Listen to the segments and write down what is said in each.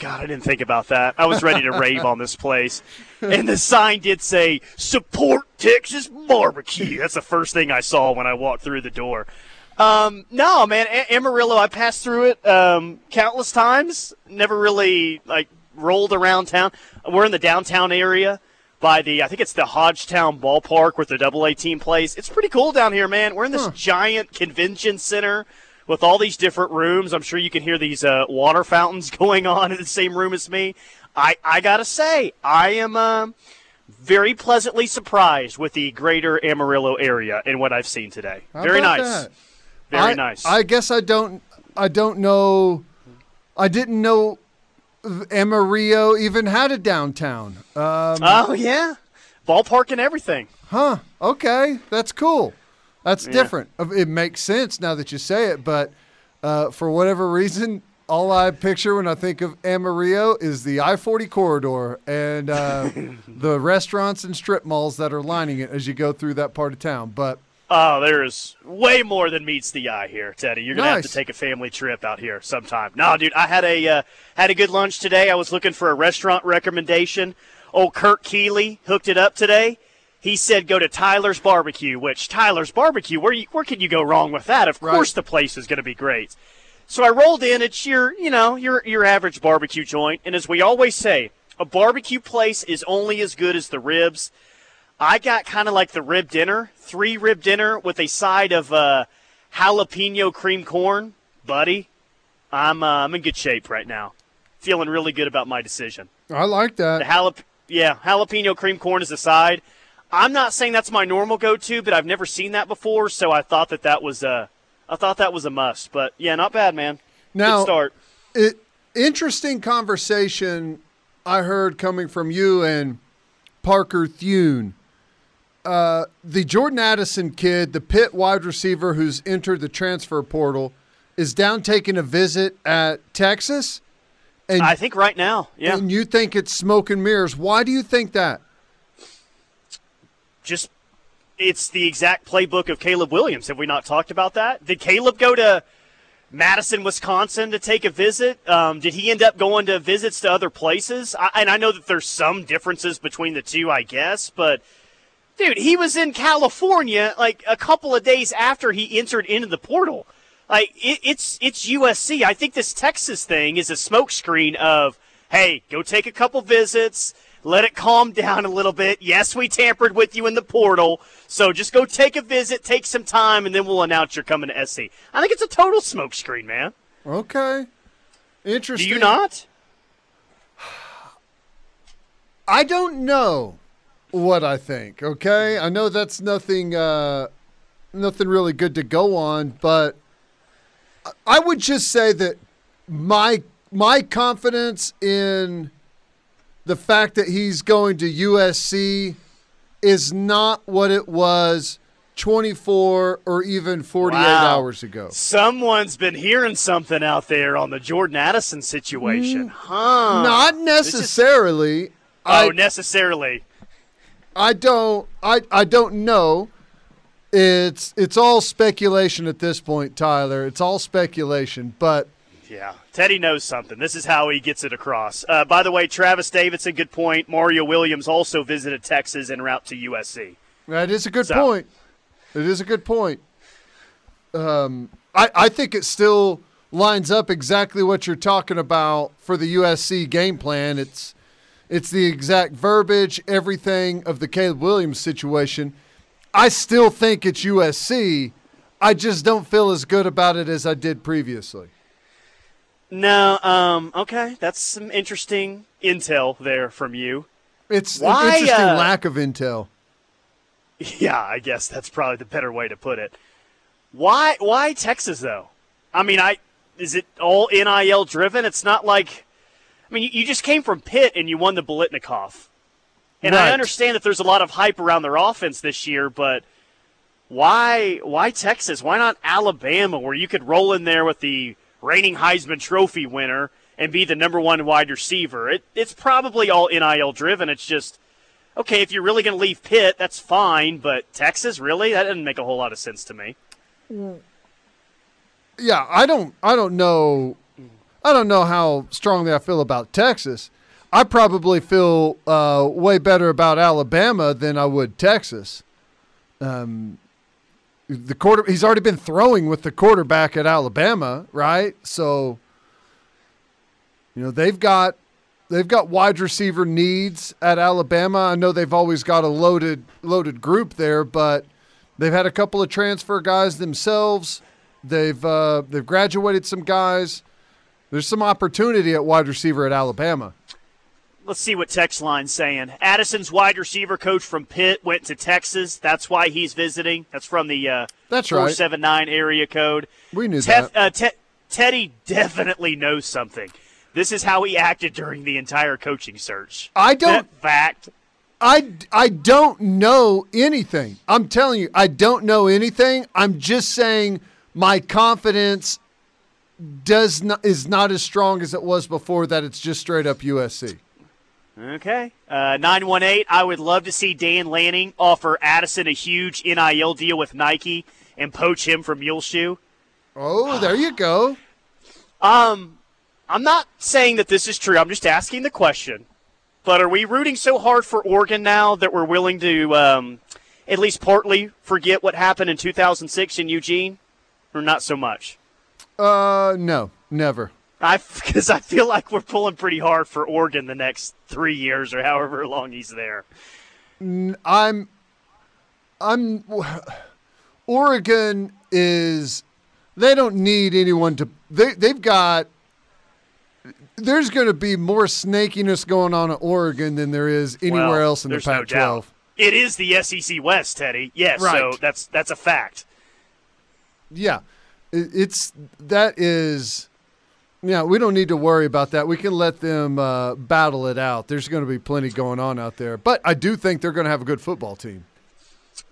God, I didn't think about that. I was ready to rave on this place. And the sign did say, support Texas barbecue. That's the first thing I saw when I walked through the door. Um, no, man, a- Amarillo, I passed through it um, countless times. Never really, like, rolled around town. We're in the downtown area by the, I think it's the Hodgetown Ballpark where the Double A team plays. It's pretty cool down here, man. We're in this giant convention center with all these different rooms. I'm sure you can hear these uh, water fountains going on in the same room as me. I, I gotta say, I am um, very pleasantly surprised with the greater Amarillo area and what I've seen today. How very nice. that? Very I, nice. I guess I don't. I don't know. I didn't know Amarillo even had a downtown. Um, oh yeah, ballpark and everything. huh. Okay, that's cool. That's Yeah. different. Uh, It makes sense now that you say it, but uh, for whatever reason, all I picture when I think of Amarillo is the I-40 corridor and uh, the restaurants and strip malls that are lining it as you go through that part of town. But Oh, there's way more than meets the eye here, Teddy. You're gonna have to take a family trip out here sometime. No, dude, I had a uh, had a good lunch today. I was looking for a restaurant recommendation. Old Kurt Keeley hooked it up today. He said go to Tyler's Barbecue, which Tyler's Barbecue, where you, where can you go wrong with that? Of Right. course, the place is going to be great. So I rolled in. It's your, you know, your your average barbecue joint, and as we always say, a barbecue place is only as good as the ribs. I got kind of like the rib dinner, three rib dinner with a side of uh, jalapeno cream corn, buddy. I'm uh, I'm in good shape right now, feeling really good about my decision. I like that. The jalap, yeah, jalapeno cream corn is the side. I'm not saying that's my normal go-to, but I've never seen that before, so I thought that that was a, I thought that was a must. But yeah, not bad, man. Now, good start. it interesting conversation I heard coming from you and Parker Thune. Uh, the Jordan Addison kid, the Pitt wide receiver who's entered the transfer portal, is down taking a visit at Texas, and I think right now, yeah, and you think it's smoke and mirrors. Why do you think that? Just it's the exact playbook of Caleb Williams. Have we not talked about that? Did Caleb go to Madison, Wisconsin to take a visit? Um, did he end up going to visits to other places? I, and I know that there's some differences between the two, I guess, but dude, he was in California like a couple of days after he entered into the portal. Like it, it's it's USC. I think this Texas thing is a smokescreen of hey, go take a couple visits, let it calm down a little bit. Yes, we tampered with you in the portal, so just go take a visit, take some time, and then we'll announce you're coming to SC. I think it's a total smokescreen, man. Okay, Interesting. Do you not? I don't know what I think. Okay, I know that's nothing, uh, nothing really good to go on, but I would just say that my my confidence in the fact that he's going to USC is not what it was 24 or even 48 Wow. hours ago. Someone's been hearing something out there on the Jordan Addison situation, mm. huh? Not necessarily. oh, I, necessarily. I don't I I don't know. It's it's all speculation at this point, Tyler. It's all speculation, but Yeah, Teddy knows something. This is how he gets it across. Uh, by the way, Travis Davidson, good point. Mario Williams also visited Texas en route to USC. that is a good So- point. It is a good point. Um, I I think it still lines up exactly what you're talking about for the USC game plan. It's it's the exact verbiage, everything of the Caleb Williams situation. I still think it's USC. I just don't feel as good about it as I did previously. No, um, okay, that's some interesting intel there from you. It's Why, an interesting uh, lack of intel. Yeah, I guess that's probably the better way to put it. Why why Texas though? I mean, I is it all NIL driven? It's not like I mean, you, you just came from Pitt and you won the Biletnikoff. And I understand that there's a lot of hype around their offense this year, but why why Texas? Why not Alabama where you could roll in there with the reigning Heisman Trophy winner and be the number one wide receiver? It, it's probably all NIL driven. It's just okay, if you're really going to leave Pitt, that's fine, but Texas, really? That doesn't make a whole lot of sense to me. Yeah, I don't I don't know. I don't know how strongly I feel about Texas. I probably feel uh, way better about Alabama than I would Texas. Um, the quarter he's already been throwing with the quarterback at Alabama, right? So you know, they've got they've got wide receiver needs at Alabama. I know they've always got a loaded loaded group there, but they've had a couple of transfer guys themselves. They've uh, they've graduated some guys. There's some opportunity at wide receiver at Alabama. Let's see what text line's saying. Addison's wide receiver coach from Pitt went to Texas. That's why he's visiting. That's from the uh, That's right. 479 area code. We knew Tef- that. uh, Te- Teddy definitely knows something. This is how he acted during the entire coaching search. I don't That fact. I, I don't know anything. I'm telling you, I don't know anything. I'm just saying my confidence does not is not as strong as it was before that it's just straight up USC. Okay. Uh, 918, I would love to see Dan Lanning offer Addison a huge NIL deal with Nike and poach him from Muleshoe. Oh, there you go. Um, I'm not saying that this is true. I'm just asking the question. But are we rooting so hard for Oregon now that we're willing to um, at least partly forget what happened in 2006 in Eugene, or not so much? Uh no, never. I because I feel like we're pulling pretty hard for Oregon the next three years or however long he's there. I'm I'm Oregon is they don't need anyone to they they've got there's going to be more snakiness going on at Oregon than there is anywhere Well, else in the there's Pac-12. doubt. It is the SEC West, Teddy. Yes, so Right. that's that's a fact. Yeah, it's that is. Yeah, we don't need to worry about that. We can let them uh, battle it out. There's going to be plenty going on out there, but I do think they're going to have a good football team.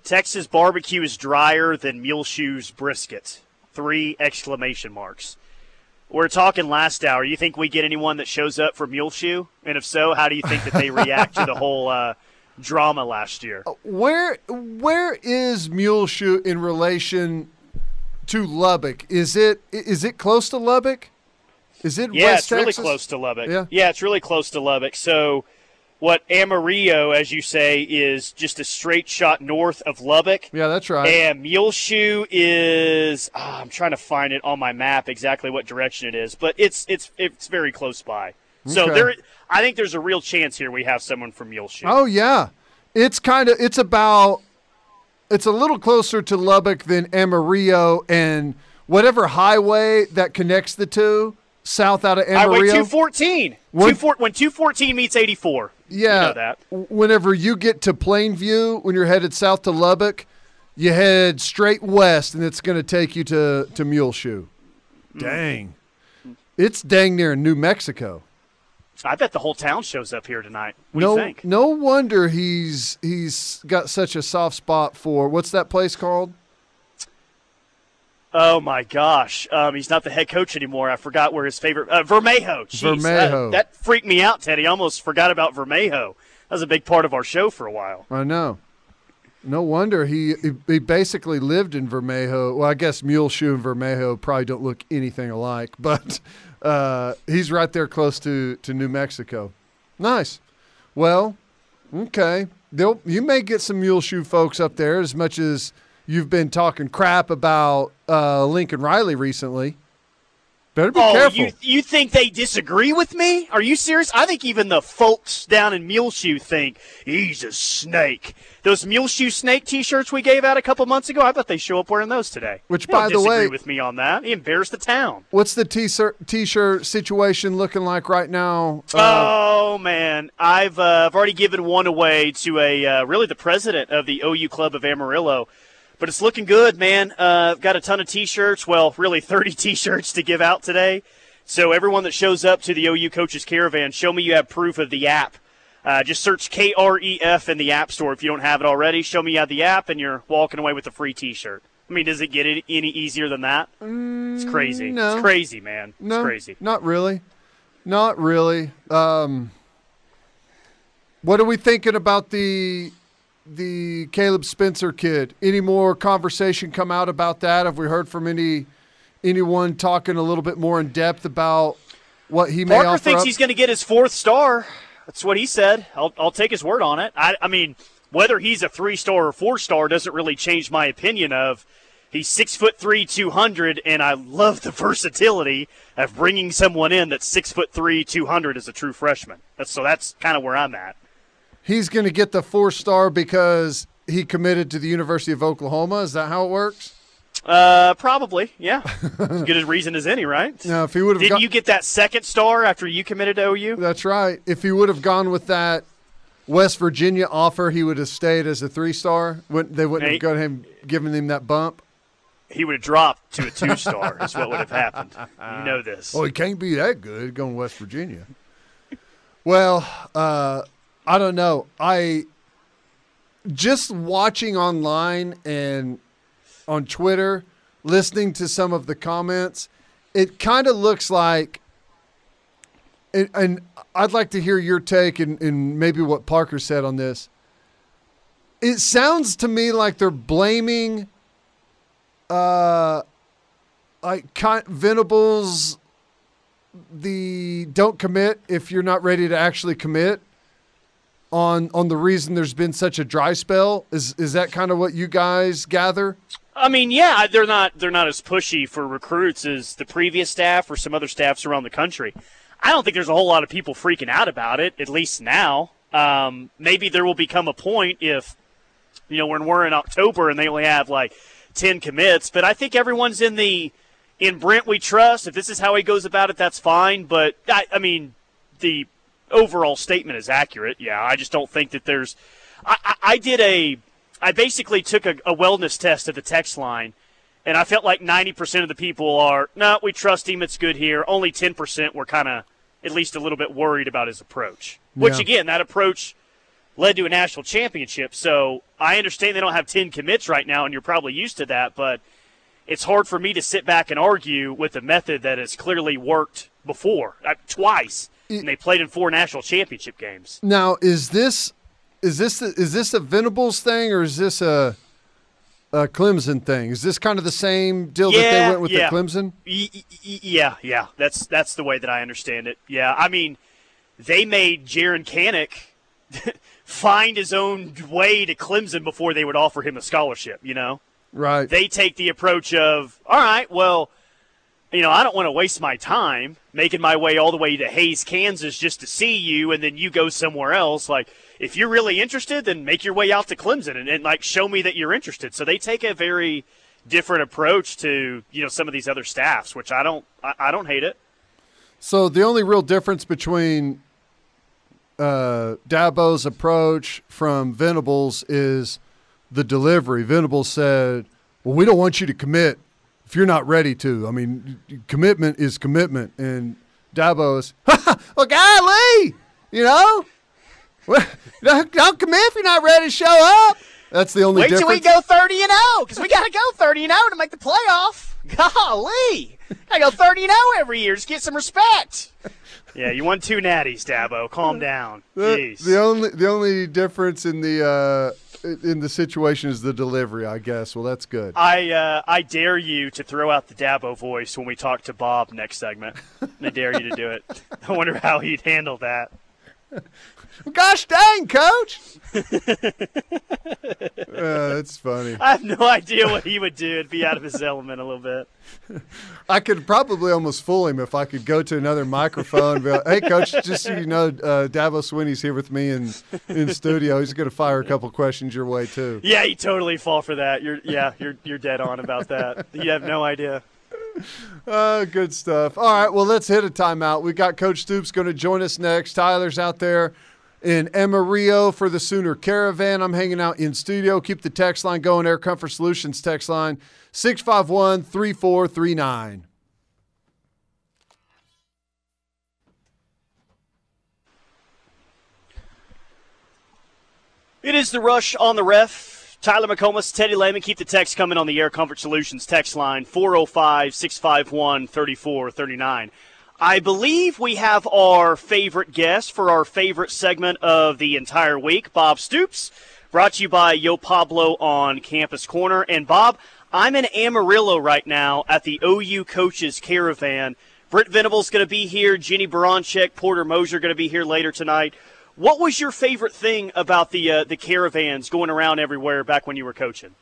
Texas barbecue is drier than Muleshoe's brisket. Three exclamation marks. We're talking last hour. You think we get anyone that shows up for Muleshoe? And if so, how do you think that they react to the whole uh, drama last year? Where where is Muleshoe in relation to Lubbock? Is it is it close to Lubbock? Is it Yeah, West it's really close to Lubbock. Yeah. it's really close to Lubbock. So, what Amarillo, as you say, is just a straight shot north of Lubbock. Yeah, that's right. And Muleshoe is ah, I'm trying to find it on my map exactly what direction it is, but it's it's it's very close by. So Okay. there I think there's a real chance here we have someone from Muleshoe. Oh yeah, it's kind of it's about it's a little closer to Lubbock than Amarillo and whatever highway that connects the two south out of Highway Amarillo. 214. What- Two four, when 214 meets 84. yeah, You know that. whenever you get to Plainview, when you're headed south to Lubbock, you head straight west, and it's going to take you to to Muleshoe. Mm. Dang, it's dang near New Mexico. I bet the whole town shows up here tonight. What no, do you think? no wonder he's he's got such a soft spot for what's that place called? Oh my gosh, um, he's not the head coach anymore. I forgot where his favorite uh, Vermejo. Jeez, Vermejo. That, that freaked me out, Teddy. I almost forgot about Vermejo. That was a big part of our show for a while. I know. No wonder he he- basically lived in Vermejo. Well, I guess Muleshoe and Vermejo probably don't look anything alike, but uh, he's right there close to, to New Mexico. Nice. Well, okay. They'll, you may get some Muleshoe folks up there as much as you've been talking crap about uh, Lincoln Riley recently. Better be oh, careful. you you think they disagree with me? Are you serious? I think even the folks down in Muleshoe think he's a snake. Those Muleshoe snake T-shirts we gave out a couple months ago, I bet they show up wearing those today. Which, They by the disagree way- with me on that. He embarrassed the town. What's the t-shirt, t-shirt situation looking like right now? Uh, Oh man, I've uh, I've already given one away to a uh, really the president of the OU Club of Amarillo, but it's looking good, man. Uh, I've got a ton of T-shirts. Well, really 30 T-shirts to give out today. So everyone that shows up to the OU coaches caravan, show me you have proof of the app. Uh, just search KREF in the App Store if you don't have it already. Show me you have the app, and you're walking away with a free T-shirt. I mean, does it get any any easier than that? it's crazy. no. It's crazy, man. No, It's crazy. not really. Not really. Um, what are we thinking about the the Caleb Spencer kid? Any more conversation come out about that? Have we heard from any anyone talking a little bit more in depth about what he may Parker offer thinks up? he's going to get his fourth star. That's what he said. I'll, I'll take his word on it. I, I mean, whether he's a three star or four star doesn't really change my opinion of he's six foot three, two hundred, and I love the versatility of bringing someone in that's six foot three, two hundred as a true freshman. That's, so that's kind of where I'm at. He's going to get the four star because he committed to the University of Oklahoma. Is that how it works? Uh, probably, yeah. as good a reason as any, right? Now, if he would have Didn't got, you get that second star after you committed to OU? that's right. If he would have gone with that West Virginia offer, he would have stayed as a three star. Wouldn't they wouldn't have got him given him that bump? He would have dropped to a two star. is what would have happened. You know this. Oh, he can't be that good going West Virginia. well, uh, I don't know. I just watching online and on Twitter, listening to some of the comments, it kind of looks like, and, I'd like to hear your take and, and maybe what Parker said on this. It sounds to me like they're blaming, uh, like Venables the don't commit if you're not ready to actually commit on on the reason there's been such a dry spell is is that kind of what you guys gather I mean, yeah, they're not they're not as pushy for recruits as the previous staff or some other staffs around the country. I don't think there's a whole lot of people freaking out about it, at least now. Um, maybe there will become a point if you know when we're in October and they only have like ten commits, but I think everyone's in the in Brent we trust. If this is how he goes about it, that's fine. But I, I mean, the overall statement is accurate. Yeah, I just don't think that there's. I, I, I did a. I basically took a, a wellness test at the text line, and I felt like 90% of the people are, no, we trust him. It's good here. Only 10% were kind of at least a little bit worried about his approach. Which, Yeah. again, that approach led to a national championship. So I understand they don't have 10 commits right now, and you're probably used to that, but it's hard for me to sit back and argue with a method that has clearly worked before, uh, and they played in four national championship games. now is this is this is this a venables thing or is this a a clemson thing is this kind of the same deal that they went with yeah. the clemson Yeah, yeah, that's that's the way that I understand it. Yeah, I mean, they made Jaron Kanik find his own way to Clemson before they would offer him a scholarship. You know, right they take the approach of, all right, well, you know, I don't want to waste my time making my way all the way to Hays, Kansas, just to see you, and then you go somewhere else. Like, if you're really interested, then make your way out to Clemson and, and like show me that you're interested. So they take a very different approach to you know some of these other staffs, which I don't I, I don't hate it. so the only real difference between uh, Dabo's approach from Venables is the delivery. Venables said, "Well, we don't want you to commit if you're not ready to. I mean, commitment is commitment." And Dabo is, "Well, golly, you know, well, don't, don't commit if you're not ready to show up." That's the only Wait till we go thirty and zero because we got to go thirty and zero to make the playoff. Golly, I go thirty and zero every year. Just get some respect. Yeah, you won two natties, Dabo. Calm down. The, Jeez. the only the only difference in the uh, in the situation is the delivery, I guess. Well, that's good. I uh, I dare you to throw out the Dabo voice when we talk to Bob next segment. I dare you to do it. I wonder how he'd handle that. Gosh dang, coach! uh, that's funny. I have no idea what he would do. It'd be out of his element a little bit. I could probably almost fool him if I could go to another microphone. And be like, hey, coach, just so you know, uh, Dabo Swinney's here with me in in studio. He's going to fire a couple questions your way too. Yeah, you totally fall for that. You're yeah, you're you're dead on about that. You have no idea. Uh, good stuff. All right, well, let's hit a timeout. We got Coach Stoops going to join us next. Tyler's out there in Amarillo for the Sooner Caravan. I'm hanging out in studio. Keep the text line going. Air Comfort Solutions text line 651 3439. It is the rush on the ref. Tyler McComas, Teddy Lehman, keep the text coming on the Air Comfort Solutions text line 405 651 3439. I believe we have our favorite guest for our favorite segment of the entire week, Bob Stoops, brought to you by Yo Pablo on Campus Corner. And Bob, I'm in Amarillo right now at the OU Coaches Caravan, Brent Venables going to be here. Jennie Baranczyk, Porter Moser going to be here later tonight. What was your favorite thing about the uh, the caravans going around everywhere back when you were coaching?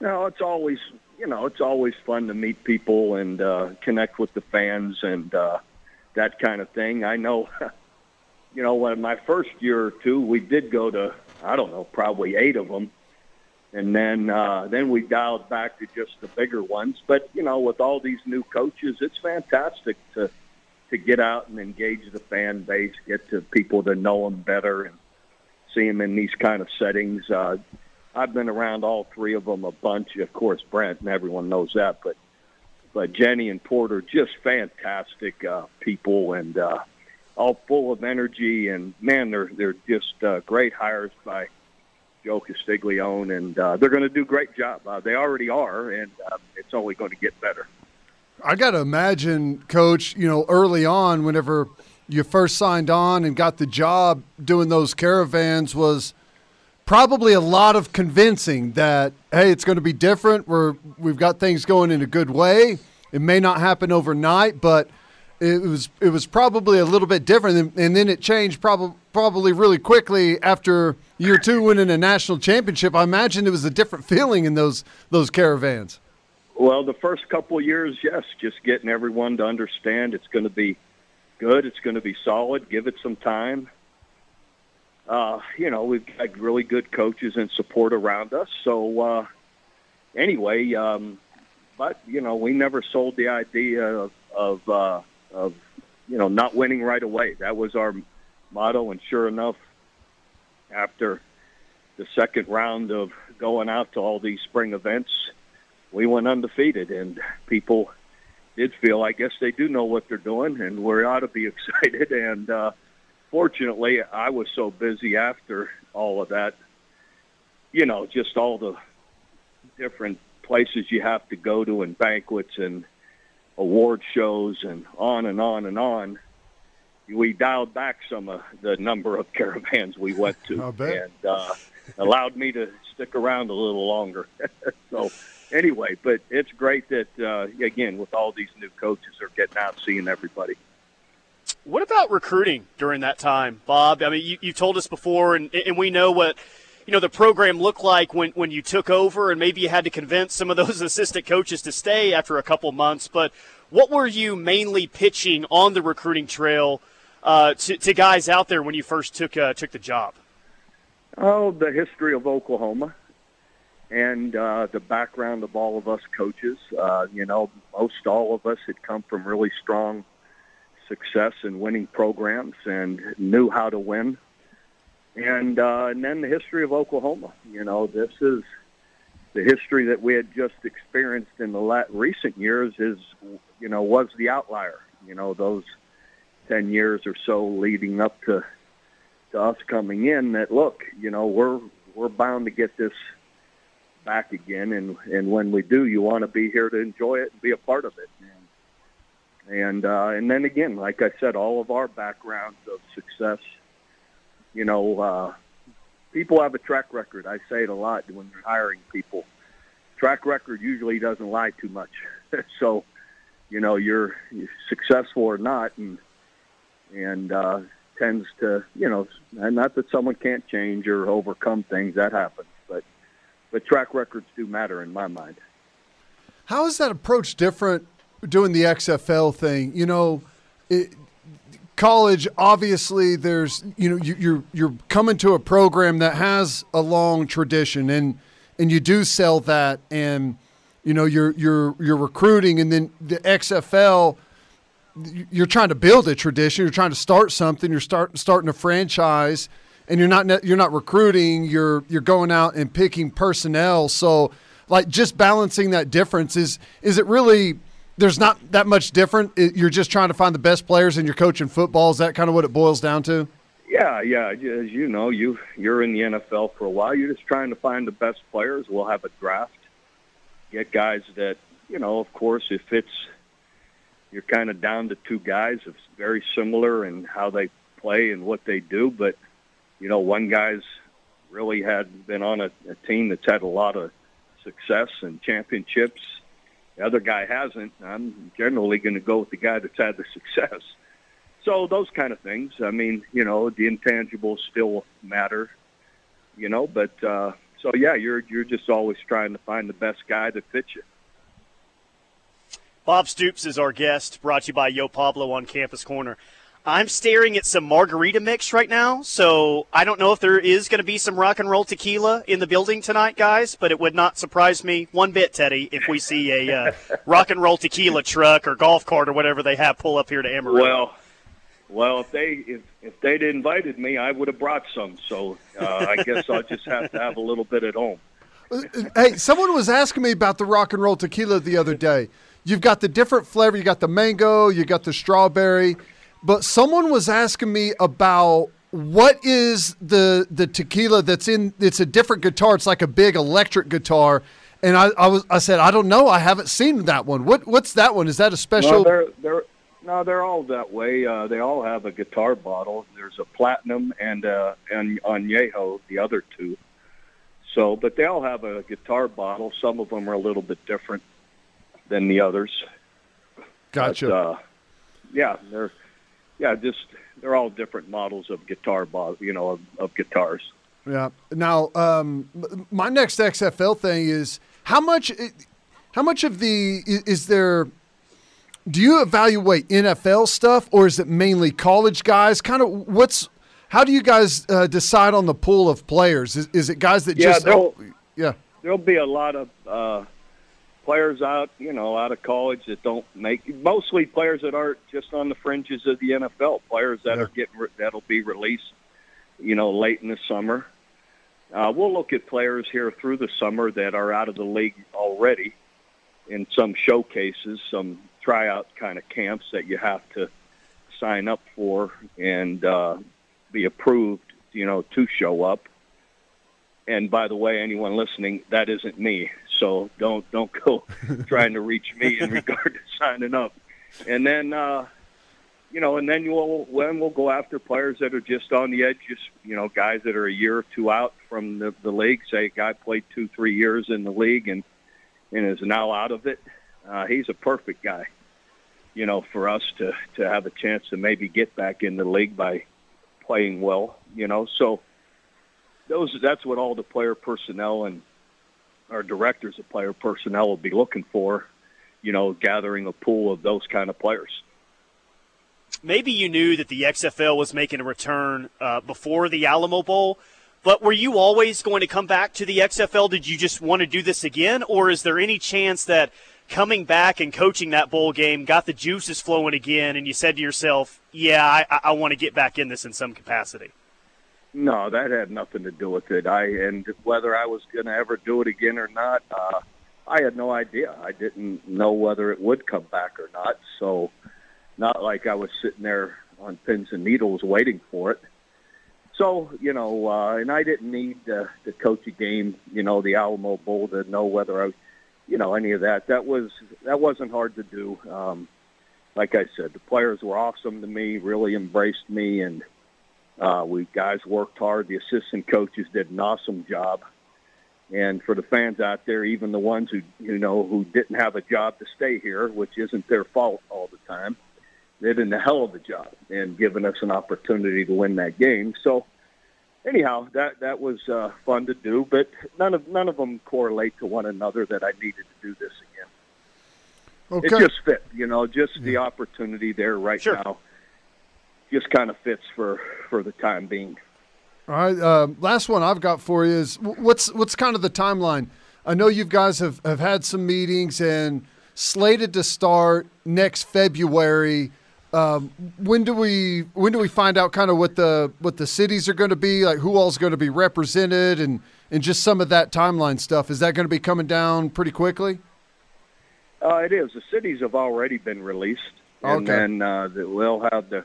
No, it's always you know it's always fun to meet people and uh, connect with the fans and uh, that kind of thing. I know, you know, when my first year or two, we did go to I don't know probably eight of them, and then uh, then we dialed back to just the bigger ones. But you know, with all these new coaches, it's fantastic to to get out and engage the fan base, get to people to know them better, and see them in these kind of settings. Uh, I've been around all three of them a bunch. Of course, Brent and everyone knows that, but but Jennie and Porter just fantastic uh, people and uh, all full of energy. And man, they're they're just uh, great hires by Joe Castiglione, and uh, they're going to do a great job. Uh, they already are, and uh, it's only going to get better. I got to imagine, Coach. You know, early on, whenever you first signed on and got the job doing those caravans, was probably a lot of convincing that hey, it's going to be different. We're we've got things going in a good way. It may not happen overnight, but it was it was probably a little bit different, and, and then it changed probably probably really quickly after year two winning a national championship. I imagine it was a different feeling in those those caravans. Well, the first couple of years, yes, just getting everyone to understand it's going to be good, it's going to be solid. Give it some time. Uh, you know, we've got really good coaches and support around us. So, uh, anyway, um, but you know, we never sold the idea of of, uh, of you know not winning right away. That was our motto, and sure enough, after the second round of going out to all these spring events, we went undefeated, and people did feel, I guess, they do know what they're doing, and we ought to be excited. And uh, fortunately, I was so busy after all of that, you know, just all the different places you have to go to and banquets and award shows and on and on and on we dialed back some of the number of caravans we went to and uh, allowed me to stick around a little longer. so anyway, but it's great that uh, again with all these new coaches are getting out seeing everybody. What about recruiting during that time, Bob? I mean, you, you told us before, and, and we know what you know the program looked like when, when you took over, and maybe you had to convince some of those assistant coaches to stay after a couple months. But what were you mainly pitching on the recruiting trail uh, to, to, guys out there when you first took uh, took the job? Oh, the history of Oklahoma and uh, the background of all of us coaches. Uh, you know, most all of us had come from really strong success in winning programs and knew how to win. And uh, and then the history of Oklahoma. You know, this is the history that we had just experienced in the la- recent years. Is you know was the outlier. You know those ten years or so leading up to to us coming in. That look, you know, we're we're bound to get this back again, and and when we do, you want to be here to enjoy it and be a part of it. And and, uh, and then again, like I said, all of our backgrounds of success, you know, uh, people have a track record. I say it a lot when you're hiring people. Track record usually doesn't lie too much. so, you know, you're, you're successful or not, and and uh, tends to, you know, not that someone can't change or overcome things that happens, but but track records do matter in my mind. How is that approach different doing the XFL thing? You know, it, college obviously there's you know you, you're you're coming to a program that has a long tradition and and you do sell that and you know you're you're you're recruiting and then the XFL you're trying to build a tradition you're trying to start something you're start, starting a franchise and you're not you're not recruiting you're you're going out and picking personnel so like just balancing that difference is is it really there's not that much different. You're just trying to find the best players and you're coaching football. Is that kind of what it boils down to? Yeah yeah. As you know you you're in the NFL for a while. You're just trying to find the best players. We'll have a draft. Get guys that you know of course if it's you're kind of down to two guys it's very similar in how they play and what they do but you know, one guy's really had been on a, a team that's had a lot of success and championships the other guy hasn't, I'm generally going to go with the guy that's had the success. So those kind of things. I mean, you know, the intangibles still matter, you know, but uh, so yeah, you're you're just always trying to find the best guy that fits you. Bob Stoops is our guest, brought to you by Yo Pablo on Campus Corner. I'm staring at some margarita mix right now, so I don't know if there is going to be some rock and roll tequila in the building tonight, guys. But it would not surprise me one bit, Teddy, if we see a uh, rock and roll tequila truck or golf cart or whatever they have pull up here to Amarillo. Well, well, if they if, if they'd invited me, I would have brought some. So uh, I guess I'll just have to have a little bit at home. hey, someone was asking me about the rock and roll tequila the other day. You've got the different flavor. You got the mango. You got the strawberry but someone was asking me about what is the the tequila that's in it's a different guitar. It's like a big electric guitar. And I, I was I said I don't know. I haven't seen that one. What what's that one? Is that a special? no, they're, they're, no they're all that way. Uh, they all have a guitar bottle. There's a platinum and uh, and añejo the other two. So but they all have a guitar bottle. Some of them are a little bit different than the others. Gotcha. but, uh, yeah they're yeah, just they're all different models of guitar, you know, of, of guitars. Yeah. Now, um, my next XFL thing is how much, how much of the is there? Do you evaluate NFL stuff, or is it mainly college guys? Kind of what's how do you guys uh, decide on the pool of players? Is, is it guys that yeah, just oh, yeah? There'll be a lot of uh, players out, you know, out of college that don't make mostly players that aren't just on the fringes of the NFL. Players that yeah. are getting that'll be released, you know, late in the summer. Uh, we'll look at players here through the summer that are out of the league already in some showcases, some tryout kind of camps that you have to sign up for and uh, be approved, you know, to show up. And by the way, anyone listening, that isn't me. So don't don't go trying to reach me in regard to signing up. And then uh, you know, and then we'll when we'll go after players that are just on the edge, just you know, guys that are a year or two out from the, the league. Say a guy played two, three years in the league and and is now out of it. Uh, he's a perfect guy, you know, for us to to have a chance to maybe get back in the league by playing well. You know, so those that's what all the player personnel and our directors of player personnel will be looking for, you know, gathering a pool of those kind of players. Maybe you knew that the XFL was making a return uh, before the Alamo Bowl, but were you always going to come back to the XFL? Did you just want to do this again, or is there any chance that coming back and coaching that bowl game got the juices flowing again, and you said to yourself, "Yeah, I, I want to get back in this in some capacity"? No, that had nothing to do with it. I and whether I was going to ever do it again or not, uh, I had no idea. I didn't know whether it would come back or not. So, not like I was sitting there on pins and needles waiting for it. So, you know, uh, and I didn't need uh, to coach a game, you know, the Alamo Bowl to know whether I, you know, any of that. That was that wasn't hard to do. Um, like I said, the players were awesome to me, really embraced me, and uh, we guys worked hard. The assistant coaches did an awesome job. And for the fans out there, even the ones who you know who didn't have a job to stay here, which isn't their fault all the time, they did a hell of a job and giving us an opportunity to win that game. So anyhow, that that was uh, fun to do, but none of none of them correlate to one another that I needed to do this again. Okay. It just fit, you know, just yeah. the opportunity there right sure. now just kind of fits for for the time being. All right. Uh, last one I've got for you is what's what's kind of the timeline. I know you guys have, have had some meetings and slated to start next February. Um, when do we when do we find out kind of what the what the cities are going to be like? Who all's going to be represented and and just some of that timeline stuff. Is that going to be coming down pretty quickly? Uh, it is. The cities have already been released, and okay. then uh, we'll have the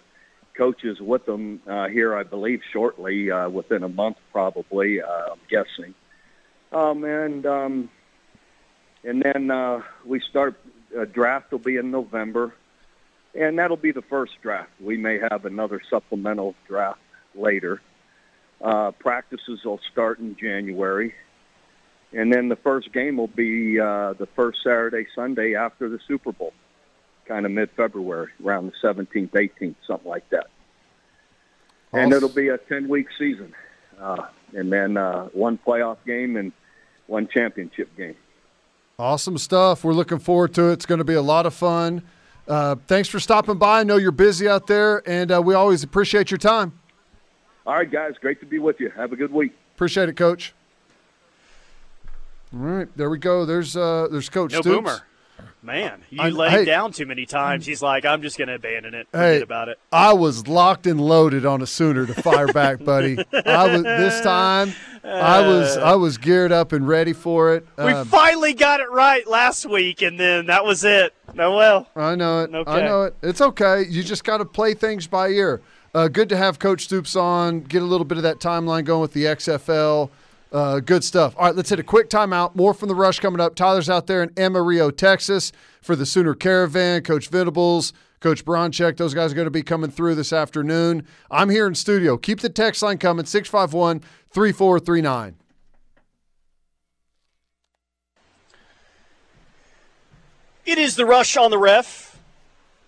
coaches with them uh, here, I believe, shortly, uh, within a month, probably. Uh, I'm guessing. Um, and um, and then uh, we start. A draft will be in November, and that'll be the first draft. We may have another supplemental draft later. Uh, practices will start in January, and then the first game will be uh, the first Saturday, Sunday after the Super Bowl, kind of mid-February, around the 17th, 18th, something like that. And it'll be a 10-week season, uh, and then uh, one playoff game and one championship game. Awesome stuff. We're looking forward to it. It's going to be a lot of fun. Uh, thanks for stopping by. I know you're busy out there, and uh, we always appreciate your time. All right, guys. Great to be with you. Have a good week. Appreciate it, Coach. All right, there we go. There's uh, there's Coach no Stoops. boomer. Man, you I- hey. him down too many times. He's like, I'm just going to abandon it. Hey. About it. I was locked and loaded on a Sooner to fire back, buddy. I was this time. I was I was geared up and ready for it. We Um, finally got it right last week, and then that was it. No, well, I know it. I know it. It's okay. You just got to play things by ear. Uh, good to have Coach Stoops on. Get a little bit of that timeline going with the XFL. Uh, good stuff. All right, let's hit a quick timeout. More from the rush coming up. Tyler's out there in Amarillo, Texas, for the Sooner Caravan. Coach Venables, Coach Baranczyk, those guys are going to be coming through this afternoon. I'm here in studio. Keep the text line coming 651 3439. It is the rush on the ref.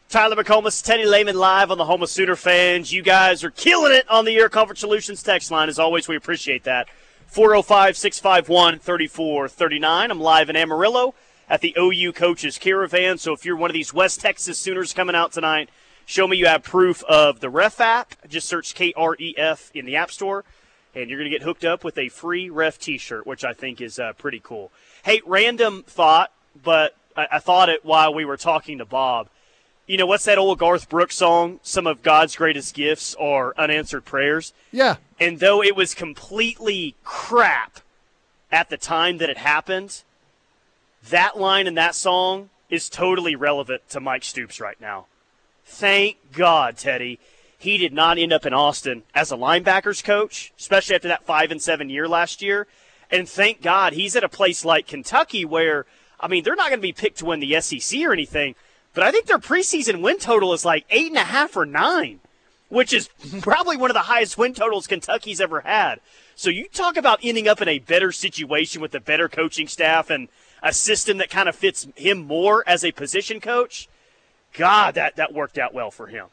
Tyler McComas, Teddy Lehman live on the Home of Sooner fans. You guys are killing it on the Air Comfort Solutions text line. As always, we appreciate that. 405 651 3439. I'm live in Amarillo at the OU Coaches Caravan. So if you're one of these West Texas Sooners coming out tonight, show me you have proof of the ref app. Just search KREF in the App Store, and you're going to get hooked up with a free ref t shirt, which I think is uh, pretty cool. Hey, random thought, but I, I thought it while we were talking to Bob. You know, what's that old Garth Brooks song? Some of God's greatest gifts are unanswered prayers. Yeah. And though it was completely crap at the time that it happened, that line in that song is totally relevant to Mike Stoops right now. Thank God, Teddy. He did not end up in Austin as a linebackers coach, especially after that five and seven year last year. And thank God he's at a place like Kentucky where, I mean, they're not going to be picked to win the SEC or anything, but I think their preseason win total is like eight and a half or nine which is probably one of the highest win totals Kentucky's ever had. So you talk about ending up in a better situation with a better coaching staff and a system that kind of fits him more as a position coach. God, that, that worked out well for him.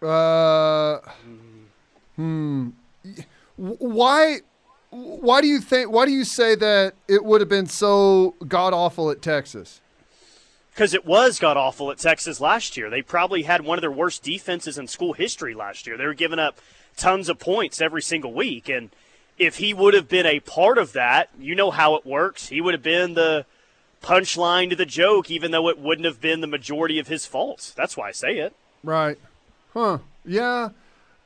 Uh, hmm. Why? Why do you think? Why do you say that it would have been so god awful at Texas? Because it was god awful at Texas last year. They probably had one of their worst defenses in school history last year. They were giving up tons of points every single week. And if he would have been a part of that, you know how it works. He would have been the punchline to the joke, even though it wouldn't have been the majority of his faults. That's why I say it. Right. Huh. Yeah.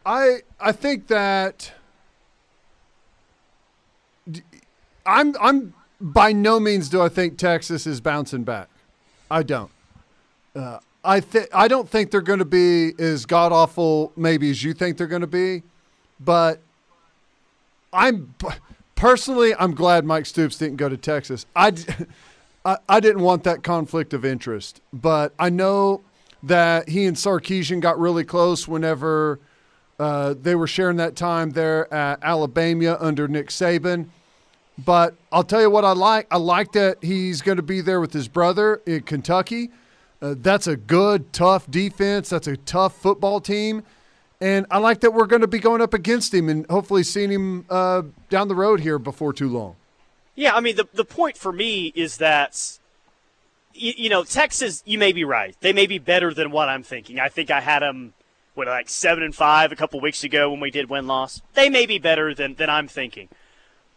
I I think that I'm I'm by no means do I think Texas is bouncing back. I don't. Uh, I think I don't think they're going to be as god awful maybe as you think they're going to be, but I'm personally I'm glad Mike Stoops didn't go to Texas. I I didn't want that conflict of interest, but I know that he and Sarkisian got really close whenever uh, they were sharing that time there at Alabama under Nick Saban. But I'll tell you what I like. I like that he's going to be there with his brother in Kentucky. Uh, that's a good, tough defense. That's a tough football team. And I like that we're going to be going up against him and hopefully seeing him uh, down the road here before too long. Yeah, I mean, the, the point for me is that, you, you know, Texas, you may be right. They may be better than what I'm thinking. I think I had them, what, like 7 and 5 a couple weeks ago when we did win loss. They may be better than, than I'm thinking.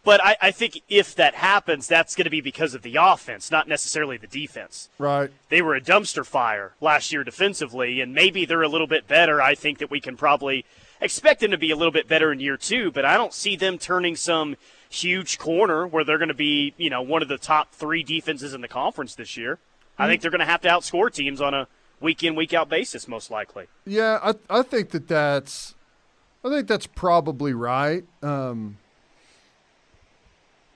But I, I think if that happens, that's going to be because of the offense, not necessarily the defense. Right. They were a dumpster fire last year defensively, and maybe they're a little bit better. I think that we can probably expect them to be a little bit better in year two, but I don't see them turning some huge corner where they're going to be, you know, one of the top three defenses in the conference this year. I think they're going to have to outscore teams on a week in, week out basis, most likely. Yeah, I I think that that's I think that's probably right. Um,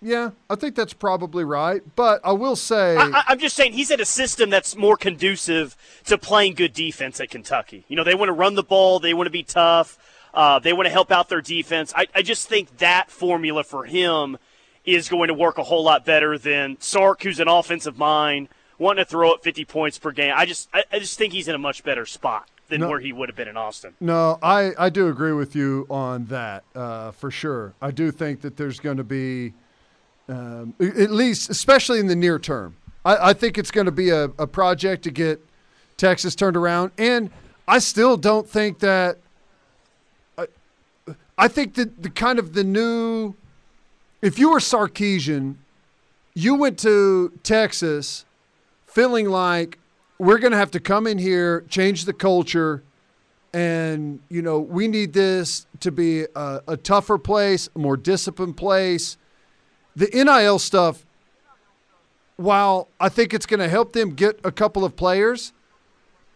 yeah, I think that's probably right. But I will say, I, I'm just saying he's in a system that's more conducive to playing good defense at Kentucky. You know, they want to run the ball, they want to be tough, uh, they want to help out their defense. I, I just think that formula for him is going to work a whole lot better than Sark, who's an offensive mind, wanting to throw up 50 points per game. I just, I, I just think he's in a much better spot than No. where he would have been in Austin. No, I, I do agree with you on that uh, for sure. I do think that there's going to be, um, at least, especially in the near term, I, I think it's going to be a, a project to get Texas turned around. And I still don't think that. I, think that the kind of the new. If you were Sarkisian, you went to Texas feeling like we're going to have to come in here, change the culture, and you know we need this to be a, a tougher place, a more disciplined place. The NIL stuff, while I think it's going to help them get a couple of players,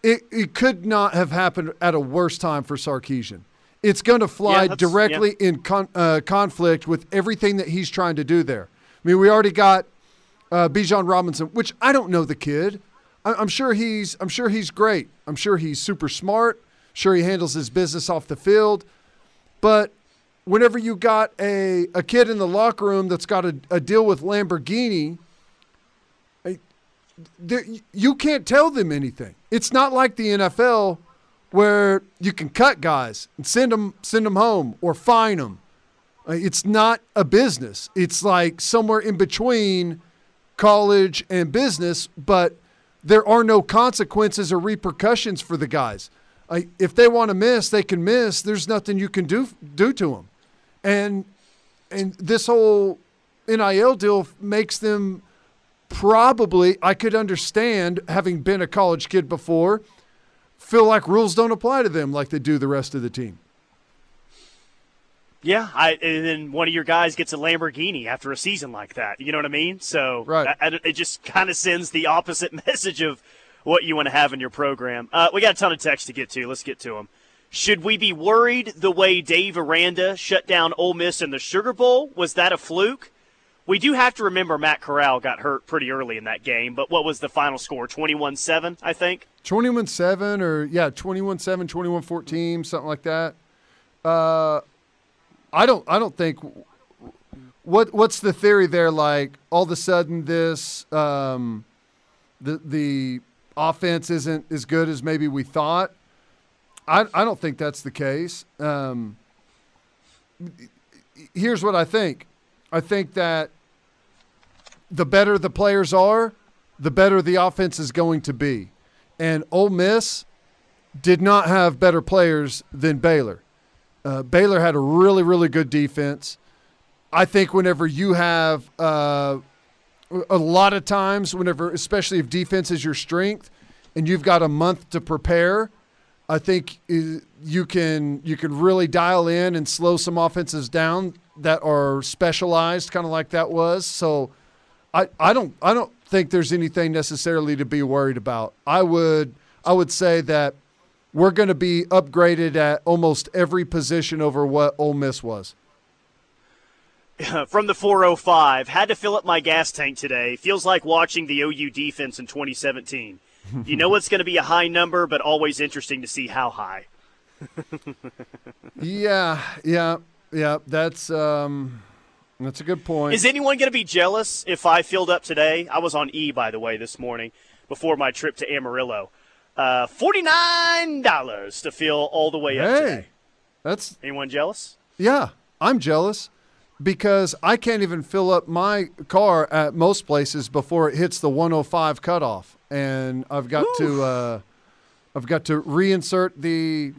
it, it could not have happened at a worse time for Sarkisian. It's going to fly Yeah, directly in con, uh, conflict with everything that he's trying to do there. I mean, we already got uh, Bijan Robinson, which I don't know the kid. I- I'm sure he's I'm sure he's great. I'm sure he's super smart. Sure he handles his business off the field. But whenever you got a, a kid in the locker room that's got a, a deal with Lamborghini, I- you can't tell them anything. It's not like the NFL where you can cut guys and send them send them home or fine them. Uh, It's not a business. It's like somewhere in between college and business, but there are no consequences or repercussions for the guys. If they want to miss, they can miss. There's nothing you can do do to them, and and this whole NIL deal makes them probably. I could understand having been a college kid before, feel like rules don't apply to them like they do the rest of the team. Yeah, I, and then one of your guys gets a Lamborghini after a season like that. You know what I mean? So Right. I- it just kind of sends the opposite message of what you want to have in your program. Uh, we got a ton of text to get to. Let's get to them. Should we be worried the way Dave Aranda shut down Ole Miss in the Sugar Bowl? Was that a fluke? We do have to remember Matt Corral got hurt pretty early in that game, but what was the final score? 21 7, I think? 21 7 or, yeah, 21 7, 21 14, something like that. Uh, I don't, I don't think. What, what's the theory there? Like all of a sudden, this um, the the offense isn't as good as maybe we thought. I, I don't think that's the case. Um, here's what I think. I think that the better the players are, the better the offense is going to be. And Ole Miss did not have better players than Baylor. Uh, Baylor had a really, really good defense. I think whenever you have uh, a lot of times, whenever, especially if defense is your strength, and you've got a month to prepare, I think uh, you can you can really dial in and slow some offenses down that are specialized, kind of like that was. So, I, I don't I don't think there's anything necessarily to be worried about. I would I would say that we're going to be upgraded at almost every position over what Ole Miss was. from the 405. Had to fill up my gas tank today. Feels like watching the OU defense in 2017. You know it's going to be a high number, but always interesting to see how high. Yeah, yeah, yeah. That's um, that's a good point. Is anyone going to be jealous if I filled up today? I was on E, by the way, this morning before my trip to Amarillo. Uh, $49 to fill all the way up hey, today. that's Anyone jealous? yeah. I'm jealous because I can't even fill up my car at most places before it hits the 105 cutoff, and I've got to uh, I've got to reinsert the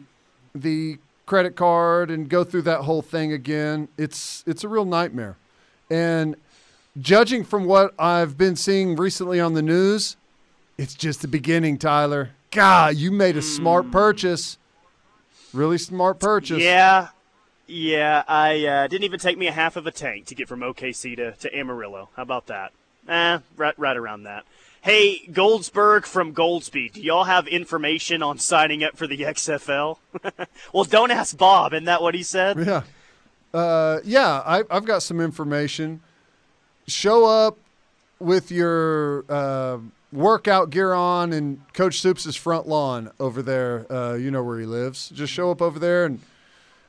the credit card and go through that whole thing again. It's it's a real nightmare, and judging from what I've been seeing recently on the news, it's just the beginning, Tyler. God, you made a smart purchase. Really smart purchase. Yeah. Yeah, I uh, didn't even take me a half of a tank to get from OKC to, to Amarillo. How about that? Eh, right, right around that. Hey, Goldsberg from Goldsby, do y'all have information on signing up for the XFL? well, don't ask Bob. Isn't that what he said? Yeah. Uh, yeah, I, I've got some information. Show up with your uh, workout gear on and Coach Stoops' front lawn over there. Uh, you know where he lives. Just show up over there and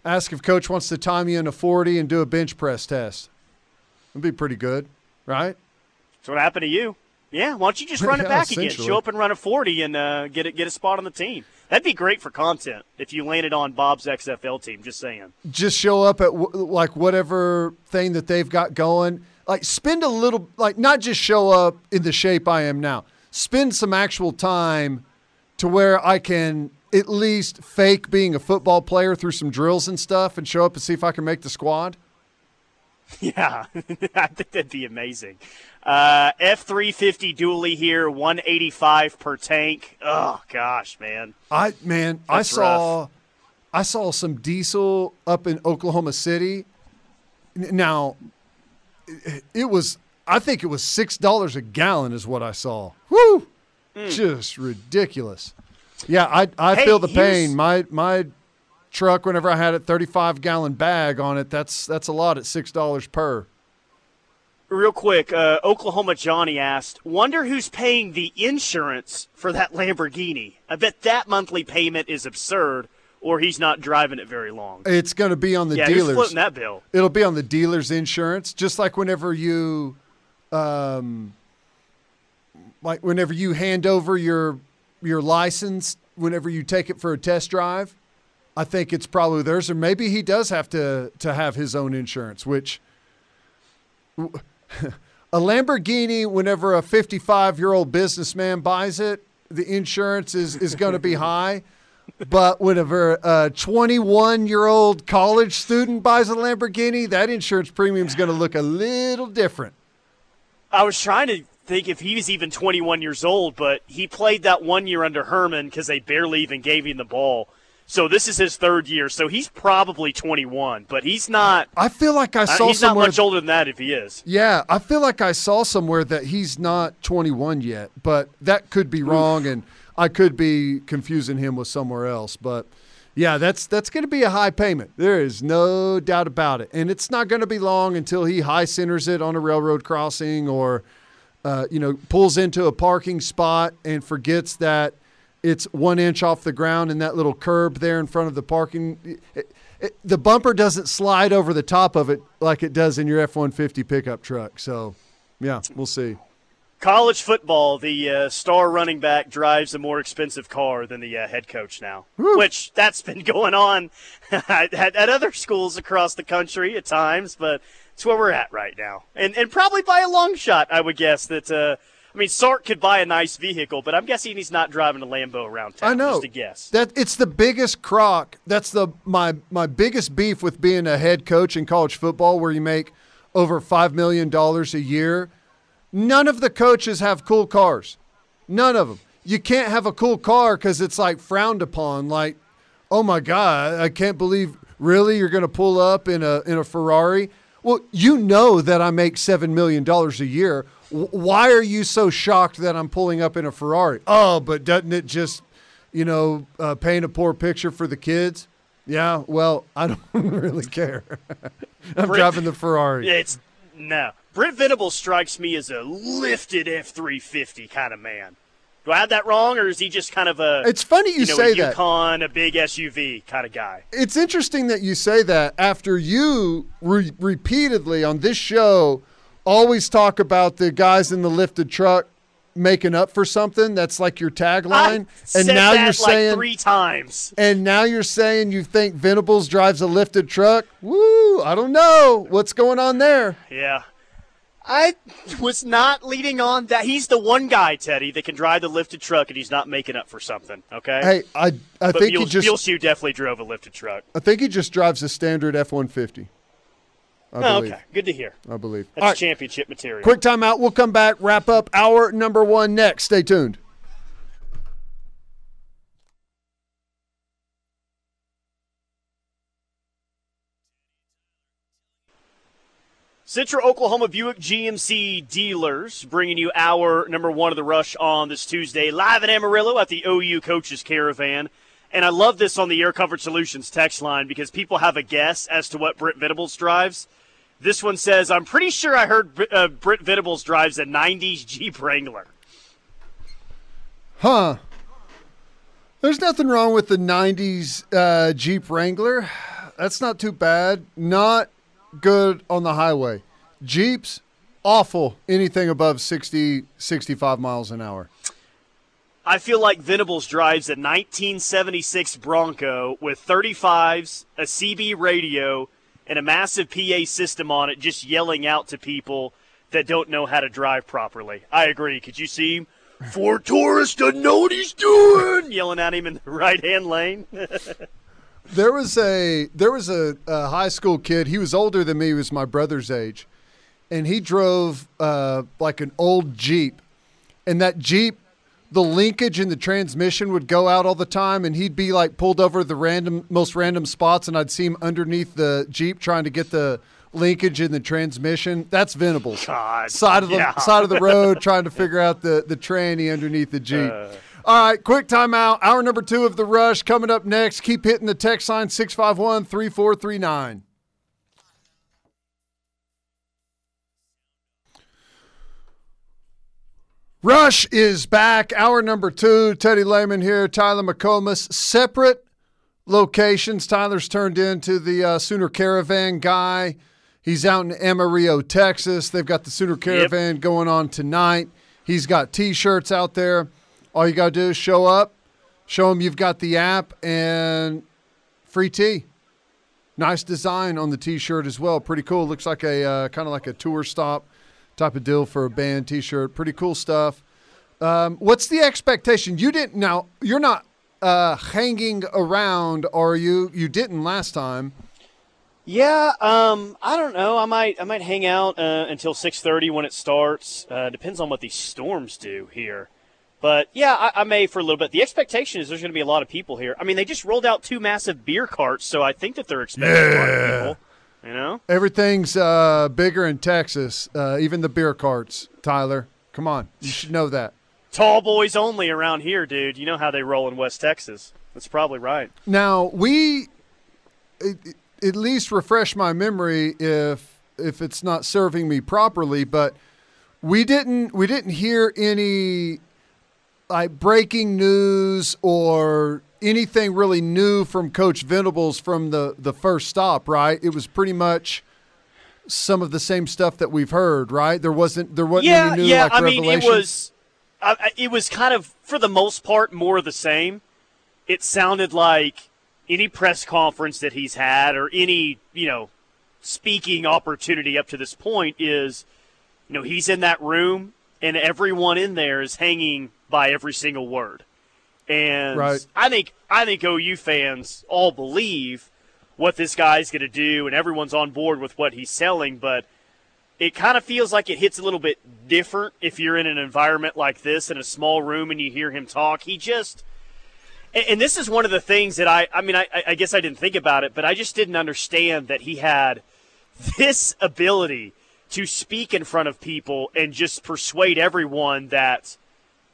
ask if Coach wants to time you in a 40 and do a bench press test. It'd be pretty good, right? That's what happened to you. Yeah, why don't you just run it back again? Show up and run a 40 and uh, get it, get a spot on the team. That'd be great for content if you landed on Bob's XFL team. Just saying. just show up at w- like whatever thing that they've got going. Like spend a little, like not just show up in the shape I am now. Spend some actual time to where I can at least fake being a football player through some drills and stuff, and show up and see if I can make the squad. Yeah, I think that'd be amazing. Uh, F350 dually here, 185 per tank. Oh gosh, man. I man, I saw, rough. I saw some diesel up in Oklahoma City. Now, it, was, I think it was six dollars a gallon, is what I saw. Woo, just ridiculous. Yeah, I I. Hey, feel the pain. My my truck, whenever I had a thirty-five gallon bag on it, that's that's a lot at six dollars per. Real quick, uh, Oklahoma Johnny asked, "Wonder who's paying the insurance for that Lamborghini? I bet that monthly payment is absurd, or he's not driving it very long." It's going to be on the yeah, dealers. floating that bill? It'll be on the dealer's insurance, just like whenever you, um, like whenever you hand over your your license, whenever you take it for a test drive. I think it's probably theirs, or maybe he does have to to have his own insurance. Which a Lamborghini, whenever a 55 year old businessman buys it, the insurance is is going to be high. But whenever a 21 year old college student buys a Lamborghini, that insurance premium is going to look a little different. I was trying to think if he was even 21 years old, but he played that one year under Herman because they barely even gave him the ball. So this is his third year, so he's probably 21, but he's not. I feel like I uh, saw he's not somewhere. much older than that if he is. yeah, I feel like I saw somewhere that he's not 21 yet, but that could be wrong, and I could be confusing him with somewhere else. But yeah, that's that's going to be a high payment. There is no doubt about it, and it's not going to be long until he high centers it on a railroad crossing or uh, you know pulls into a parking spot and forgets that it's one inch off the ground in that little curb there in front of the parking. It, it, the bumper doesn't slide over the top of it like it does in your F 150 pickup truck. So, yeah, we'll see. College football, the uh, star running back drives a more expensive car than the uh, head coach now, which that's been going on at, at other schools across the country at times, but it's where we're at right now, and and probably by a long shot, I would guess that. Uh, I mean, Sark could buy a nice vehicle, but I'm guessing he's not driving a Lambo around town. I know. Just a guess. That it's the biggest crock. That's the my my biggest beef with being a head coach in college football, where you make over five million dollars a year. None of the coaches have cool cars. None of them. You can't have a cool car because it's like frowned upon. Like, oh my god, I can't believe really you're going to pull up in a in a Ferrari. Well, you know that I make seven million dollars a year. Why are you so shocked that I'm pulling up in a Ferrari? Oh, but doesn't it just, you know, uh, paint a poor picture for the kids? Yeah. Well, I don't really care. I'm Brit- driving the Ferrari. It's no. Brent Venables strikes me as a lifted F three fifty kind of man. Do I have that wrong, or is he just kind of a It's funny you, you know, say a that. A big SUV kind of guy? it's interesting that you say that after you re- repeatedly on this show always talk about the guys in the lifted truck making up for something that's like your tagline I and said now that you're like saying three times. and now you're saying you think Venables drives a lifted truck woo i don't know what's going on there Yeah. I was not leading on that. He's the one guy, Teddy, that can drive the lifted truck, and he's not making up for something. Okay. hey i i but think he Beals, just Beals, you definitely drove a lifted truck. i think he just drives a standard f-150 i Oh, believe okay, good to hear. i believe That's right, championship material. quick timeout we'll come back wrap up hour number one next stay tuned Central Oklahoma Buick GMC dealers bringing you hour number one of the rush on this Tuesday, live in Amarillo at the OU Coaches Caravan. And I love this on the Air Comfort Solutions text line because people have a guess as to what Brent Venables drives. This one says, I'm pretty sure I heard uh, Brent Venables drives a 90s Jeep Wrangler. Huh. There's nothing wrong with the 90s uh, Jeep Wrangler. That's not too bad. Not good on the highway. Jeeps, awful. Anything above 60, 65 miles an hour. I feel like Venables drives a 1976 Bronco with 35s, a CB radio, and a massive PA system on it, just yelling out to people that don't know how to drive properly. I agree. Could you see? Ford Taurus doesn't know what he's doing, yelling at him in the right hand lane. There was a there was a, a, high school kid. He was older than me. He was my brother's age, and he drove uh, like an old Jeep. And that Jeep, the linkage in the transmission would go out all the time, and he'd be like pulled over the random most random spots, and I'd see him underneath the Jeep trying to get the linkage in the transmission. That's Venables. God, side of the yeah. side of the road, trying to figure out the the tranny underneath the Jeep. Uh. All right, quick timeout. Hour number two of the rush coming up next. Keep hitting the text line 651 3439. Rush is back. Hour number two. Teddy Lehman here. Tyler McComas. Separate locations. Tyler's turned into the uh, Sooner Caravan guy. He's out in Amarillo, Texas. They've got the Sooner Caravan yep. going on tonight. He's got t shirts out there. All you got to do is show up, show them you've got the app, and free tee. Nice design on the T-shirt as well. Pretty cool. Looks like a uh, kind of like a tour stop type of deal for a band T-shirt. Pretty cool stuff. Um, what's the expectation? You didn't now. You're not uh, hanging around, are you? You didn't last time. Yeah, um, I don't know. I might I might hang out uh, until six thirty when it starts. Uh, depends on what these storms do here. But yeah, I, I, may for a little bit. The expectation is there's going to be a lot of people here. I mean, they just rolled out two massive beer carts, so I think that they're expecting yeah. a lot of people. You know, everything's uh, bigger in Texas, uh, even the beer carts. Tyler, come on, you should know that. Tall boys only around here, dude. You know how they roll in West Texas. That's probably right. Now we, at least refresh my memory if if it's not serving me properly, but we didn't we didn't hear any like breaking news or anything really new from Coach Venables from the the first stop, right? It was pretty much some of the same stuff that we've heard, right? There wasn't there wasn't yeah, any new yeah. like, I mean, it was uh, it was kind of for the most part more of the same. It sounded like any press conference that he's had or any you know speaking opportunity up to this point is you know he's in that room and everyone in there is hanging by every single word. And right. I think I think OU fans all believe what this guy's going to do, and everyone's on board with what he's selling. But it kind of feels like it hits a little bit different if you're in an environment like this in a small room and you hear him talk. He just and, this is one of the things that I I mean I, I guess I didn't think about it, but I just didn't understand that he had this ability to speak in front of people and just persuade everyone that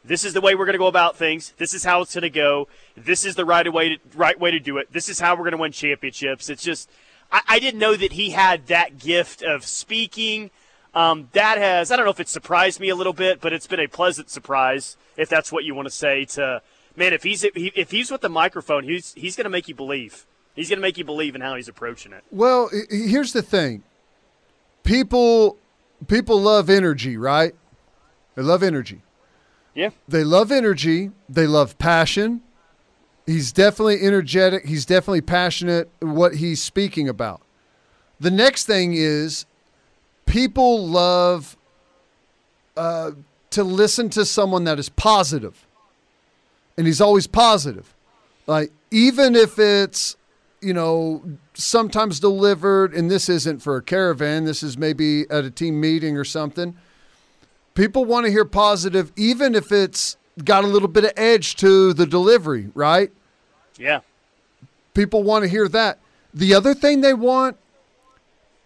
this is the way we're going to go about things. This is how it's going to go. This is the right way to, right way to do it. This is how we're going to win championships. It's just I, I didn't know that he had that gift of speaking. Um, that has I don't know if it surprised me a little bit, but it's been a pleasant surprise if that's what you want to say. To man, if he's if he's with the microphone, he's he's going to make you believe. He's going to make you believe in how he's approaching it. Well, here's the thing. People people love energy, right? They love energy. Yeah. They love energy. They love passion. He's definitely energetic. He's definitely passionate what he's speaking about. The next thing is people love uh, to listen to someone that is positive. And he's always positive. Like, even if it's, you know, sometimes delivered, and this isn't for a caravan, this is maybe at a team meeting or something people want to hear positive, even if it's got a little bit of edge to the delivery, right? Yeah. People want to hear that. The other thing they want,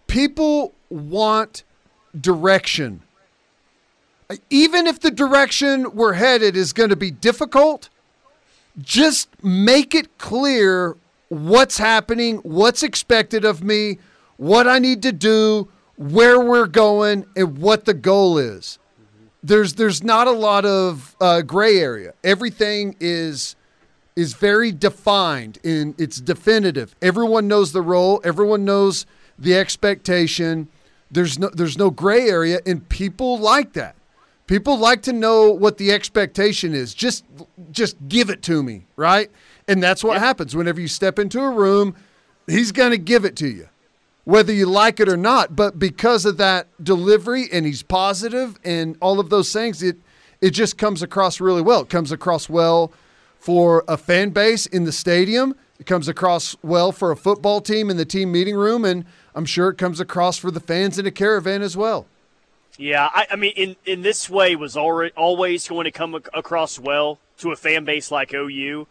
people want direction. Even if the direction we're headed is going to be difficult, just make it clear what's happening, what's expected of me, what I need to do, where we're going, and what the goal is there's there's not a lot of uh, gray area. Everything is is very defined and it's definitive. Everyone knows the role. Everyone knows the expectation. there's no there's no gray area, and people like that. People like to know what the expectation is. Just just give it to me, right? And that's what happens whenever you step into a room. He's going to give it to you, whether you like it or not. But because of that delivery, and he's positive, and all of those things, it it just comes across really well. It comes across well for a fan base in the stadium. It comes across well for a football team in the team meeting room, and I'm sure it comes across for the fans in a caravan as well. Yeah, I, I mean, in in this way was already, always going to come across well to a fan base like OU,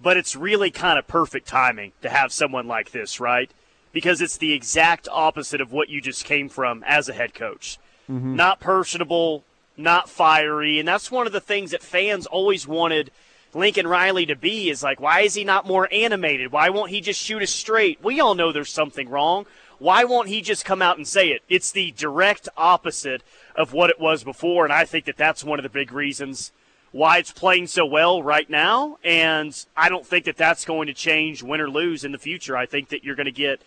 but it's really kind of perfect timing to have someone like this, right? Because it's the exact opposite of what you just came from as a head coach. Mm-hmm. Not personable, not fiery, and that's one of the things that fans always wanted Lincoln Riley to be is like, why is he not more animated? Why won't he just shoot us straight? We all know there's something wrong. Why won't he just come out and say it? It's the direct opposite of what it was before, and I think that that's one of the big reasons why it's playing so well right now. And I don't think that that's going to change win or lose in the future. I think that you're going to get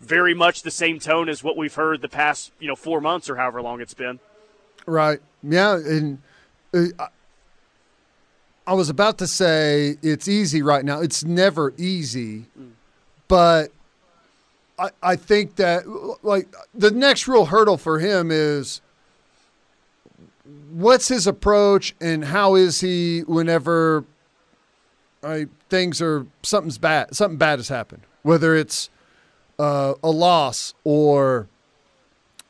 very much the same tone as what we've heard the past, you know, four months or however long it's been. Right. Yeah. And uh, I- I was about to say it's easy right now. It's never easy, but I, I think that like the next real hurdle for him is what's his approach and how is he whenever I, things are something's bad something bad has happened whether it's uh, a loss or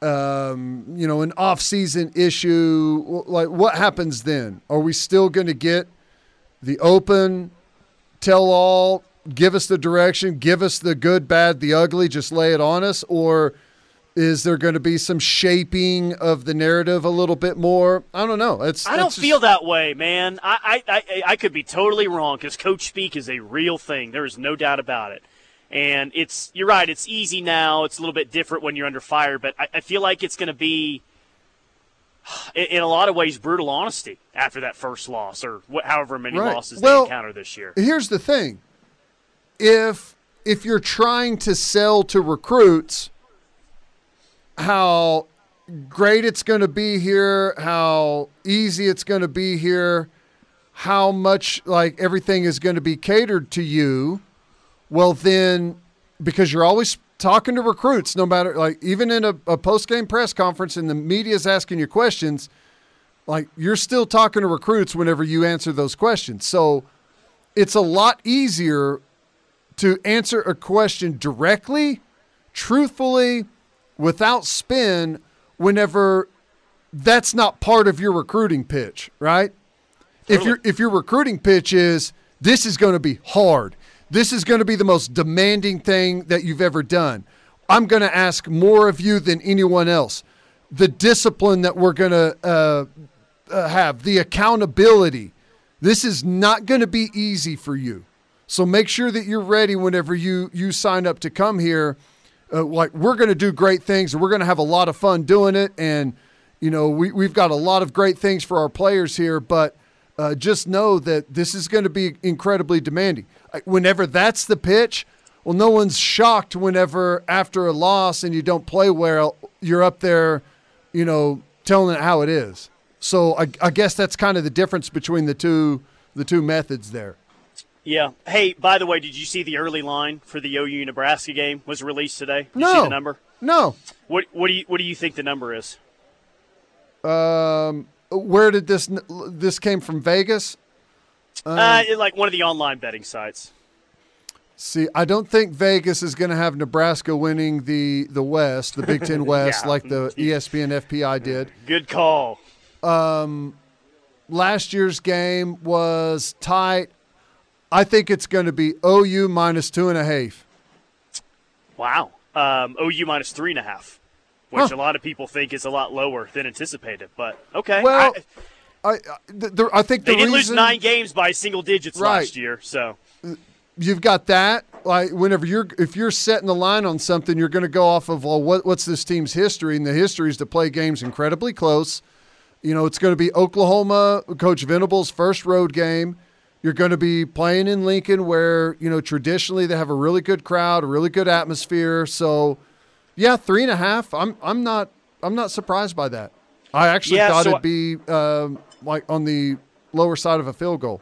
um, you know, an off-season issue, like what happens then? Are we still going to get the open, tell all, give us the direction, give us the good, bad, the ugly, just lay it on us, or is there going to be some shaping of the narrative a little bit more? I don't know. It's I don't just- feel that way, man. I I, I, I could be totally wrong because coach speak is a real thing. There is no doubt about it. And it's you're right. It's easy now. It's a little bit different when you're under fire, but I, I feel like it's going to be, in, in a lot of ways, brutal honesty after that first loss or wh- however many Right. losses Well, they encounter this year. here's the thing if if you're trying to sell to recruits how great it's going to be here how easy it's going to be here how much like everything is going to be catered to you well then because you're always talking to recruits no matter like even in a, a post-game press conference and the media's asking you questions like you're still talking to recruits whenever you answer those questions so it's a lot easier to answer a question directly, truthfully, without spin whenever that's not part of your recruiting pitch, right? If your if your recruiting pitch is this is going to be hard. This is going to be the most demanding thing that you've ever done. I'm going to ask more of you than anyone else. The discipline that we're going to uh, uh, have, the accountability. This is not going to be easy for you. So make sure that you're ready whenever you you sign up to come here. Uh, like we're going to do great things and we're going to have a lot of fun doing it. And you know we we've got a lot of great things for our players here, but uh, just know that this is going to be incredibly demanding. Whenever that's the pitch, well, no one's shocked whenever after a loss and you don't play well, you're up there, you know, telling it how it is. So I, I guess that's kind of the difference between the two the two methods there. Yeah. Hey, by the way, did you see the early line for the OU Nebraska game was released today? Did you No. see the number? No. What what do you what do you think the number is? Um, where did this this came from? Vegas. uh, like one of the online betting sites. See, I don't think Vegas is going to have Nebraska winning the the West, the Big Ten West, Yeah. like the ESPN FPI did. Good call. Um, Last year's game was tight. I think it's going to be OU minus two and a half. Wow. Um, OU minus three and a half, which Huh. a lot of people think is a lot lower than anticipated. But okay. Well, I, I I, th- there- I think they the did lose reason nine games by single digits Right. last year. So you've got that. Like whenever you're if you're setting the line on something, you're going to go off of well, what what's this team's history? And the history is to play games incredibly close. You know, it's going to be Oklahoma, Coach Venable's first road game. You're going to be playing in Lincoln, where you know traditionally they have a really good crowd, a really good atmosphere. So, Yeah, three and a half. I'm I'm not I'm not surprised by that. I actually Yeah, thought so it'd be um, like on the lower side of a field goal.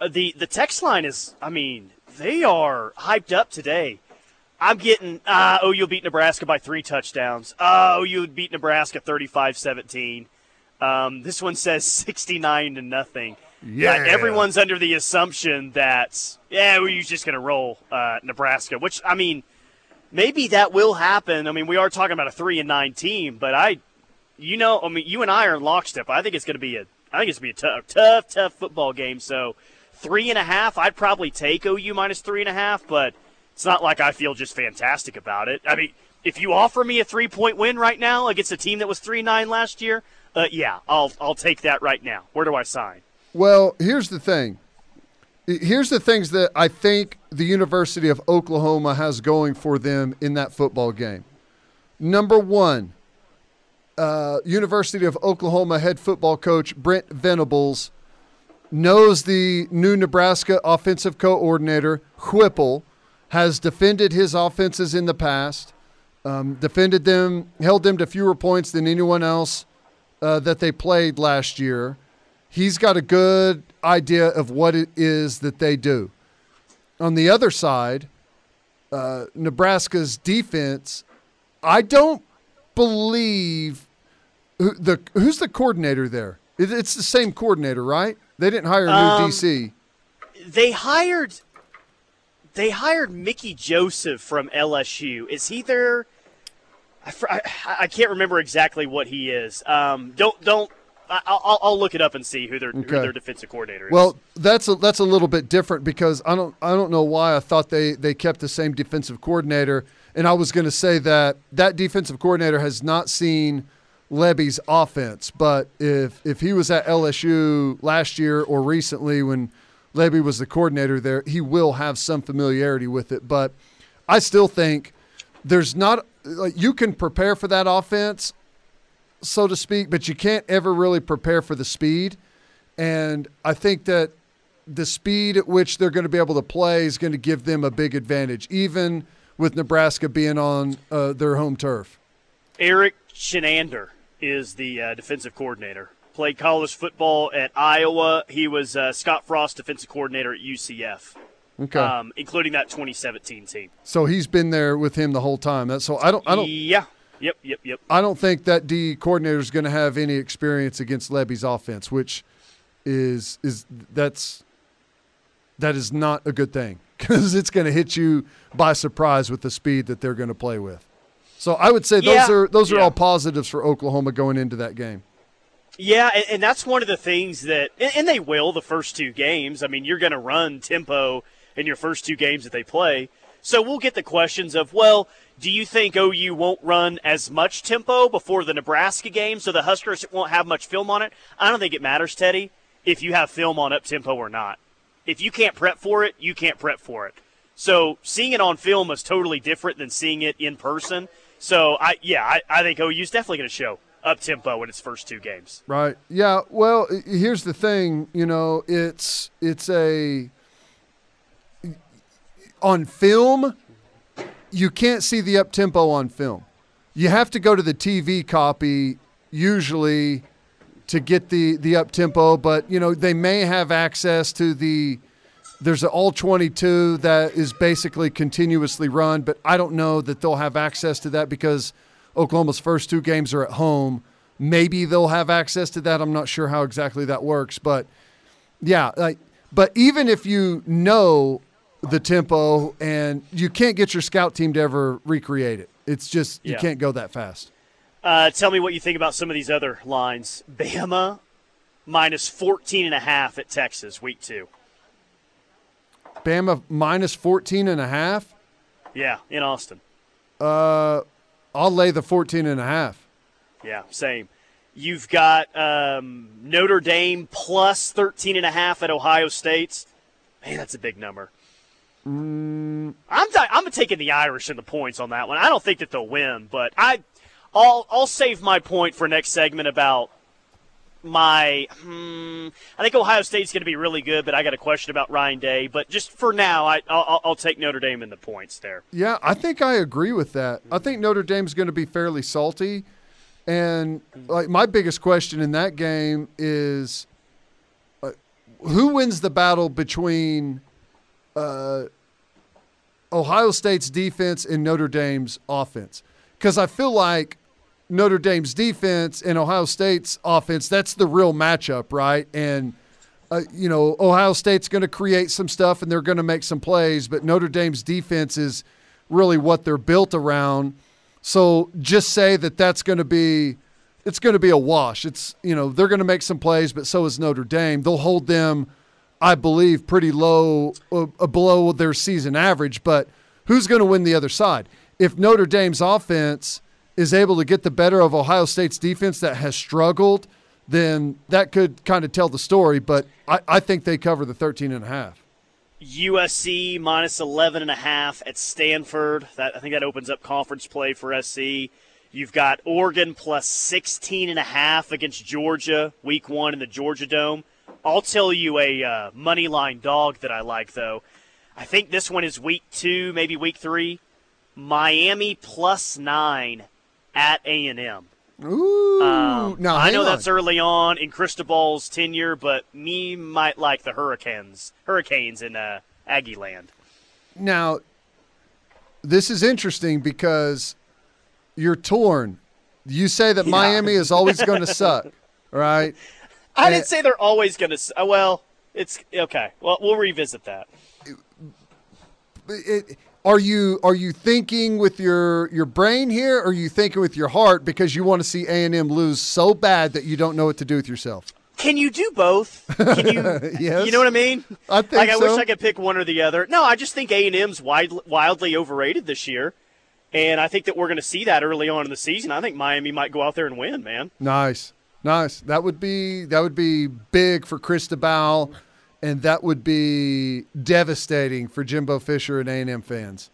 Uh, the the text line is, I mean, they are hyped up today. I'm getting, uh, OU beat Nebraska by three touchdowns. Uh, OU beat Nebraska 35-17. Um, this one says 69 to nothing. Yeah. Uh, everyone's under the assumption that, yeah, OU's just going to roll uh, Nebraska, which, I mean, maybe that will happen. I mean, we are talking about a 3 and 9 team, but I, you know, I mean, you and I are in lockstep. I think it's going to be a, I think it's going to be a tough, tough, tough football game. So, three and a half, I'd probably take OU minus three and a half, but it's not like I feel just fantastic about it. I mean, if you offer me a three point win right now against a team that was three nine last year, uh, yeah, I'll I'll take that right now. Where do I sign? Well, here's the thing. Here's the things that I think the University of Oklahoma has going for them in that football game. Number one, uh, University of Oklahoma head football coach Brent Venables knows the new Nebraska offensive coordinator, Whipple, has defended his offenses in the past, um, defended them, held them to fewer points than anyone else uh, that they played last year. He's got a good idea of what it is that they do. On the other side, uh, Nebraska's defense, I don't believe who, the who's the coordinator there. It, it's the same coordinator, right? They didn't hire a new Um, DC. They hired they hired Mickey Joseph from LSU. Is he there? I, I, I can't remember exactly what he is. Um, don't don't I'll, I'll look it up and see who their who their defensive coordinator is. Well, that's a, that's a little bit different because I don't I don't know why I thought they they kept the same defensive coordinator, and I was going to say that that defensive coordinator has not seen Lebby's offense, but if if he was at LSU last year or recently when Lebby was the coordinator there, he will have some familiarity with it. But I still think there's not like you can prepare for that offense, so to speak, but you can't ever really prepare for the speed. And I think that the speed at which they're going to be able to play is going to give them a big advantage, even with Nebraska being on uh, their home turf. Erik Chinander is the uh, defensive coordinator. Played college football at Iowa. He was uh, Scott Frost defensive coordinator at UCF, Okay, um, including that 2017 team. so he's been there with him the whole time. That's so I don't I don't Yeah. Yep. Yep. Yep. I don't think that D coordinator is going to have any experience against Lebby's offense, which is is that's that is not a good thing because it's going to hit you by surprise with the speed that they're going to play with. So I would say those Yeah. are those are Yeah. all positives for Oklahoma going into that game. Yeah, and, and that's one of the things that, and, and they will the first two games. I mean, you're going to run tempo in your first two games that they play. So we'll get the questions of, well, do you think OU won't run as much tempo before the Nebraska game so the Huskers won't have much film on it? I don't think it matters, Teddy, if you have film on up tempo or not. If you can't prep for it, you can't prep for it. So seeing it on film is totally different than seeing it in person. So I, yeah, I, I think OU's definitely going to show up tempo in its first two games. Right. Yeah. Well, here's the thing. You know, it's it's a on film. You can't see the up tempo on film. You have to go to the TV copy usually to get the the up tempo. But you know, they may have access to the. There's an all 22 that is basically continuously run, but I don't know that they'll have access to that because Oklahoma's first two games are at home. Maybe they'll have access to that. I'm not sure how exactly that works, but yeah, like but even if you know the tempo and you can't get your scout team to ever recreate it. It's just you Yeah. can't go that fast. Uh, tell me what you think about some of these other lines. Bama minus 14 and a half at Texas, week two. Bama minus 14 and a half. Yeah, in Austin. Uh, I'll lay the 14 and a half. Yeah, same. You've got um, Notre Dame plus 13 and a half at Ohio State. Man, that's a big number. I'm i I'm taking the Irish in the points on that one. I don't think that they'll win, but I I'll I'll save my point for next segment about my. Hmm, I think Ohio State's going to be really good, but I got a question about Ryan Day. But just for now, I, will I'll take Notre Dame in the points there. Yeah, I think I agree with that. I think Notre Dame's going to be fairly salty. And like my biggest question in that game is uh, who wins the battle between uh, Ohio State's defense and Notre Dame's offense? Because I feel like Notre Dame's defense and Ohio State's offense, that's the real matchup, right? And, uh, you know, Ohio State's going to create some stuff and they're going to make some plays, but Notre Dame's defense is really what they're built around. So just say that that's going to be it's going to be a wash. It's you know they're going to make some plays, but so is Notre Dame. They'll hold them, I believe, pretty low uh, uh below their season average. But who's going to win the other side? If Notre Dame's offense is able to get the better of Ohio State's defense that has struggled, then that could kind of tell the story. But I, I think they cover the 13 and a half. USC minus 11 and a half at Stanford. That I think that opens up conference play for SC. You've got Oregon plus 16 and a half against Georgia week 1 in the Georgia Dome. I'll tell you a uh, money line dog that I like though. I think this one is week 2, maybe week 3. Miami plus 9 at A&M. Ooh, um, now I know on. that's early on in Cristobal's tenure, but me might like the Hurricanes, Hurricanes in uh, Aggie Land. Now, this is interesting because you're torn. You say that yeah. Miami is always going to suck, right? I didn't say they're always going to. Uh, well, it's okay. Well, we'll revisit that. It, are you are you thinking with your your brain here, or are you thinking with your heart because you want to see A and M lose so bad that you don't know what to do with yourself? Can you do both? Can you? yes. You know what I mean? I think like I so. wish I could pick one or the other. No, I just think A and M's wide, wildly overrated this year, and I think that we're going to see that early on in the season. I think Miami might go out there and win, man. Nice, nice. That would be that would be big for Cristobal and that would be devastating for Jimbo Fisher and A&M fans.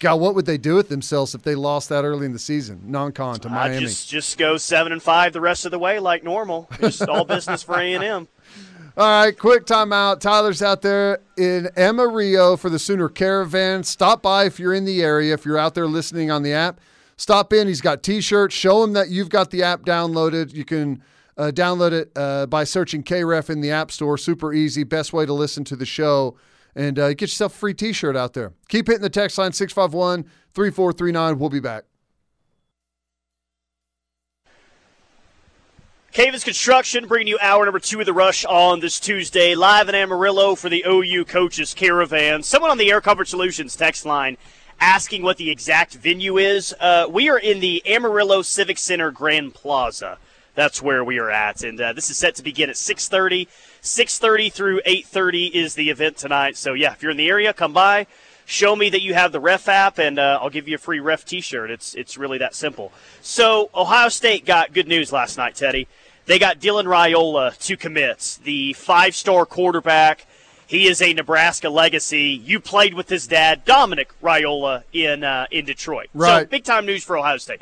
God, what would they do with themselves if they lost that early in the season, non-con to Miami? Uh, just just go seven and five the rest of the way like normal. Just all business for A and M. All right, quick timeout. Tyler's out there in Amarillo for the Sooner Caravan. Stop by if you're in the area. If you're out there listening on the app, stop in. He's got T-shirts. Show him that you've got the app downloaded. You can uh, download it uh, by searching KREF in the App Store. Super easy. Best way to listen to the show. And uh, get yourself a free t shirt out there. Keep hitting the text line 651 3439. We'll be back. Cavens Construction bringing you hour number two of the rush on this Tuesday, live in Amarillo for the OU Coaches Caravan. Someone on the Air Comfort Solutions text line asking what the exact venue is. Uh, we are in the Amarillo Civic Center Grand Plaza that's where we are at. And uh, this is set to begin at 6:30. 6:30 through 8:30 is the event tonight. So yeah, if you're in the area, come by. Show me that you have the Ref app, and uh, I'll give you a free Ref T-shirt. It's it's really that simple. So Ohio State got good news last night, Teddy. They got Dylan Raiola to commit, the five-star quarterback. He is a Nebraska legacy. You played with his dad, Dominic Raiola, in uh, in Detroit. Right. So big time news for Ohio State.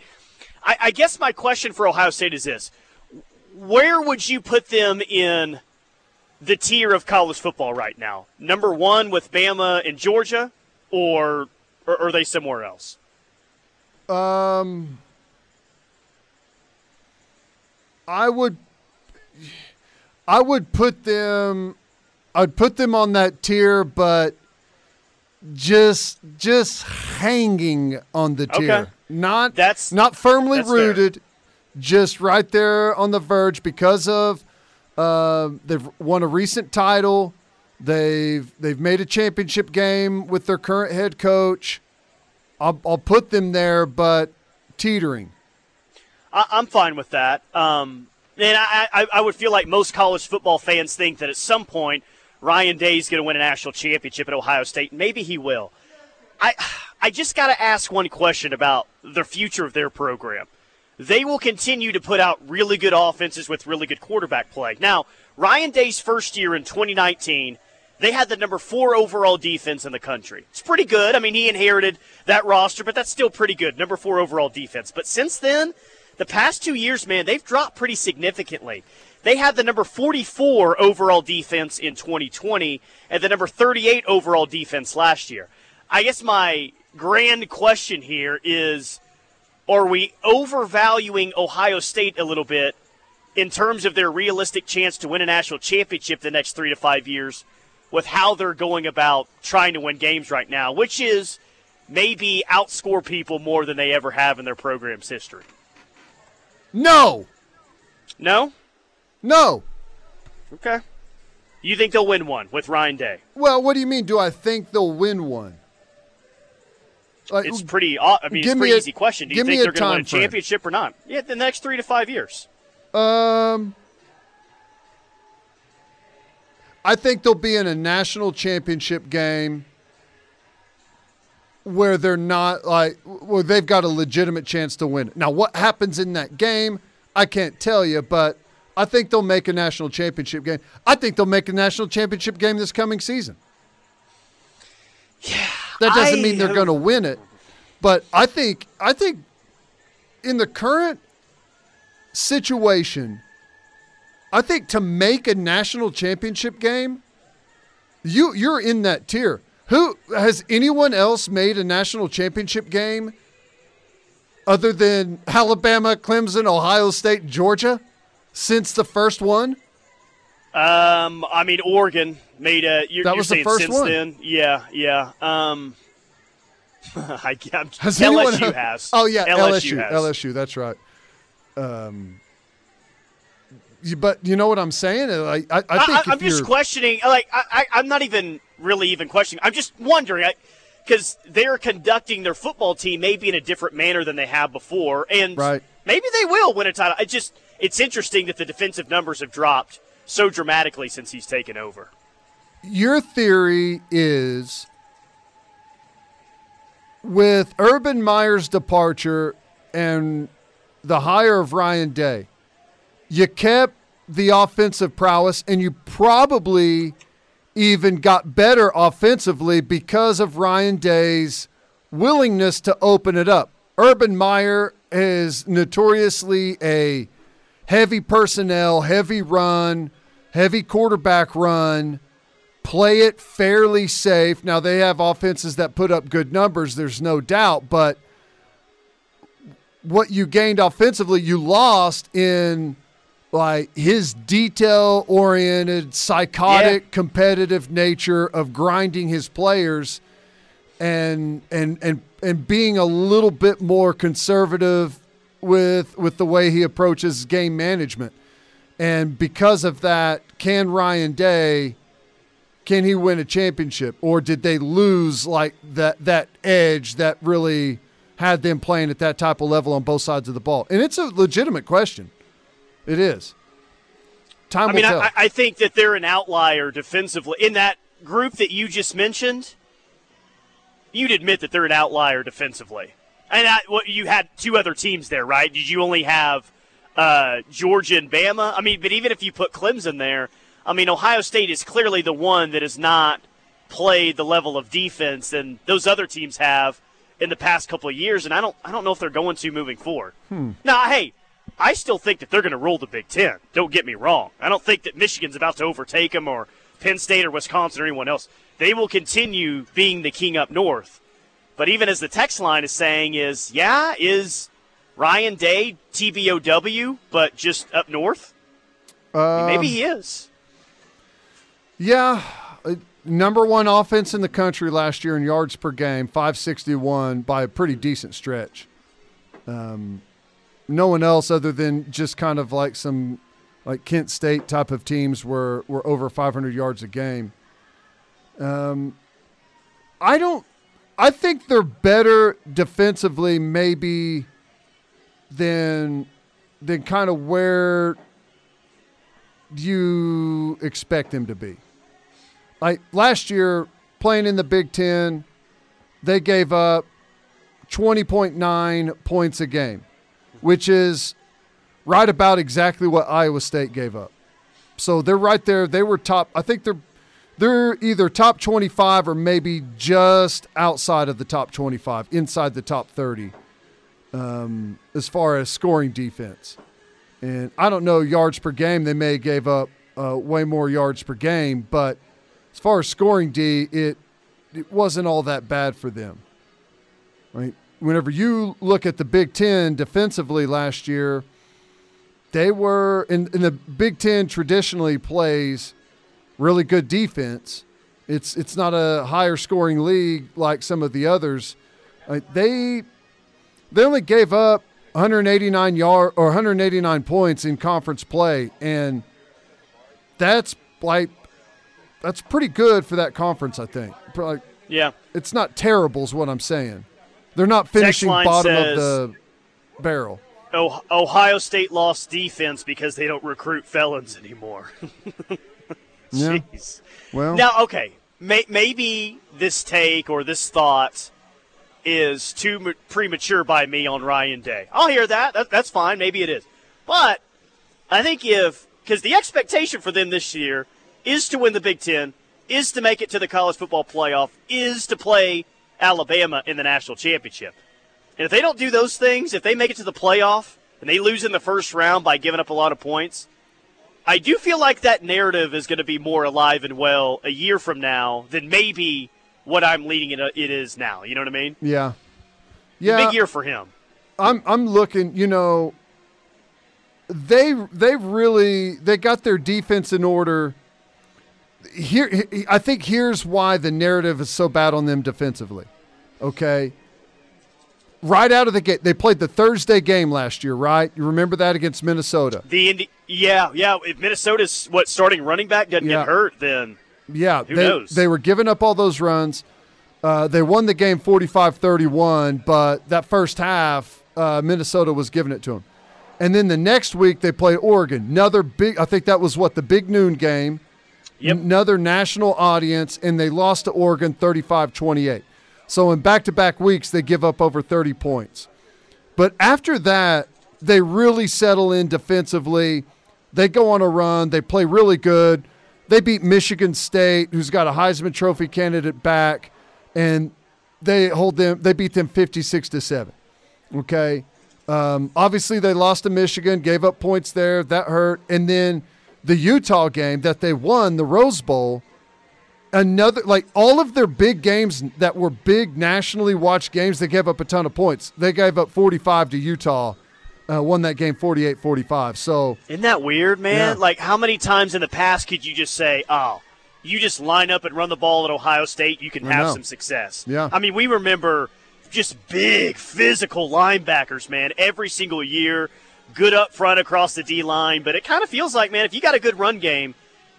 I, I guess my question for Ohio State is this: where would you put them in the tier of college football right now? Number one with Bama and Georgia, or, or are they somewhere else? Um, I would, I would put them, I'd put them on that tier, but just just hanging on the tier, okay. not that's not firmly that's rooted. Fair just right there on the verge because of uh, they've won a recent title. They've they've made a championship game with their current head coach. I'll, I'll put them there, but teetering. I, am fine with that. Um, and I, I, I would feel like most college football fans think that at some point Ryan Day is going to win a national championship at Ohio State. Maybe he will. I I just got to ask one question about the future of their program they will continue to put out really good offenses with really good quarterback play. Now, Ryan Day's first year in 2019, they had the number four overall defense in the country. It's pretty good. I mean, he inherited that roster, but that's still pretty good. Number four overall defense. But since then, the past two years, man, they've dropped pretty significantly. They had the number 44 overall defense in 2020 and the number 38 overall defense last year. I guess my grand question here is are we overvaluing Ohio State a little bit in terms of their realistic chance to win a national championship the next three to five years with how they're going about trying to win games right now, which is maybe outscore people more than they ever have in their program's history? No. No? No. Okay. You think they'll win one with Ryan Day? Well, what do you mean? Do I think they'll win one? Like, It's pretty. I mean, it's a pretty a- easy question. Do you think they're going to win a frame. championship or not? Yeah, the next three to five years. Um, I think they'll be in a national championship game where they're not like, where they've got a legitimate chance to win. Now, what happens in that game, I can't tell you, but I think they'll make a national championship game. I think they'll make a national championship game this coming season. Yeah, that doesn't I- mean they're going to win it, but I think I think in the current situation, I think to make a national championship game, you you're in that tier. Who has anyone else made a national championship game other than Alabama, Clemson, Ohio State, Georgia since the first one? Um, I mean, Oregon made a. You're, That was the first since one. then, yeah, yeah. Um, I, I'm, Has LSU has. Oh yeah, LSU, LSU. LSU. That's right. Um, but you know what I'm saying? Like, I, I I, think I, am just questioning. Like, I, I, I'm not even really even questioning. I'm just wondering because they're conducting their football team maybe in a different manner than they have before, and Right. maybe they will win a title. I just it's interesting that the defensive numbers have dropped so dramatically since he's taken over. your theory is with Urban Meyer's departure and the hire of Ryan Day, you kept the offensive prowess and you probably even got better offensively because of Ryan Day's willingness to open it up. Urban Meyer is notoriously a heavy personnel, heavy run, heavy quarterback run, play it fairly safe. Now they have offenses that put up good numbers, there's no doubt, but what you gained offensively, you lost in like his detail oriented, psychotic, competitive nature of grinding his players and and and and being a little bit more conservative with with the way he approaches game management. And because of that, can Ryan Day can he win a championship or did they lose like that that edge that really had them playing at that type of level on both sides of the ball? And it's a legitimate question. It is. Time I mean. I, I think that they're an outlier defensively in that group that you just mentioned. You'd admit that they're an outlier defensively, and I, what, you had two other teams there, right? Did you only have uh, Georgia and Bama? I mean, but even if you put Clemson there, I mean, Ohio State is clearly the one that has not played the level of defense that those other teams have in the past couple of years, and I don't, I don't know if they're going to moving forward. Now, hey, I still think that they're going to rule the Big Ten. Don't get me wrong. I don't think that Michigan's about to overtake them or Penn State or Wisconsin or anyone else. They will continue being the king up north. But even as the text line is saying, is yeah, is Ryan Day TBOW, but just up north? Um, Maybe he is. Yeah, uh, number one offense in the country last year in yards per game, 561 by a pretty decent stretch. Um, no one else other than just kind of like some like Kent State type of teams were were over 500 yards a game. Um, I don't. I think they're better defensively, maybe than than kind of where you expect them to be. Like last year, playing in the Big Ten, they gave up 20.9 points a game, which is right about exactly what Iowa State gave up. So they're right there. They were top. I think they're they're either top 25 or maybe just outside of the top 25, inside the top 30, um, as far as scoring defense. And I don't know yards per game. They may gave up uh, way more yards per game, but as far as scoring D, it it wasn't all that bad for them. Right? Whenever you look at the Big Ten defensively last year, they were in, in the Big Ten traditionally plays really good defense. It's it's not a higher scoring league like some of the others. Like they they only gave up 189 yard or 189 points in conference play, and that's like that's pretty good for that conference. I think. Like, Yeah. it's not terrible, is what I'm saying. They're not finishing bottom says- of the barrel. Oh, Ohio State lost defense because they don't recruit felons anymore. Yeah. Jeez. Well, Now, okay, may, maybe this take or this thought is too m- premature by me on Ryan Day. I'll hear that. that. That's fine. Maybe it is. But I think if, because the expectation for them this year is to win the Big Ten, is to make it to the college football playoff, is to play Alabama in the national championship. And if they don't do those things, if they make it to the playoff and they lose in the first round by giving up a lot of points, I do feel like that narrative is going to be more alive and well a year from now than maybe what I'm leading it, it is now. You know what I mean? yeah, yeah. Big year for him. I'm I'm looking. You know, they they really they got their defense in order. Here, I think here's why the narrative is so bad on them defensively. Okay. Right out of the gate, they played the Thursday game last year, right? You remember that against Minnesota? The Indi- yeah, yeah. If Minnesota's what starting running back doesn't Yeah. get hurt, then Yeah, Who they, knows? they were giving up all those runs. Uh, they won the game 45 31, but that first half, uh, Minnesota was giving it to them. And then the next week, they play Oregon. Another big, I think that was what, the big noon game. Yep. Another national audience, and they lost to Oregon 35 28. So in back to back weeks, they give up over 30 points. But after that, they really settle in defensively. They go on a run. They play really good. They beat Michigan State, who's got a Heisman Trophy candidate back, and they hold them. They beat them fifty-six to seven. Okay. Um, obviously, they lost to Michigan, gave up points there. That hurt. And then the Utah game that they won, the Rose Bowl, another like all of their big games that were big nationally watched games they gave up a ton of points they gave up 45 to utah uh, won that game 48-45 so isn't that weird, man? Yeah. Like how many times in the past could you just say, "Oh, you just line up and run the ball at Ohio State, you can I have know. some success." Yeah. I mean, we remember just big physical linebackers, man, every single year, good up front across the D line. But it kind of feels like, man, if you got a good run game,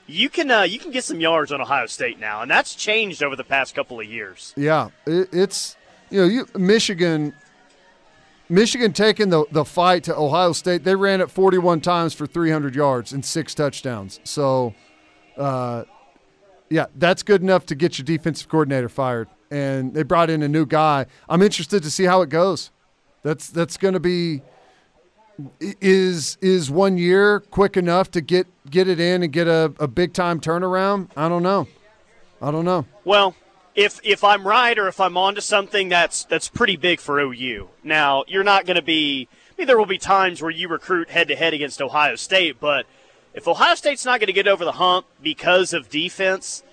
you can uh, you can get some yards on Ohio State now, and that's changed over the past couple of years. yeah it, it's you know you michigan michigan taking the, the fight to ohio state they ran it 41 times for 300 yards and six touchdowns. So uh, yeah that's good enough to get your defensive coordinator fired. And they brought in a new guy. I'm interested to see how it goes. That's that's going to be is is one year quick enough to get get it in and get a, a big time turnaround? I don't know. I don't know. Well, if if I'm right or if I'm onto something that's that's pretty big for OU. Now, you're not going to be I mean there will be times where you recruit head to head against Ohio State, but if Ohio State's not going to get over the hump because of defense,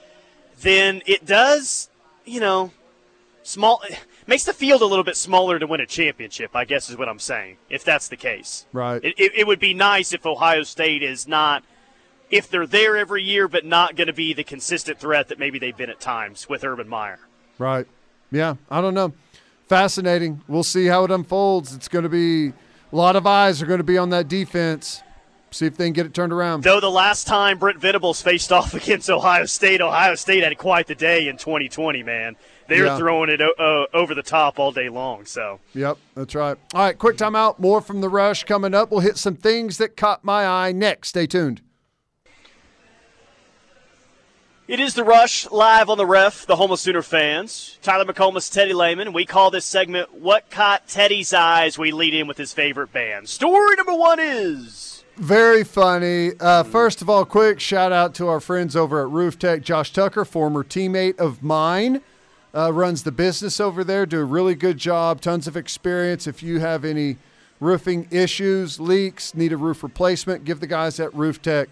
then it does, you know, small makes the field a little bit smaller to win a championship, I guess is what I'm saying. If that's the case. Right. It, it, it would be nice if Ohio State is not if they're there every year, but not going to be the consistent threat that maybe they've been at times with Urban Meyer. Right. Yeah. I don't know. Fascinating. We'll see how it unfolds. It's going to be a lot of eyes are going to be on that defense. See if they can get it turned around. Though the last time Brent Venables faced off against Ohio State, Ohio State had quite the day in 2020. Man, they're Yeah. throwing it uh, over the top all day long. So Yep, that's right. All right, quick timeout. More from the rush coming up. We'll hit some things that caught my eye next. Stay tuned. It is the Rush live on the ref, the home of Sooner fans. Tyler McComas, Teddy Lehman. We call this segment "What Caught Teddy's Eyes." We lead in with his favorite band. Story number one is Very funny. Uh, first of all, quick shout out to our friends over at Roof Tech. Josh Tucker, former teammate of mine, uh, runs the business over there. Do a really good job. Tons of experience. If you have any roofing issues, leaks, need a roof replacement, give the guys at Roof Tech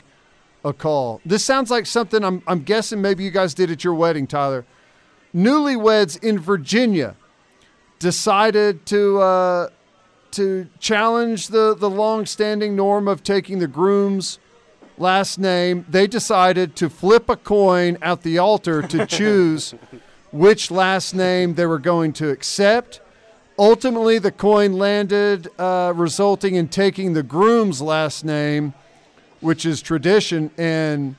a call. This sounds like something I'm, I'm guessing maybe you guys did at your wedding, Tyler. Newlyweds in Virginia decided to uh, to challenge the the long-standing norm of taking the groom's last name. They decided to flip a coin at the altar to choose which last name they were going to accept. Ultimately, the coin landed, uh, resulting in taking the groom's last name, which is tradition, and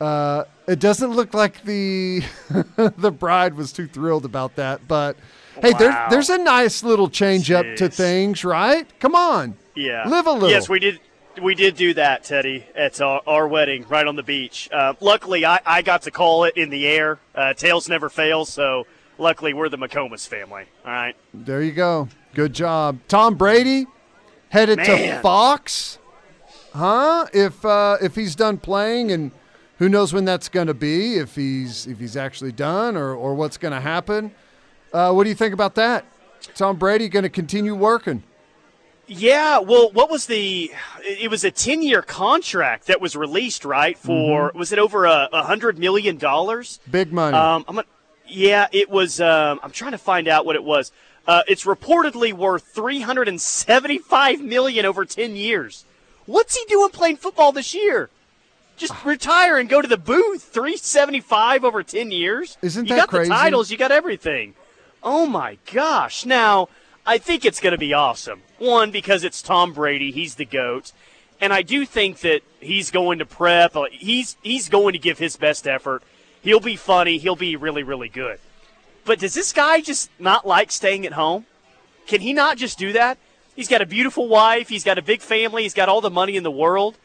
uh, it doesn't look like the the bride was too thrilled about that. But hey, Wow. there, there's a nice little change up to things, right? Come on, Yeah. live a little. Yes, we did. We did do that, Teddy, at our, our wedding right on the beach. Uh, luckily, I, I got to call it in the air. Uh, tails never fail, so luckily we're the McComas family. All right. There you go. Good job. Tom Brady headed to Fox. Huh? If uh, if he's done playing and who knows when that's going to be, if he's if he's actually done or or what's going to happen. Uh, what do you think about that? Tom Brady going to continue working? Yeah, well, what was the? It was a ten-year contract that was released, right? For Mm-hmm. was it over a, a hundred million dollars? Big money. Um, I'm gonna, yeah, it was. Um, I'm trying to find out what it was. Uh, it's reportedly worth 375 million over 10 years. What's he doing playing football this year? Just retire and go to the booth. 375 over 10 years. Isn't you that got crazy? the titles? You got everything. Oh my gosh! Now I think it's going to be awesome. One because it's Tom Brady. He's the goat. And I do think that he's going to prep. uh, He's he's going to give his best effort. He'll be funny. He'll be really really good. But does this guy just not like staying at home? Can he not just do that? He's got a beautiful wife. He's got a big family. He's got all the money in the world.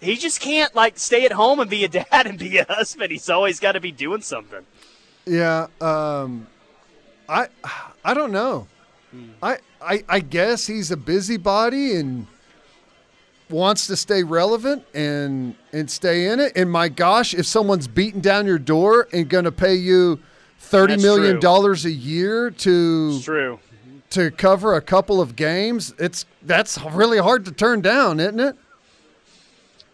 He just can't like stay at home and be a dad and be a husband. He's always got to be doing something. Yeah, um, I I don't know. I, I I guess he's a busybody and wants to stay relevant and and stay in it. And my gosh, if someone's beating down your door and going to pay you thirty That's million true. dollars a year to true. To cover a couple of games, it's that's really hard to turn down, isn't it?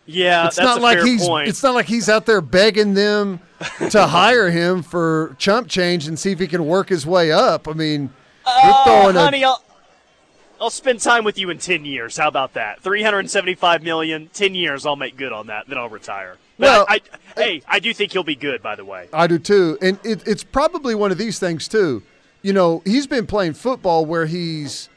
Yeah, it's that's not a like he's point. it's not like he's out there begging them to hire him for chump change and see if he can work his way up. I mean, you're oh, throwing a honey, I'll, I'll spend time with you in 10 years. How about that? 375 million, 10 years, I'll make good on that. Then I'll retire. Well, I, I, eh hey, I do think he'll be good, by the way. I do too, and it, it's probably one of these things too. You know, he's been playing football where he's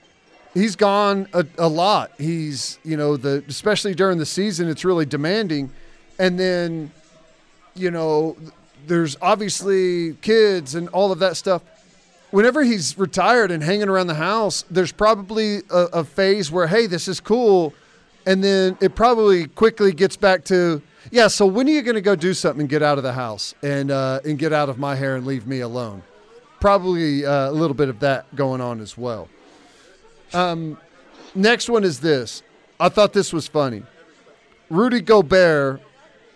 he's gone a, a lot. He's you know the especially during the season, it's really demanding, and then you know there's obviously kids and all of that stuff. Whenever he's retired and hanging around the house, there's probably a, a phase where hey, this is cool, and then it probably quickly gets back to yeah. So when are you going to go do something and get out of the house and uh, and get out of my hair and leave me alone? Probably uh, a little bit of that going on as well. Um, next one is this. I thought this was funny. Rudy Gobert,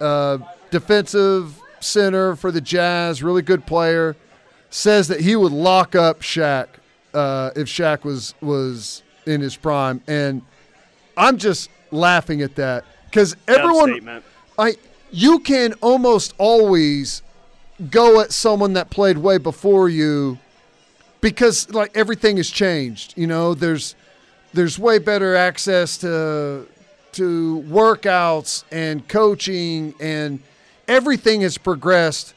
uh, defensive center for the Jazz, really good player, says that he would lock up Shaq uh, if Shaq was was in his prime, and I'm just laughing at that because everyone. I you can almost always go at someone that played way before you because like everything has changed. You know, there's there's way better access to to workouts and coaching and everything has progressed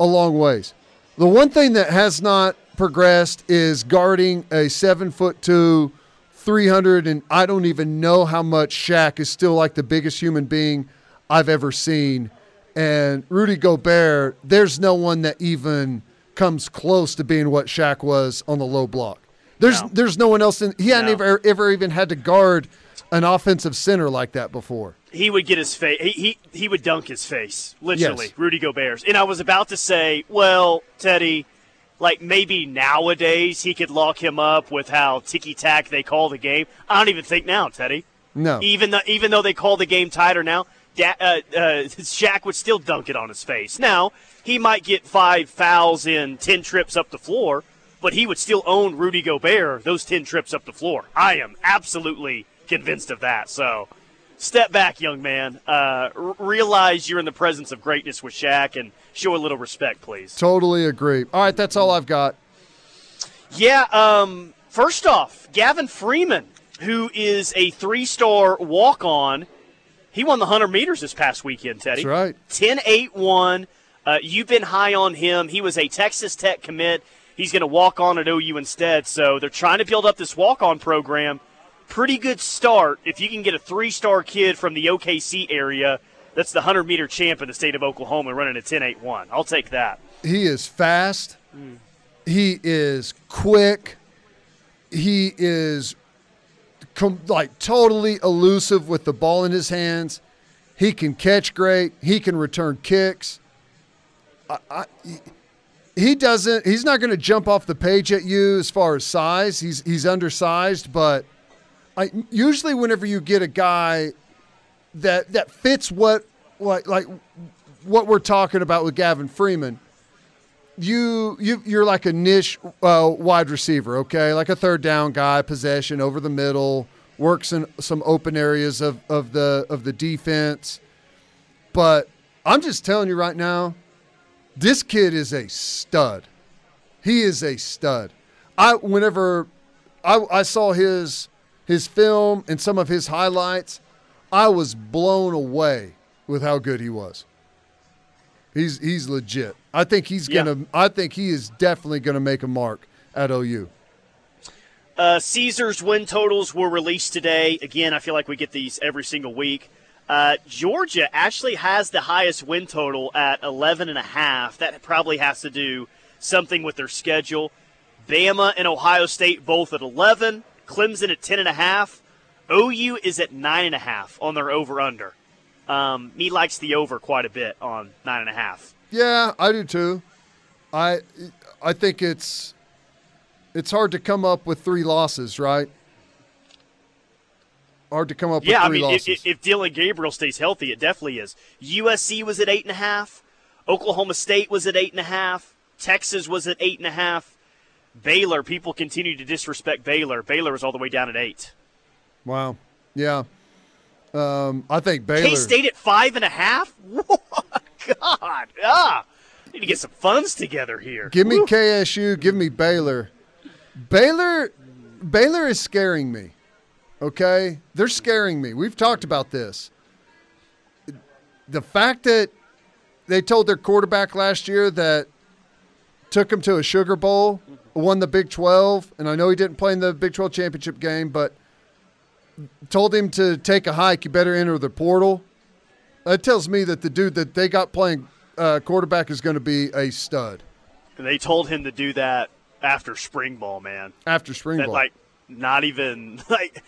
a long ways. The one thing that has not progressed is guarding a seven foot two, 300, and I don't even know how much Shaq is still like the biggest human being I've ever seen. And Rudy Gobert, there's no one that even comes close to being what Shaq was on the low block. There's No. there's no one else in he hadn't No. ever ever even had to guard an offensive center like that before. He would get his face. He, he he would dunk his face, literally. Yes. Rudy Gobert. And I was about to say, well, Teddy, like maybe nowadays he could lock him up with how ticky tack they call the game. I don't even think now, Teddy. No. Even though even though they call the game tighter now, da- uh, uh, Shaq would still dunk it on his face. Now he might get five fouls in ten trips up the floor, but he would still own Rudy Gobert those 10 trips up the floor. I am absolutely convinced of that. So step back, young man. Uh, r- realize you're in the presence of greatness with Shaq and show a little respect, please. Totally agree. All right, that's all I've got. Yeah, um, first off, Gavin Freeman, who is a three star walk on, he won the 100 meters this past weekend, Teddy. That's right. 10 8 1. Uh, you've been high on him. He was a Texas Tech commit. He's going to walk on at OU instead. So they're trying to build up this walk on program. Pretty good start if you can get a three star kid from the OKC area that's the 100 meter champ in the state of Oklahoma running a 10 8 1. I'll take that. He is fast. He is quick. He is com- like totally elusive with the ball in his hands. He can catch great. He can return kicks. I, I, he doesn't. He's not going to jump off the page at you as far as size. He's he's undersized, but I usually whenever you get a guy that that fits what like like what we're talking about with Gavin Freeman, you you you're like a niche uh, wide receiver, okay, like a third down guy, possession over the middle, works in some open areas of of the of the defense. But I'm just telling you right now, this kid is a stud. He is a stud. I whenever I, I saw his his film and some of his highlights, I was blown away with how good he was. He's he's legit. I think he's gonna. I think he is definitely gonna make a mark at OU. Uh, Caesars win totals were released today. Again, I feel like we get these every single week. Uh, Georgia actually has the highest win total at 11 and a half. That probably has to do something with their schedule. Bama and Ohio State both at 11. Clemson at 10 and a half. OU is at nine and a half on their over under. Um, me likes the over quite a bit on nine and a half. Yeah, I do too. I I think it's it's hard to come up with three losses, right? Hard to come up Yeah, with I three mean, if, losses. if if Dillon Gabriel stays healthy, it definitely is. USC was at eight and a half. Oklahoma State was at eight and a half. Texas was at eight and a half. Baylor, people continue to disrespect Baylor. Baylor is all the way down at eight. wow. Yeah. Um, I think Baylor. K State at five and a half. God, ah, need to get some funds together here. Give me Woo. KSU. Give me Baylor. Baylor. Baylor is scaring me. Okay, they're scaring me. We've talked about this. The fact that they told their quarterback last year that took him to a Sugar Bowl, won the Big 12, and I know he didn't play in the Big 12 championship game, but told him to take a hike. You better enter the portal. That tells me that the dude that they got playing uh, quarterback is going to be a stud And they told him to do that after spring ball, man. after spring that ball. like not even like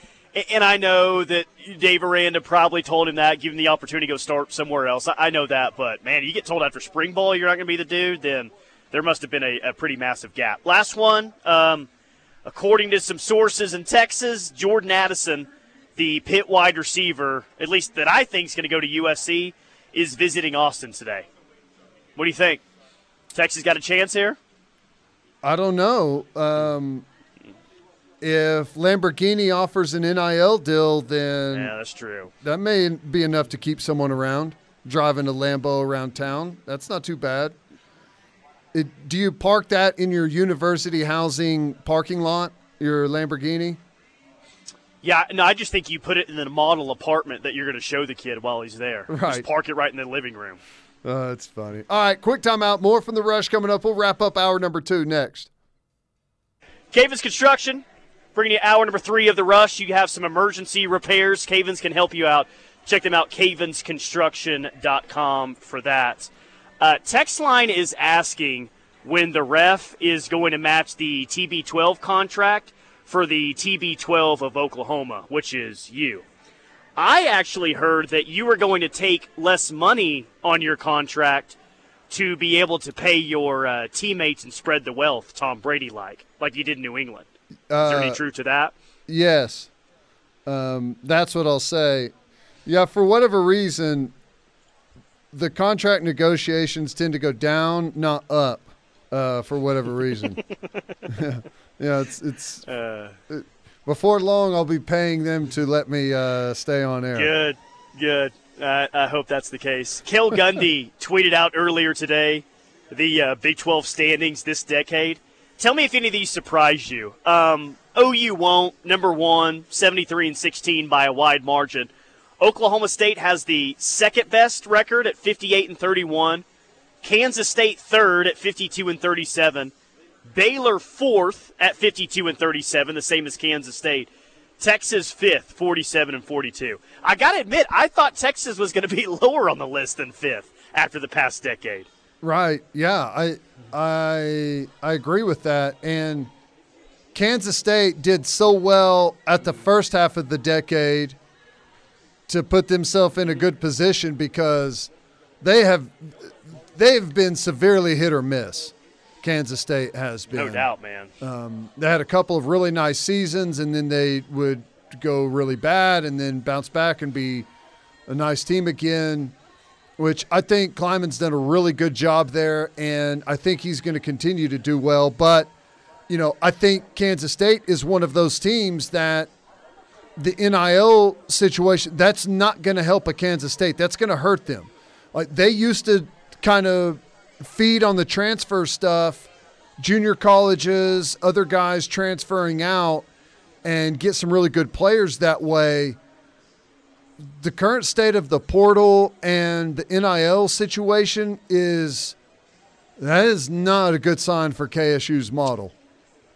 and I know that Dave Aranda probably told him that, give him the opportunity to go start somewhere else. I, I know that, but man, you get told after spring ball you're not going to be the dude, then there must have been a, a pretty massive gap. Last one, um, according to some sources in Texas, Jordan Addison, the Pitt wide receiver, at least that I think is going to go to USC, is visiting Austin today. What do you think? Texas got a chance here? I don't know. Um, if Lamborghini offers an NIL deal, then Yeah, that's true. that may be enough to keep someone around, driving a Lambo around town. That's not too bad. It, do you park that in your university housing parking lot, your Lamborghini? Yeah, no, I just think you put it in the model apartment that you're going to show the kid while he's there. Right. Just park it right in the living room. Oh, that's funny. All right, quick timeout. More from the rush coming up. We'll wrap up hour number two next. Cavens Construction, bringing you hour number three of the rush. You have some emergency repairs. Cavens can help you out. Check them out, cavensconstruction.com for that. Uh, text line is asking when the ref is going to match the TB12 contract for the TB12 of Oklahoma, which is you. I actually heard that you were going to take less money on your contract to be able to pay your uh, teammates and spread the wealth, Tom Brady like, like you did in New England. Is there any Uh, truth to that? Yes. Um, that's what I'll say. Yeah, for whatever reason, the contract negotiations tend to go down, not up, uh, for whatever reason. yeah, it's it's Uh, before long I'll be paying them to let me uh, stay on air. good, good. Uh, I hope that's the case. Cale Gundy tweeted out earlier today the uh, Big 12 standings this decade. Tell me if any of these surprised you. Um, OU won't. Number one, 73 and 16 by a wide margin. Oklahoma State has the second best record at 58 and 31. Kansas State third at 52 and 37. Baylor fourth at 52 and 37, the same as Kansas State. Texas fifth, 47 and 42. I got to admit, I thought Texas was going to be lower on the list than fifth after the past decade. Right. Yeah. I I I agree with that. And Kansas State did so well at the first half of the decade to put themselves in a good position because they have they've been severely hit or miss. Kansas State has been. No doubt, man. Um, they had a couple of really nice seasons, and then they would go really bad, and then bounce back and be a nice team again. Which I think Klieman's done a really good job there, and I think he's going to continue to do well. But you know, I think Kansas State is one of those teams that the NIL situation that's not going to help a Kansas State. That's going to hurt them. Like they used to kind of feed on the transfer stuff, junior colleges, other guys transferring out, and get some really good players that way. The current state of the portal and the NIL situation is that is not a good sign for KSU's model.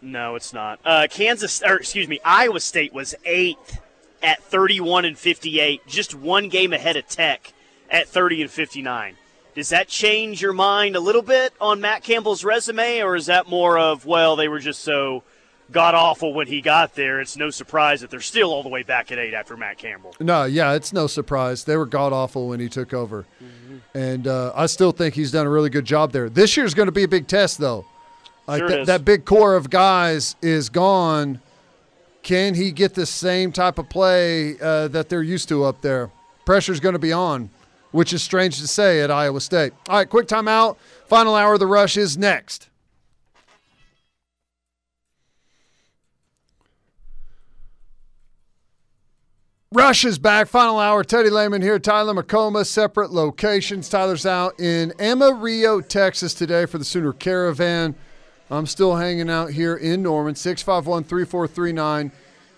No, it's not. Uh, Kansas, or excuse me, Iowa State was eighth at 31 and 58, just one game ahead of Tech at 30 and 59. Does that change your mind a little bit on Matt Campbell's resume, or is that more of well, they were just so god awful when he got there? It's no surprise that they're still all the way back at eight after Matt Campbell. No, yeah, it's no surprise. They were god awful when he took over. And uh, I still think he's done a really good job there. This year's going to be a big test, though. Like Sure that, is. that big core of guys is gone. Can he get the same type of play uh, that they're used to up there? Pressure's going to be on, which is strange to say at Iowa State. All right, quick timeout. Final hour of the rush is next. Rush is back. Final hour. Teddy Lehman here. Tyler McComa. Separate locations. Tyler's out in Amarillo, Texas today for the Sooner Caravan. I'm still hanging out here in Norman. 651 3439.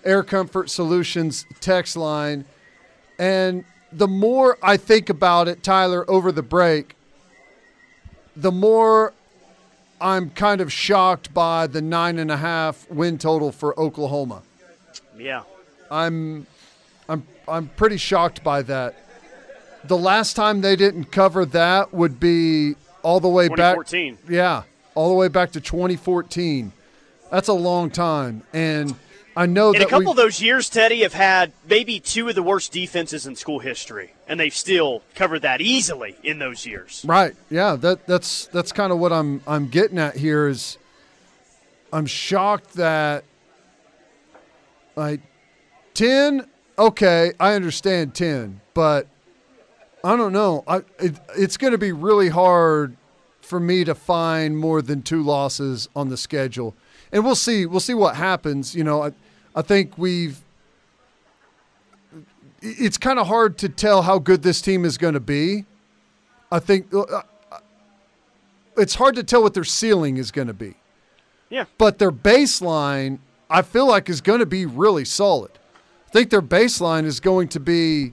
Air Comfort Solutions text line. And the more I think about it, Tyler, over the break, the more I'm kind of shocked by the nine and a half win total for Oklahoma. Yeah. I'm I'm I'm pretty shocked by that. The last time they didn't cover that would be all the way back 2014. Yeah, all the way back to 2014. That's a long time and I know In that a couple of those years, Teddy have had maybe two of the worst defenses in school history, and they've still covered that easily in those years. Right. Yeah, that that's that's kind of what I'm I'm getting at here is I'm shocked that like 10 okay, I understand 10, but I don't know. I it, it's going to be really hard for me to find more than two losses on the schedule. And we'll see we'll see what happens, you know. I think we've it's kind of hard to tell how good this team is going to be. I think uh, it's hard to tell what their ceiling is going to be. Yeah. But their baseline, I feel like, is going to be really solid. I think their baseline is going to be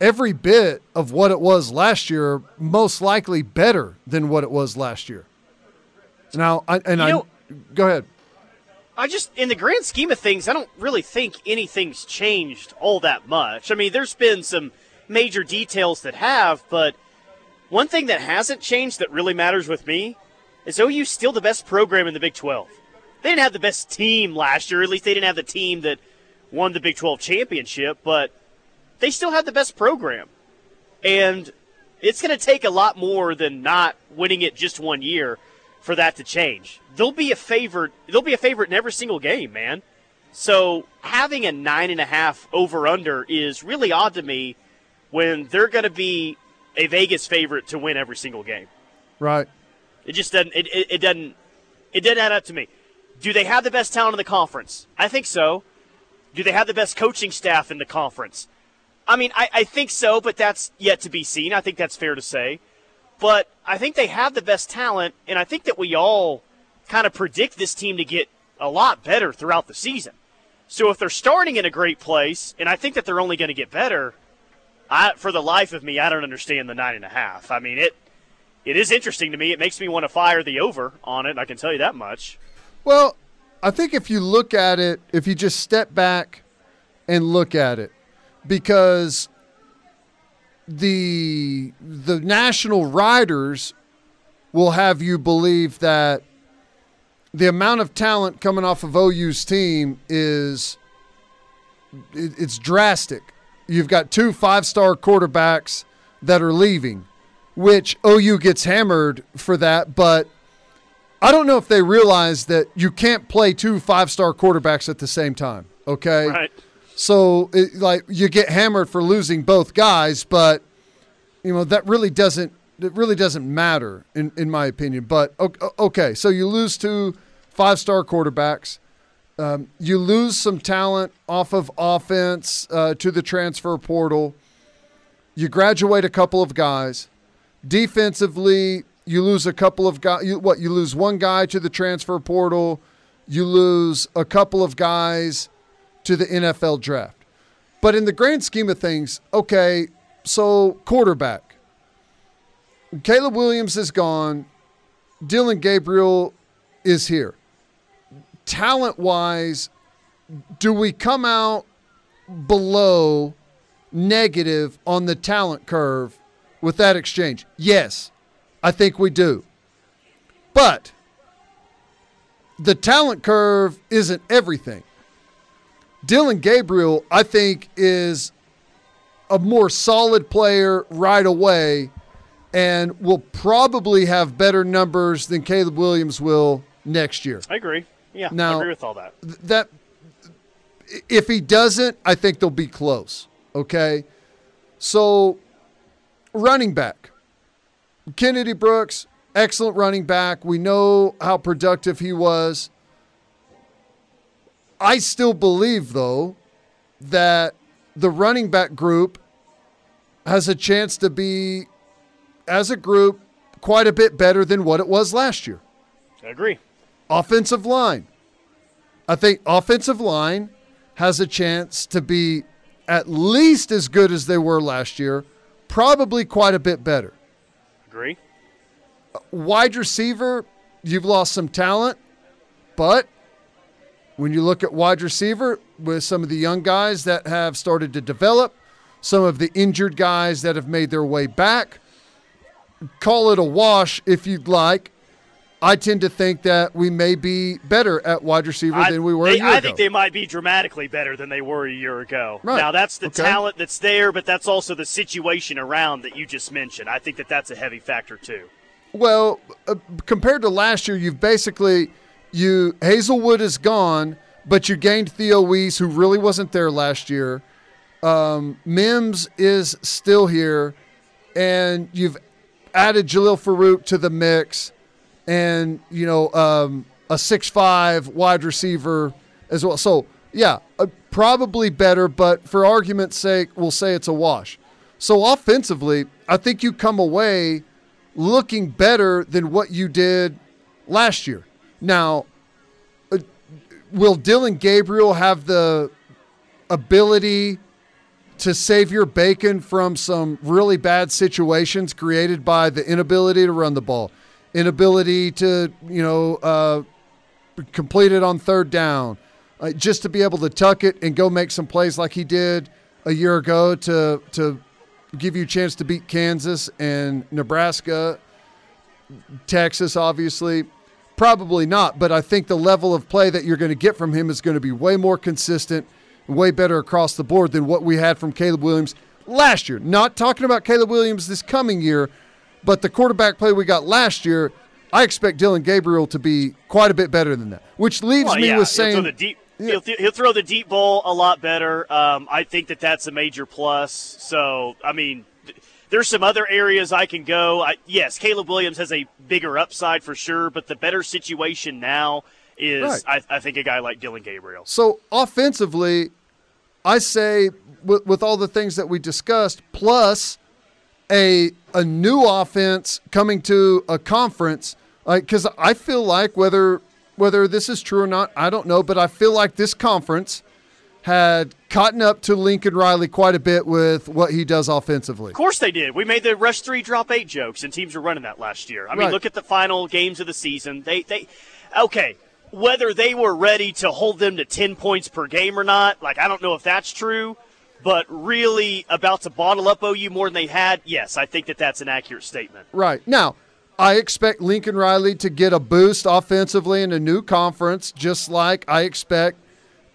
every bit of what it was last year, most likely better than what it was last year. Now, I, and You I know- go ahead. I just, in the grand scheme of things, I don't really think anything's changed all that much. I mean, there's been some major details that have, but one thing that hasn't changed that really matters with me is OU's still the best program in the Big 12. They didn't have the best team last year, at least they didn't have the team that won the Big 12 championship, but they still have the best program. And it's going to take a lot more than not winning it just one year for that to change. They'll be a favorite. They'll be a favorite in every single game, man. So having a nine and a half over under is really odd to me when they're going to be a Vegas favorite to win every single game. Right. It just doesn't. It, it, it doesn't. It doesn't add up to me. Do they have the best talent in the conference? I think so. Do they have the best coaching staff in the conference? I mean, I, I think so, but that's yet to be seen. I think that's fair to say. But I think they have the best talent, and I think that we all kind of predict this team to get a lot better throughout the season. So if they're starting in a great place, and I think that they're only going to get better, I, for the life of me, I don't understand the nine and a half. I mean, it it is interesting to me. It makes me want to fire the over on it. I can tell you that much. Well, I think if you look at it, if you just step back and look at it, because the the national riders will have you believe that the amount of talent coming off of OU's team is it's drastic. You've got two five-star quarterbacks that are leaving, which OU gets hammered for that, but I don't know if they realize that you can't play two five-star quarterbacks at the same time, okay? Right. So it, like you get hammered for losing both guys, but you know that really doesn't it really doesn't matter in in my opinion. But okay, so you lose two five star quarterbacks. Um, you lose some talent off of offense uh, to the transfer portal. You graduate a couple of guys. Defensively, you lose a couple of guys. You, what you lose one guy to the transfer portal. You lose a couple of guys to the NFL draft. But in the grand scheme of things, okay, so quarterback. Caleb Williams is gone. Dillon Gabriel is here. Talent wise, do we come out below negative on the talent curve with that exchange? Yes, I think we do. But the talent curve isn't everything. Dillon Gabriel, I think, is a more solid player right away and will probably have better numbers than Caleb Williams will next year. I agree. Yeah, now, I agree with all that. That if he doesn't, I think they'll be close. Okay. So running back. Kennedy Brooks, excellent running back. We know how productive he was. I still believe, though, that the running back group has a chance to be, as a group, quite a bit better than what it was last year. I agree. Offensive line. I think offensive line has a chance to be at least as good as they were last year, probably quite a bit better. Agree. Wide receiver, you've lost some talent, but when you look at wide receiver with some of the young guys that have started to develop, some of the injured guys that have made their way back, call it a wash if you'd like. I tend to think that we may be better at wide receiver I, than we were they, a year I ago. think they might be dramatically better than they were a year ago. Right. Now, that's the Okay. talent that's there, but that's also the situation around that you just mentioned. I think that that's a heavy factor, too. Well, uh, compared to last year, you've basically you Haselwood is gone, but you gained Theo Wease, who really wasn't there last year. Um, Mims is still here, and you've added Jalil Farooq to the mix, and you know um, a six-five wide receiver as well. So yeah, uh, probably better, but for argument's sake, we'll say it's a wash. So offensively, I think you come away looking better than what you did last year. Now, uh, will Dillon Gabriel have the ability to save your bacon from some really bad situations created by the inability to run the ball, inability to, you know, uh, complete it on third down, uh, just to be able to tuck it and go make some plays like he did a year ago to to give you a chance to beat Kansas and Nebraska, Texas, obviously. Probably not, but I think the level of play that you're going to get from him is going to be way more consistent, way better across the board than what we had from Caleb Williams last year. Not talking about Caleb Williams this coming year, but the quarterback play we got last year, I expect Dillon Gabriel to be quite a bit better than that. Which leaves Well, me yeah, with saying deep. He'll, th- he'll throw the deep ball a lot better. Um, I think that that's a major plus. So, I mean, there's some other areas I can go. I, yes, Caleb Williams has a bigger upside for sure, but the better situation now is right. I, I, think a guy like Dillon Gabriel. So offensively, I say with, with all the things that we discussed, plus a a new offense coming to a conference, like because I feel like whether whether this is true or not, I don't know, but I feel like this conference had caught up to Lincoln Riley quite a bit with what he does offensively. Of course they did. We made the rush three, drop eight jokes, and teams were running that last year. I mean, right. look at the final games of the season. They they okay. Whether they were ready to hold them to ten points per game or not, like I don't know if that's true, but really about to bottle up OU more than they had. Yes, I think that that's an accurate statement. Right now. I expect Lincoln Riley to get a boost offensively in a new conference, just like I expect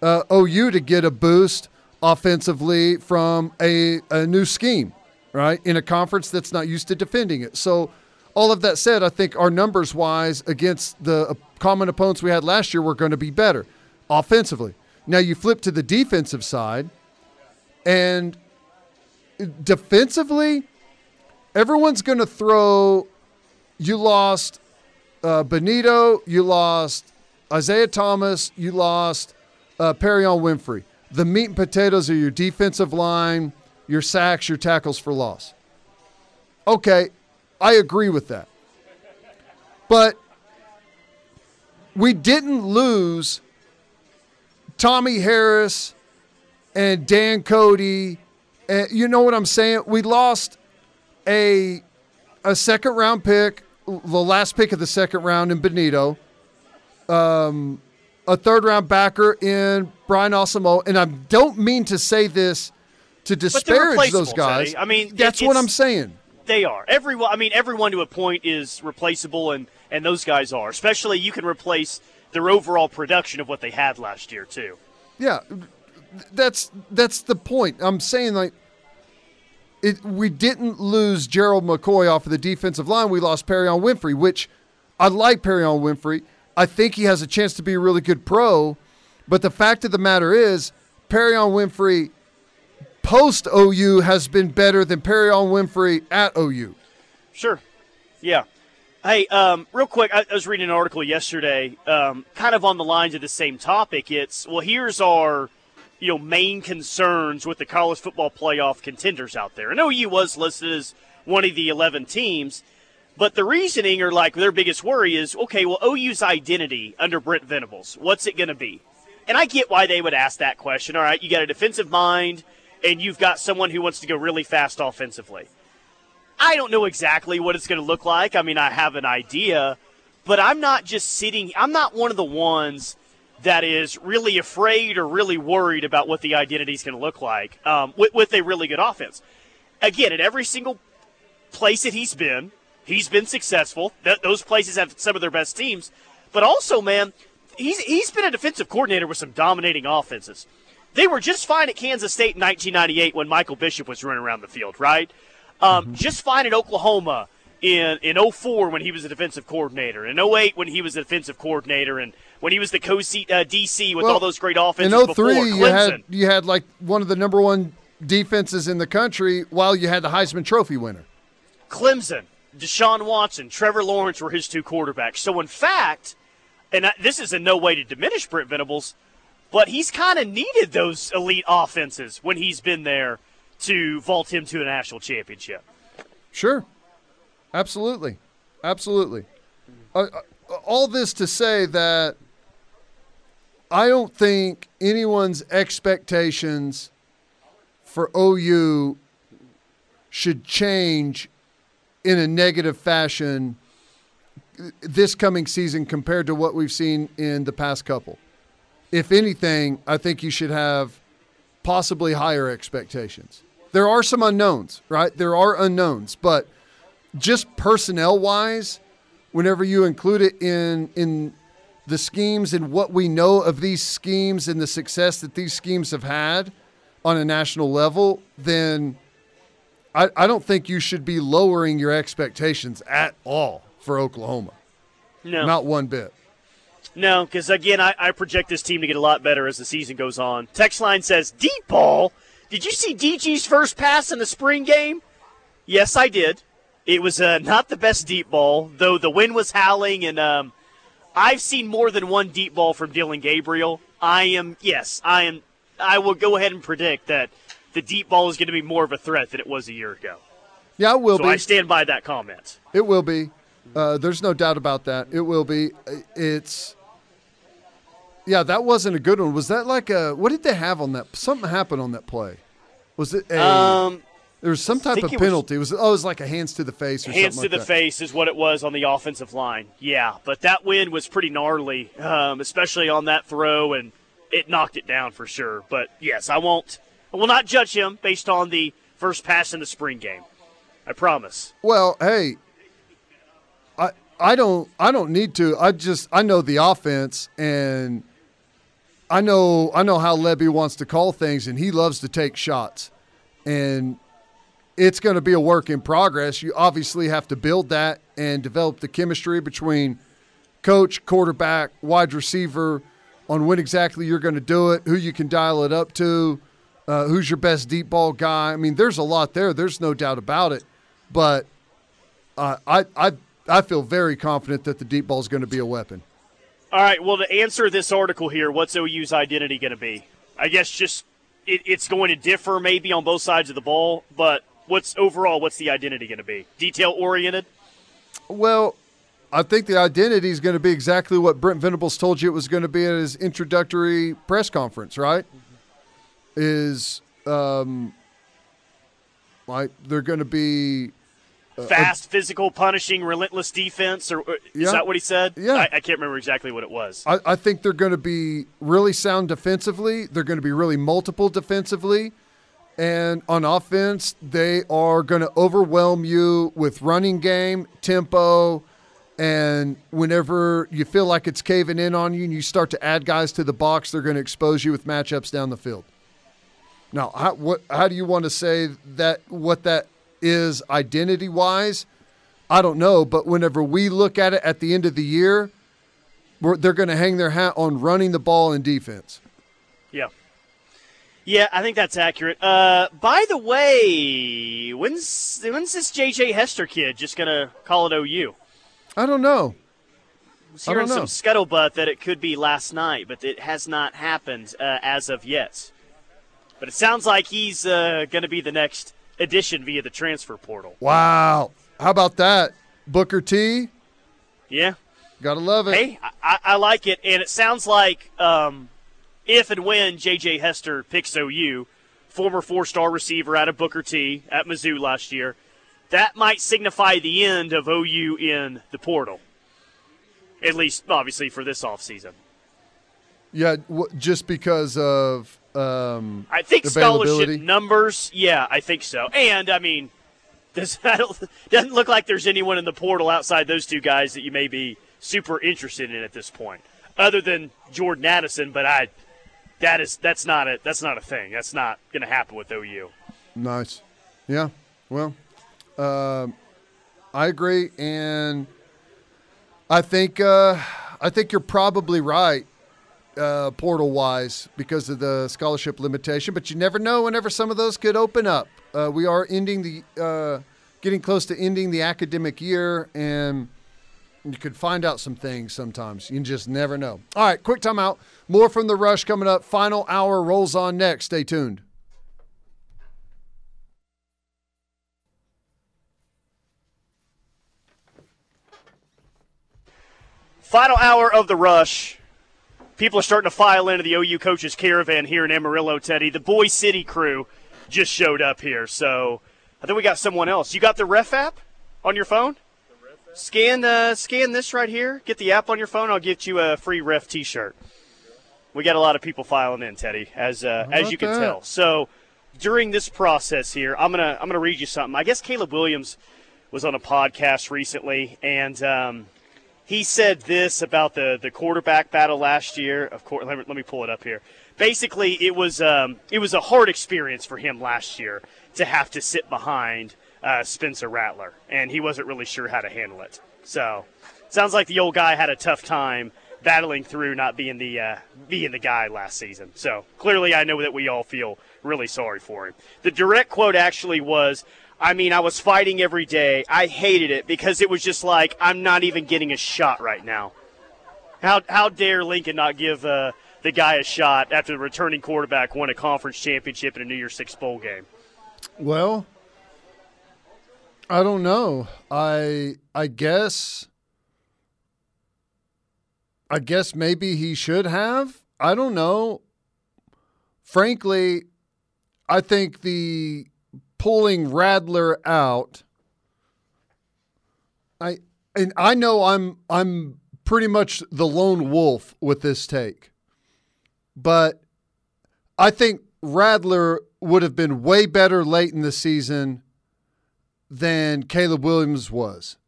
uh, OU to get a boost offensively from a, a new scheme, right? In a conference that's not used to defending it. So, all of that said, I think our numbers wise against the common opponents we had last year were going to be better offensively. Now, you flip to the defensive side, and defensively, everyone's going to throw. You lost uh, Bonitto, you lost Isaiah Thomas, you lost uh, Perrion Winfrey. The meat and potatoes are your defensive line, your sacks, your tackles for loss. Okay, I agree with that. But we didn't lose Tommy Harris and Dan Cody. And you know what I'm saying? We lost a a second round pick, the last pick of the second round in Bonitto. Um, a third round backer in Brian Asamoah, and I don't mean to say this to disparage those guys. I mean, that's what I'm saying. They are everyone. I mean, everyone to a point is replaceable, and and those guys are. Especially, you can replace their overall production of what they had last year too. Yeah, that's that's the point. I'm saying like. It, we didn't lose Gerald McCoy off of the defensive line. We lost Perrion Winfrey, which I like Perrion Winfrey. I think he has a chance to be a really good pro. But the fact of the matter is, Perrion Winfrey post OU has been better than Perrion Winfrey at OU. Sure. Yeah. Hey, um, real quick, I, I, was reading an article yesterday, um, kind of on the lines of the same topic. It's well, here's our, you know, main concerns with the college football playoff contenders out there. And OU was listed as one of the 11 teams. But the reasoning or like their biggest worry is okay, well, OU's identity under Brent Venables, what's it going to be? And I get why they would ask that question. All right, you got a defensive mind and you've got someone who wants to go really fast offensively. I don't know exactly what it's going to look like. I mean, I have an idea, but I'm not just sitting, I'm not one of the ones that is really afraid or really worried about what the identity is going to look like um, with, with a really good offense. Again, at every single place that he's been, He's been successful. Th- those places have some of their best teams. But also, man, he's, he's been a defensive coordinator with some dominating offenses. They were just fine at Kansas State in 1998 when Michael Bishop was running around the field, right? Um, mm-hmm. Just fine at Oklahoma in, in 04 when he was a defensive coordinator, in 08 when he was a defensive coordinator, and when he was the co uh, DC with well, all those great offenses in 03, you had, you had like one of the number one defenses in the country while you had the Heisman Trophy winner. Clemson, Deshaun Watson, Trevor Lawrence were his two quarterbacks. So, in fact, and this is in no way to diminish Brent Venables, but he's kind of needed those elite offenses when he's been there to vault him to a national championship. Sure. Absolutely. Absolutely. Uh, uh all this to say that I don't think anyone's expectations for OU should change in a negative fashion this coming season compared to what we've seen in the past couple. If anything, I think you should have possibly higher expectations. There are some unknowns, right? There are unknowns, but just personnel wise, whenever you include it in in the schemes and what we know of these schemes and the success that these schemes have had on a national level, then I, I don't think you should be lowering your expectations at all for Oklahoma. No. Not one bit. No, because again, I, I, project this team to get a lot better as the season goes on. Text line says, Deep ball? Did you see DG's first pass in the spring game? Yes, I did. It was uh, not the best deep ball, though the wind was howling, and um, I've seen more than one deep ball from Dillon Gabriel. I am, yes, I am. I will go ahead and predict that the deep ball is going to be more of a threat than it was a year ago. Yeah, it will so be. I stand by that comment. It will be. Uh, there's no doubt about that. It will be. It's. Yeah, that wasn't a good one. Was that like a? What did they have on that? Something happened on that play. Was it a? Um, there was some type of it was- penalty. It was, oh, it was like a hands to the face or hands to something the that. face is what it was on the offensive line. Yeah, but that win was pretty gnarly, um, especially on that throw, and it knocked it down for sure. But yes, I won't. I will not judge him based on the first pass in the spring game. I promise. Well, hey, I I don't I don't need to. I just I know the offense and I know I know how Lebby wants to call things and he loves to take shots. And it's going to be a work in progress. You obviously have to build that and develop the chemistry between coach, quarterback, wide receiver on when exactly you're going to do it, who you can dial it up to, uh, who's your best deep ball guy. I mean, there's a lot there. There's no doubt about it. But uh, I, I, I feel very confident that the deep ball is going to be a weapon. All right. Well, to answer this article here, what's OU's identity going to be? I guess just it, it's going to differ maybe on both sides of the ball, but what's overall? What's the identity going to be? Detail oriented. Well, I think the identity is going to be exactly what Brent Venables told you it was going to be at his introductory press conference, right? Is um, like they're going to be Fast, physical, punishing, relentless defense, or or- Yeah. is that what he said? Yeah. I, I can't remember exactly what it was. I, I think they're going to be really sound defensively. They're going to be really multiple defensively. And on offense, they are going to overwhelm you with running game, tempo, and whenever you feel like it's caving in on you and you start to add guys to the box, they're going to expose you with matchups down the field. Now, how, what, how do you want to say that what that is identity wise? I don't know, but whenever we look at it at the end of the year, we're, they're going to hang their hat on running the ball and defense. Yeah. Yeah, I think that's accurate. Uh, by the way, when's when's this JJ Hester kid just gonna call it OU? I don't know. I was hearing don't some scuttlebutt that it could be last night, but it has not happened uh, as of yet. But it sounds like he's uh, going to be the next addition via the transfer portal. Wow. How about that? Booker T, Yeah. gotta love it. Hey, I- I, like it, and it sounds like um, if and when J.J. Hester picks OU, former four-star receiver out of Booker T at Mizzou last year, that might signify the end of OU in the portal. At least, obviously, for this offseason. Yeah, w- just because of um, I think scholarship numbers, yeah, I think so. And, I mean, does, don't, doesn't look like there's anyone in the portal outside those two guys that you may be super interested in at this point, other than Jordan Addison. But I, that is that's not a that's not a thing. That's not going to happen with OU. nice. Yeah. Well, um, I agree, and I think uh, I think you're probably right, uh, portal wise, because of the scholarship limitation. But you never know. Whenever some of those could open up, uh, we are ending the uh, getting close to ending the academic year, and you could find out some things sometimes. You just never know. All right, quick timeout. More from the rush coming up. Final hour rolls on next. Stay tuned. Final hour of the rush. People are starting to file into the OU coaches caravan here in Amarillo. Teddy, the Boise City crew just showed up here, so I think we got someone else. You got the Ref app on your phone? Scan uh, scan this right here. Get the app on your phone. I'll get you a free Ref T-shirt. We got a lot of people filing in, Teddy, as uh, as you can that? tell. So during this process here, I'm gonna I'm gonna read you something. I guess Caleb Williams was on a podcast recently, and um, he said this about the the quarterback battle last year. Of course, let me, let me pull it up here. Basically, it was um, it was a hard experience for him last year to have to sit behind uh, Spencer Rattler, and he wasn't really sure how to handle it. So, sounds like the old guy had a tough time battling through not being the uh, being the guy last season. So clearly, I know that we all feel really sorry for him. The direct quote actually was. I mean, I was fighting every day. I hated it because it was just like I'm not even getting a shot right now. How how dare Lincoln not give uh, the guy a shot after the returning quarterback won a conference championship in a New Year's Six bowl game? Well, I don't know. I I guess I guess maybe he should have. I don't know. Frankly, I think the pulling Rattler out I and I know I'm I'm pretty much the lone wolf with this take. But I think Rattler would have been way better late in the season than Caleb Williams was.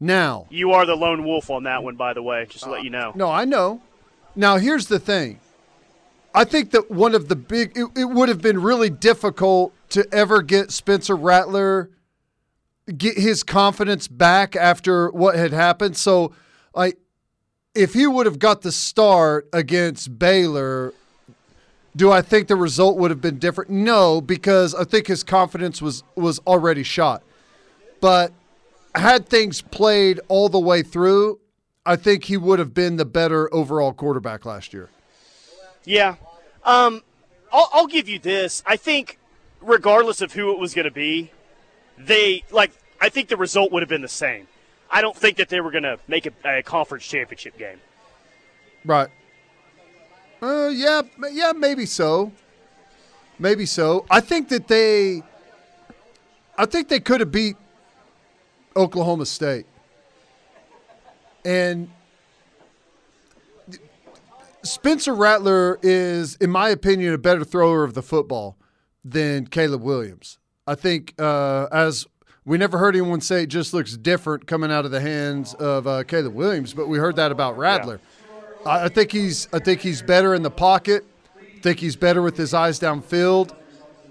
Now, You are the lone wolf on that one, by the way, just to let you know. no, I know. Now, here's the thing. I think that one of the big, it, it would have been really difficult to ever get Spencer Rattler, get his confidence back after what had happened. So, like, if he would have got the start against Baylor, do I think the result would have been different? No, because I think his confidence was was already shot. But had things played all the way through, I think he would have been the better overall quarterback last year. Yeah. Um, I'll, I'll give you this. I think, regardless of who it was going to be, they, like, I think the result would have been the same. I don't think that they were going to make a, a conference championship game. Right. Uh, yeah, yeah, maybe so. Maybe so. I think that they, I think they could have beat Oklahoma State. And Spencer Rattler is, in my opinion, a better thrower of the football than Caleb Williams. I think, uh, as we never heard anyone say, it just looks different coming out of the hands of uh, Caleb Williams, but we heard that about Rattler. I I think he's I think he's better in the pocket. I think he's better with his eyes downfield,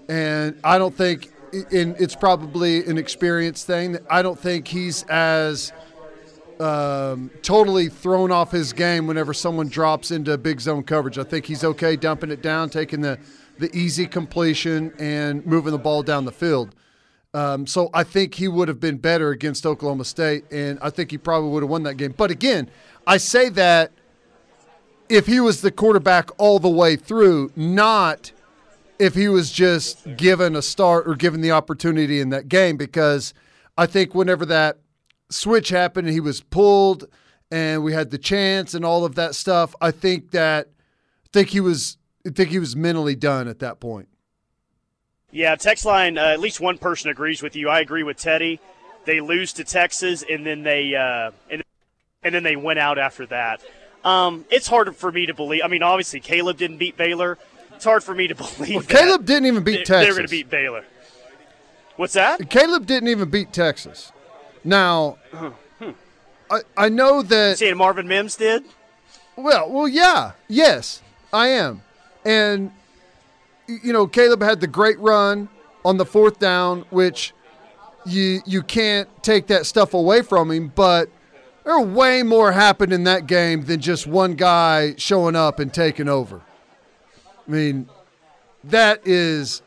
and I don't think in it's probably an experience thing. I don't think he's as um, totally thrown off his game whenever someone drops into big zone coverage. I think he's okay dumping it down, taking the the easy completion, and moving the ball down the field. Um, so I think he would have been better against Oklahoma State, and I think he probably would have won that game. But again, I say that if he was the quarterback all the way through, not if he was just given a start or given the opportunity in that game, because I think whenever that switch happened and he was pulled and we had the chance and all of that stuff, I think that I think he was I think he was mentally done at that point. Yeah, text line. Uh, at least one person agrees with you. I agree with Teddy. They lose to Texas, and then they uh, and and then they went out after that. Um, it's hard for me to believe. I mean, obviously Caleb didn't beat Baylor. It's hard for me to believe. that Caleb didn't even beat they- Texas. They're going to beat Baylor. What's that? Caleb didn't even beat Texas. Now, I I know that Saying Marvin Mims did. Well, well, yeah, yes, I am, and you know, Caleb had the great run on the fourth down, which you you can't take that stuff away from him. But there way more happened in that game than just one guy showing up and taking over. I mean, that is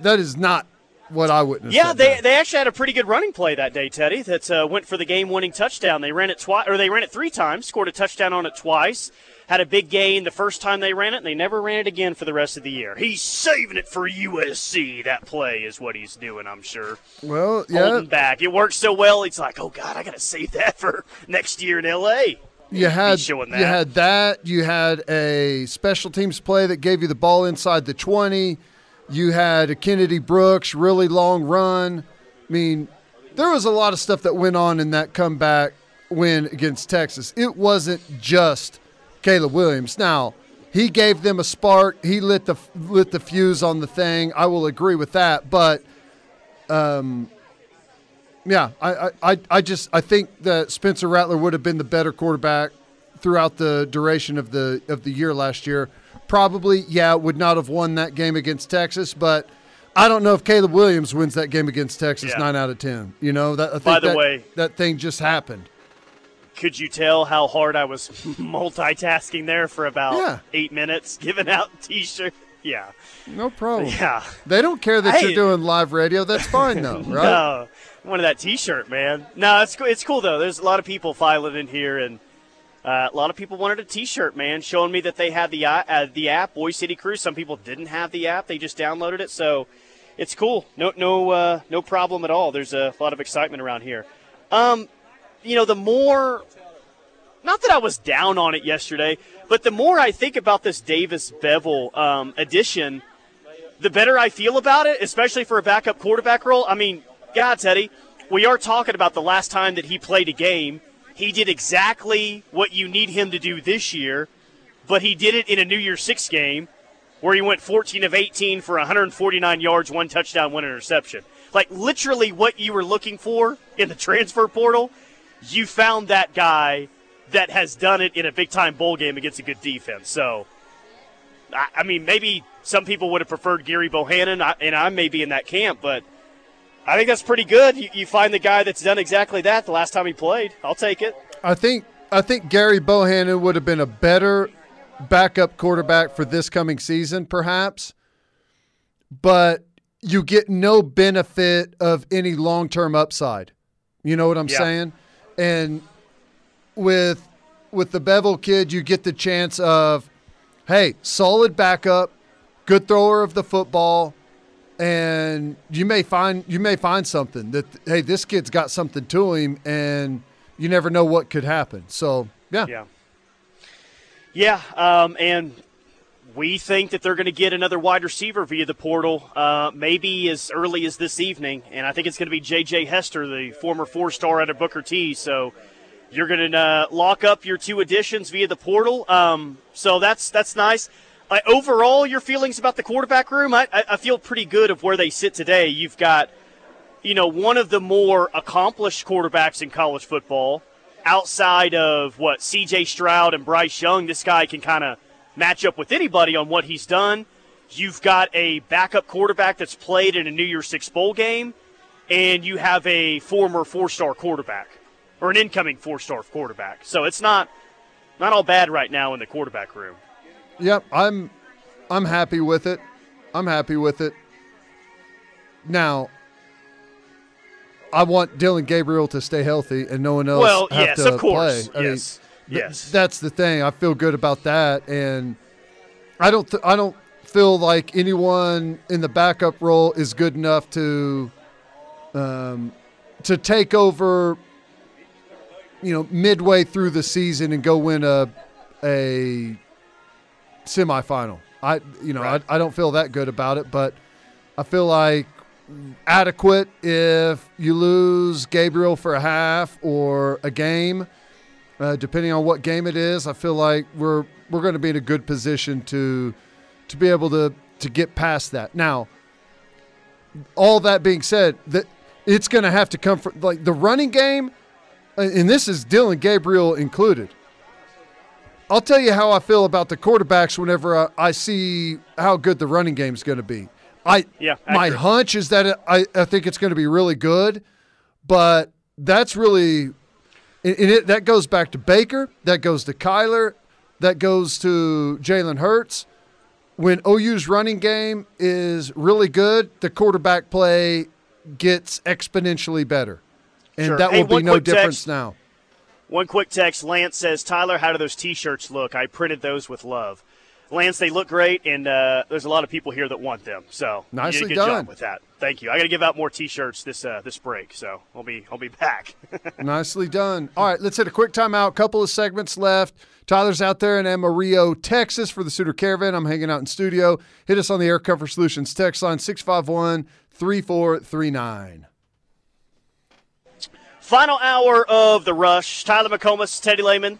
that is not what I witnessed. Yeah, they, they actually had a pretty good running play that day, Teddy. That uh, went for the game-winning touchdown. They ran it twice, or they ran it three times, scored a touchdown on it twice. Had a big gain the first time they ran it, and they never ran it again for the rest of the year. He's saving it for USC. That play is what he's doing, I'm sure. well, yeah, Holding back. It worked so well. He's like, oh God, I got to save that for next year in LA. you had showing you had that. You had a special teams play that gave you the ball inside the twenty. You had a Kennedy Brooks really long run. I mean, there was a lot of stuff that went on in that comeback win against Texas. It wasn't just Caleb Williams. Now he gave them a spark. He lit the lit the fuse on the thing. I will agree with that, but. Um, yeah, I, I- I, I just I think that Spencer Rattler would have been the better quarterback throughout the duration of the of the year last year. Probably, yeah, would not have won that game against Texas, but I don't know if Caleb Williams wins that game against Texas Yeah. nine out of ten. You know that I think By the that, way- that thing just happened. could you tell how hard I was multitasking there for about Yeah. eight minutes, giving out T-shirts? Yeah, No problem. yeah. They don't care that Hey. you're doing live radio. That's fine though, right? No, one of that T-shirt, man. No, it's. It's cool though. There's a lot of people filing in here, and uh, a lot of people wanted a T-shirt, man, showing me that they had the uh, the app, Boy City Cruise. Some people didn't have the app; they just downloaded it. So it's cool. No, no, uh, no problem at all. There's a lot of excitement around here. Um, you know, the more not that I was down on it yesterday, but the more I think about this Davis Beville um, addition, the better I feel about it, especially for a backup quarterback role. I mean, God, Teddy, we are talking about the last time that he played a game. He did exactly what you need him to do this year, but he did it in a New Year's Six game where he went 14 of 18 for 149 yards, one touchdown, one interception. Like literally what you were looking for in the transfer portal, you found that guy that has done it in a big time bowl game against a good defense. So, I, I mean, maybe some people would have preferred Gerry Bohanon, and I may be in that camp, but I think that's pretty good. You, you find the guy that's done exactly that the last time he played. I'll take it. I think I think Gerry Bohanon would have been a better backup quarterback for this coming season, perhaps. But you get no benefit of any long term upside. You know what I'm Yeah. saying? And with with the Beville kid, you get the chance of, hey, solid backup, good thrower of the football, and you may find you may find something that hey, this kid's got something to him, and you never know what could happen. So yeah, Yeah. Yeah, um, and we think that they're going to get another wide receiver via the portal, uh, maybe as early as this evening. And I think it's going to be J.J. Hester, the former four star out of Booker T. So you're going to uh, lock up your two additions via the portal. Um, so that's that's nice. Uh, overall, your feelings about the quarterback room, I, I, feel pretty good of where they sit today. You've got, you know, one of the more accomplished quarterbacks in college football outside of what CJ Stroud and Bryce Young, this guy can kind of match up with anybody on what he's done. You've got a backup quarterback that's played in a New Year's Six bowl game, and you have a former four-star quarterback or an incoming four-star quarterback. So it's not not all bad right now in the quarterback room. Yep, I'm I'm happy with it. I'm happy with it. Now, I want Dillon Gabriel to stay healthy and no one else well, have yes, to of course. play. I mean, yes, th- yes. that's the thing. I feel good about that, and I don't. Th- I don't feel like anyone in the backup role is good enough to, um, to take over. You know, midway through the season and go win a, a semifinal. I, you know, Right. I, I don't feel that good about it, but I feel like adequate if you lose Gabriel for a half or a game, uh, depending on what game it is. I feel like we're we're going to be in a good position to to be able to to get past that. Now, all that being said, that it's going to have to come from like the running game, and this is Dillon Gabriel included. I'll tell you how I feel about the quarterbacks whenever I, I see how good the running game is going to be. I Yeah, my hunch is that it, I I think it's going to be really good, but that's really and it, that goes back to Baker, that goes to Kyler, that goes to Jalen Hurts. When OU's running game is really good, the quarterback play gets exponentially better, and Sure. that Hey, will be no text. difference now. One quick text. Lance says, Tyler, how do those T-shirts look? I printed those with love. Lance, they look great, and uh, there's a lot of people here that want them. So you Nicely did a good done. job with that. Thank you. I got to give out more T-shirts this uh, this break, so I'll be I'll be back. Nicely done. All right, let's hit a quick timeout. Couple of segments left. Tyler's out there in Amarillo, Texas for the Sooner Caravan. I'm hanging out in studio. Hit us on the Air Comfort Solutions text line 651 3439. Final hour of the rush. Tyler McComas, Teddy Lehman.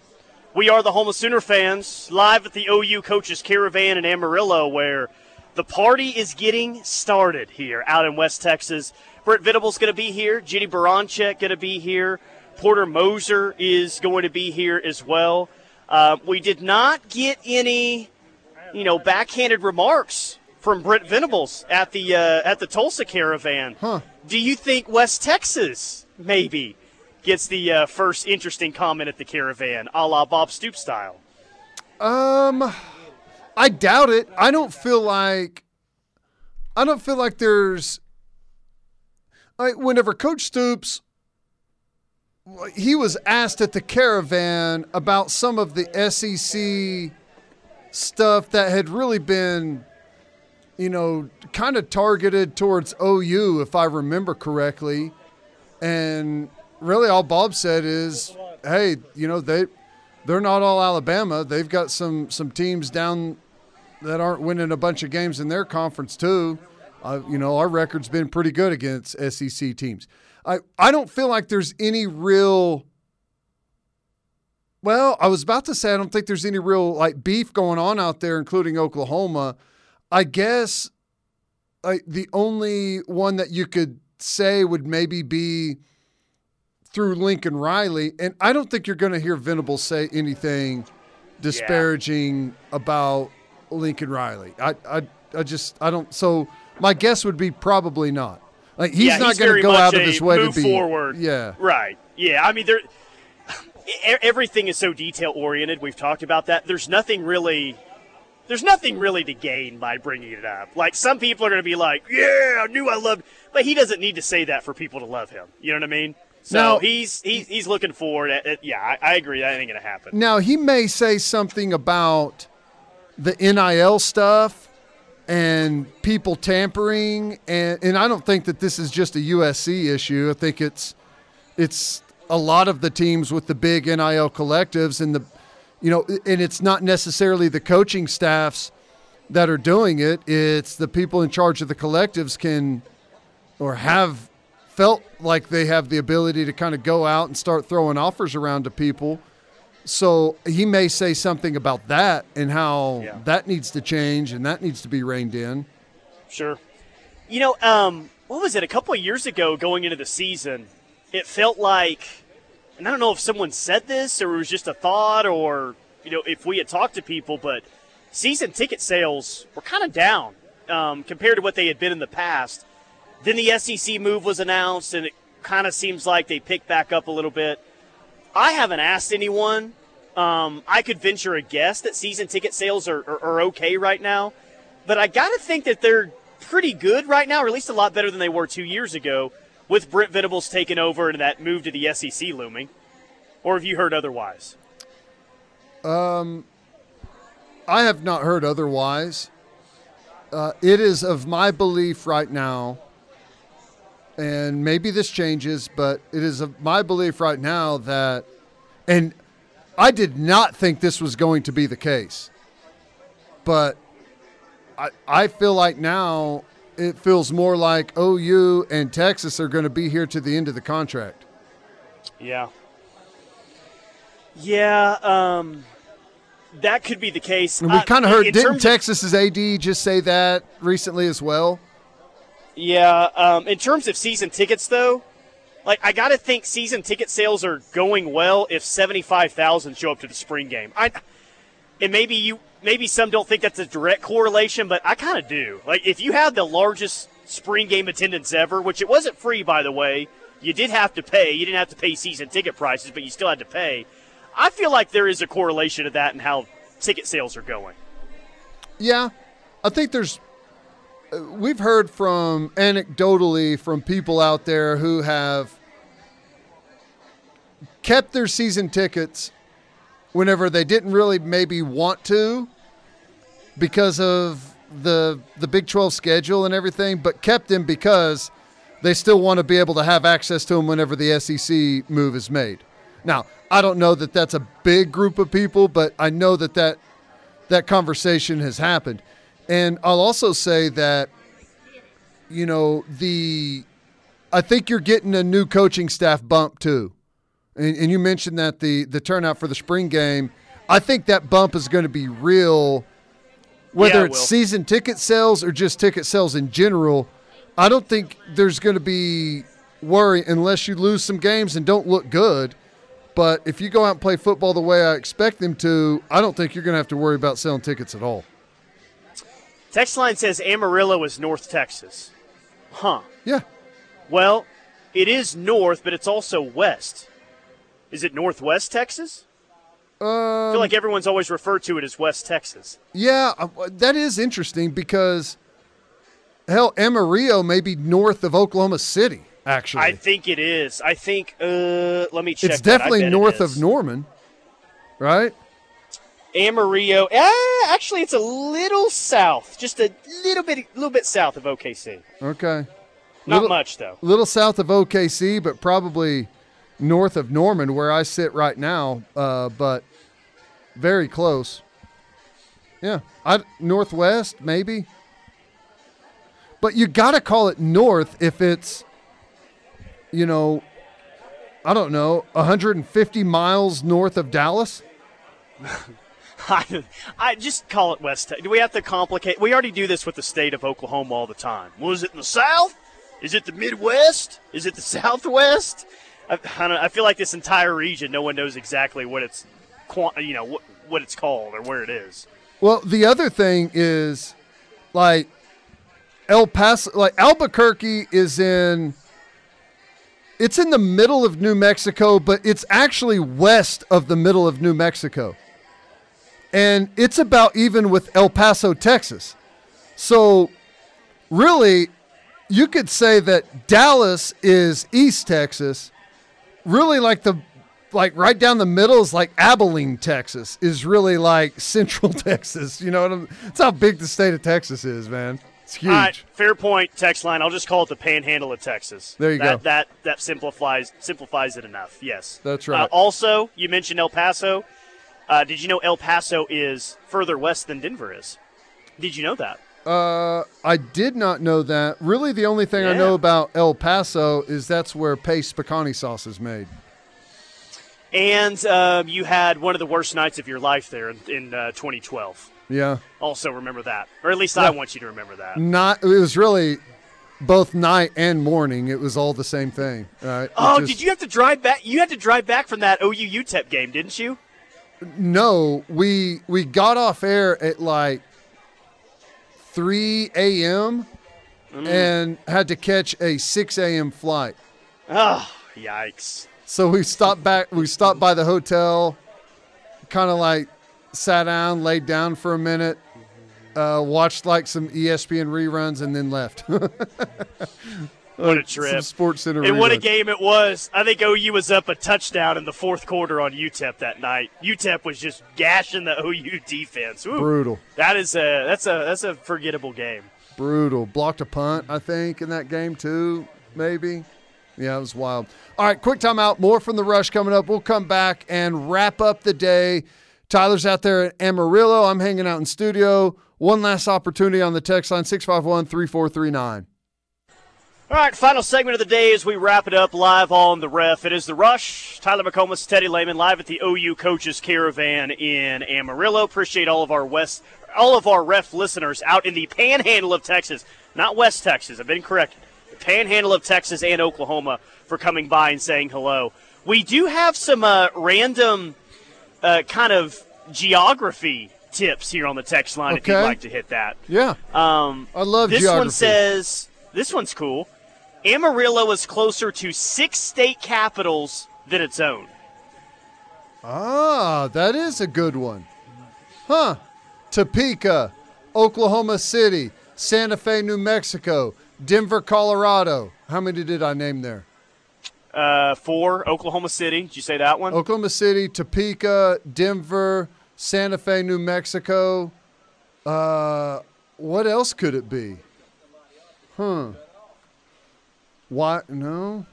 We are the Home of Sooner fans, live at the OU Coaches Caravan in Amarillo, where the party is getting started here out in West Texas. Brent Venables going to be here. Jennie Baranczyk going to be here. Porter Moser is going to be here as well. Uh, we did not get any, you know, backhanded remarks from Brent Venables at the uh, at the Tulsa Caravan. Huh. Do you think West Texas maybe gets the uh, first interesting comment at the caravan, a la Bob Stoop style. Um, I doubt it. I don't feel like. I don't feel like there's. Like whenever Coach Stoops, he was asked at the caravan about some of the SEC stuff that had really been, you know, kind of targeted towards OU, if I remember correctly, and really all Bob said is, "Hey, you know they." They're not all Alabama. They've got some some teams down that aren't winning a bunch of games in their conference too. Uh, you know, our record's been pretty good against SEC teams. I I don't feel like there's any real. Well, I was about to say I don't think there's any real like beef going on out there, including Oklahoma. I guess like the only one that you could say would maybe be through Lincoln Riley, and I don't think you're going to hear Venables say anything disparaging yeah. about Lincoln Riley. I, I, I just, I don't. So my guess would be probably not. Like he's yeah, not going to go out of his way to be forward. Yeah, right. Yeah, I mean there. Everything is so detail oriented. We've talked about that. There's nothing really. There's nothing really to gain by bringing it up. Like some people are going to be like, "Yeah, I knew I loved," but he doesn't need to say that for people to love him. You know what I mean? So now, he's he's he's looking forward. At, at, yeah, I, I agree. That ain't going to happen. Now he may say something about the NIL stuff and people tampering, and and I don't think that this is just a USC issue. I think it's it's a lot of the teams with the big NIL collectives and the you know, and it's not necessarily the coaching staffs that are doing it. It's the people in charge of the collectives can or have felt like they have the ability to kind of go out and start throwing offers around to people. So he may say something about that and how yeah. that needs to change and that needs to be reined in. Sure. You know, um, what was it? A couple of years ago, going into the season, it felt like, and I don't know if someone said this or it was just a thought or, you know, if we had talked to people, but season ticket sales were kind of down um, compared to what they had been in the past. Then the SEC move was announced, and it kind of seems like they picked back up a little bit. I haven't asked anyone. Um, I could venture a guess that season ticket sales are, are, are okay right now, but I got to think that they're pretty good right now, or at least a lot better than they were two years ago, with Brent Venables taking over and that move to the SEC looming. Or have you heard otherwise? Um, I have not heard otherwise. Uh, it is of my belief right now and maybe this changes, but it is of my belief right now that, and I did not think this was going to be the case, but I, I feel like now it feels more like OU and Texas are going to be here to the end of the contract. Yeah. Yeah. Um, that could be the case. And we kind of uh, heard, didn't Texas's AD just say that recently as well? Yeah. Um, in terms of season tickets, though, like I got to think season ticket sales are going well if seventy five thousand show up to the spring game. I and maybe you maybe some don't think that's a direct correlation, but I kind of do. Like if you have the largest spring game attendance ever, which it wasn't free by the way, you did have to pay. You didn't have to pay season ticket prices, but you still had to pay. I feel like there is a correlation to that and how ticket sales are going. Yeah, I think there's uh, we've heard from anecdotally from people out there who have kept their season tickets whenever they didn't really maybe want to because of the the Big 12 schedule and everything, but kept them because they still want to be able to have access to them whenever the SEC move is made. Now, I don't know that that's a big group of people, but I know that that, that conversation has happened. And I'll also say that, you know, the I think you're getting a new coaching staff bump too. And, and you mentioned that the the turnout for the spring game. I think that bump is going to be real, whether yeah, it's season ticket sales or just ticket sales in general. I don't think there's going to be worry unless you lose some games and don't look good. But if you go out and play football the way I expect them to, I don't think you're going to have to worry about selling tickets at all. Text line says Amarillo is North Texas. Huh. Yeah. Well, it is north, but it's also west. Is it Northwest Texas? I Um, feel like everyone's always referred to it as West Texas. yeah, uh, that is interesting because hell, Amarillo may be north of Oklahoma City. Actually, I think it is. I think. Uh, let me check. it's definitely it north is. of Norman, right? Amarillo. Eh, actually, it's a little south, just a little bit, little bit south of OKC. Okay, Not Little- much though. little south of OKC, but probably north of Norman, where I sit right now. Uh, but very close. Yeah, I northwest maybe. But you got to call it north if it's, you know, I don't know, 150 miles north of Dallas. I, I just call it West. Do we have to complicate? We already do this with the state of Oklahoma all the time. Was it in the South? Is it the Midwest? Is it the Southwest? I, I, feel like this entire region, no one knows exactly what it's, you know, what, what it's called or where it is. Well, the other thing is, like, El Paso, like Albuquerque is in. It's in the middle of New Mexico, but it's actually west of the middle of New Mexico. And it's about even with El Paso, Texas. So, really, you could say that Dallas is East Texas. Really, like the like right down the middle is like Abilene, Texas, is really like Central Texas. You know what I'm? That's how big the state of Texas is, man. It's huge. Right, fair point, text line. I'll just call it the Panhandle of Texas. There you that, go. That that simplifies simplifies it enough. Yes, That's Uh, right. also, you mentioned El Paso. Uh, did you know El Paso is further west than Denver is? Did you know that? Uh, I did not know that. Really, the only thing I know about El Paso is that's where Pace picante sauce is made. And um, you had one of the worst nights of your life there in, in uh, 2012. Yeah, Also, remember that, or at least I want you to remember that. not. It was really both night and morning. It was all the same thing. Right? Oh, just- did you have to drive back? You had to drive back from that OU UTEP game, didn't you? No, we we got off air at like 3 a.m. Mm. and had to catch a 6 a.m. flight. Oh, yikes! So we stopped back. We stopped by the hotel, kind of like sat down, laid down for a minute, uh, watched like some ESPN reruns, and then left. What a trip! Sports Center. And what a game it was. I think OU was up a touchdown in the fourth quarter on UTEP that night. UTEP was just gashing the OU defense. Ooh, Brutal, that is a that's a that's a forgettable game. brutal. Blocked a punt, I think, in that game too. Maybe. Yeah, it was wild. All right, quick timeout. More from the rush coming up. We'll come back and wrap up the day. Tyler's out there at Amarillo. I'm hanging out in studio. One last opportunity on the text line 651 3439. All right, final segment of the day as we wrap it up live on the ref. It is the rush. Tyler McComas, Teddy Lehman, live at the OU Coaches Caravan in Amarillo. Appreciate all of our West, all of our ref listeners out in the Panhandle of Texas, not West Texas. I've been corrected. The Panhandle of Texas and Oklahoma for coming by and saying hello. We do have some uh, random uh, kind of geography tips here on the text line if you'd like to hit that. Yeah, Um, I love this geography. one says this one's cool. Amarillo is closer to six state capitals than its own. Ah, that is a good one. Huh. Topeka, Oklahoma City, Santa Fe, New Mexico, Denver, Colorado. How many did I name there? Uh, four, Oklahoma City. Did you say that one? Oklahoma City, Topeka, Denver, Santa Fe, New Mexico. Uh, what else could it be? Huh. Why? No,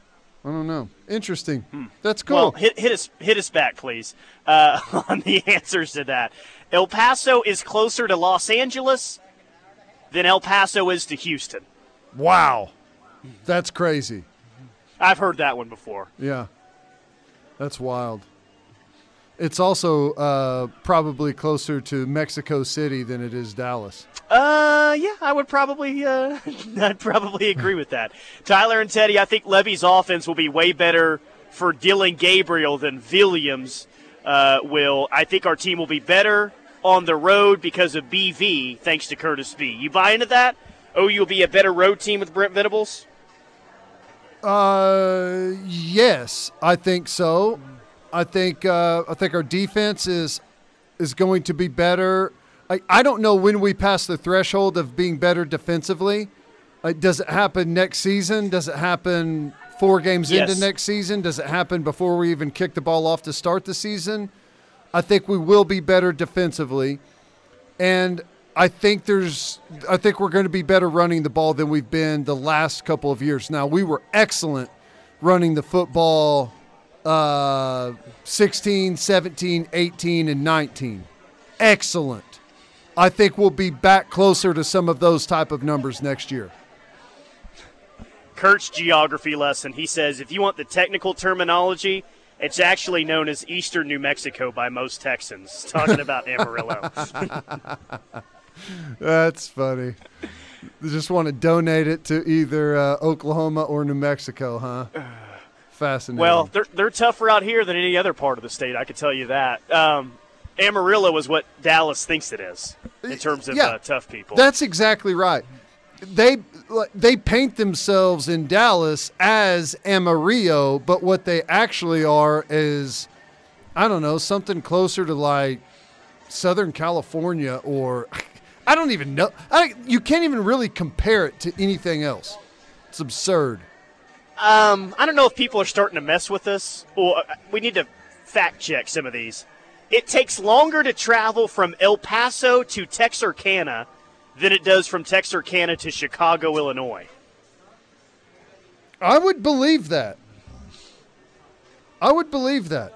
I don't know. Interesting. That's cool. Hmm. Well, hit, hit us hit us back, please, uh, on the answers to that. El Paso is closer to Los Angeles than El Paso is to Houston. wow. That's crazy. I've heard that one before. Yeah. That's wild. It's also uh, probably closer to Mexico City than it is Dallas. Uh, yeah, I would probably, uh, I'd probably agree with that. Tyler and Teddy, I think Lebby's offense will be way better for Dillon Gabriel than Williams uh, will. I think our team will be better on the road because of BV, thanks to Curtis B. You buy into that? Oh, you'll be a better road team with Brent Venables? Uh, yes, I think so. I think uh, I think our defense is is going to be better. I, I don't know when we pass the threshold of being better defensively. Uh, does it happen next season? Does it happen four games Yes. into next season? Does it happen before we even kick the ball off to start the season? I think we will be better defensively, and I think there's I think we're going to be better running the ball than we've been the last couple of years. Now we were excellent running the football uh, 16, 17, 18, and 19. Excellent. I think we'll be back closer to some of those type of numbers next year. Kurt's geography lesson. He says if you want the technical terminology, it's actually known as Eastern New Mexico by most Texans. Talking about Amarillo. That's funny. They just want to donate it to either uh, Oklahoma or New Mexico, huh? Fascinating. well, they're they're tougher out here than any other part of the state. I can tell you that. Um, Amarillo is what Dallas thinks it is in terms of Yeah. uh, tough people. That's exactly right. They they paint themselves in Dallas as Amarillo, but what they actually are is I don't know, something closer to like Southern California or I don't even know. I, you can't even really compare it to anything else. It's absurd. Um, I don't know if people are starting to mess with us, or uh, we need to fact check some of these. It takes longer to travel from El Paso to Texarkana than it does from Texarkana to Chicago, Illinois. I would believe that. I would believe that.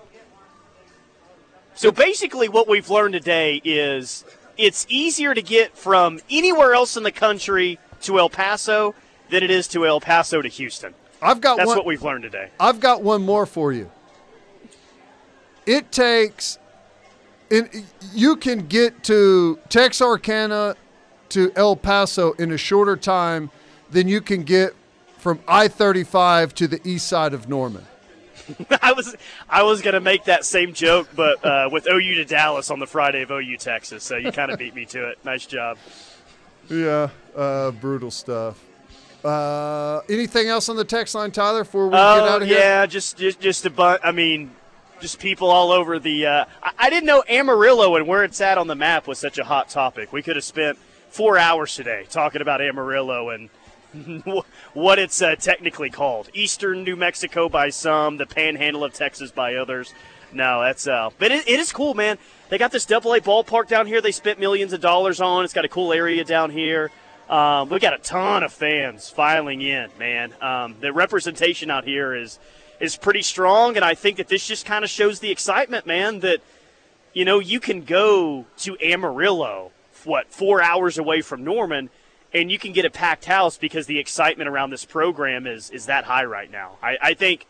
So basically, what we've learned today is it's easier to get from anywhere else in the country to El Paso than it is to El Paso to Houston. I've got That's one. what we've learned today. I've got one more for you. It takes, and you can get to Texarkana to El Paso in a shorter time than you can get from I 35 to the east side of Norman. I was I was gonna make that same joke, but uh, with OU to Dallas on the Friday of OU Texas. So you kind of beat me to it. Nice job. Yeah, uh, brutal stuff. Uh, anything else on the text line, Tyler, before we get Oh out of here? yeah, just just just a bunch. I mean, just people all over the. Uh, I, I didn't know Amarillo and where it's at on the map was such a hot topic. We could have spent four hours today talking about Amarillo and what it's uh, technically called. Eastern New Mexico by some, the Panhandle of Texas by others. No, that's uh, but it, it is cool, man. They got this Double A ballpark down here. They spent millions of dollars on. It's got a cool area down here. Um, we got a ton of fans filing in, man. Um, the representation out here is is pretty strong, and I think that this just kind of shows the excitement, man. That you know you can go to Amarillo, what four hours away from Norman, and you can get a packed house because the excitement around this program is is that high right now. I, I think.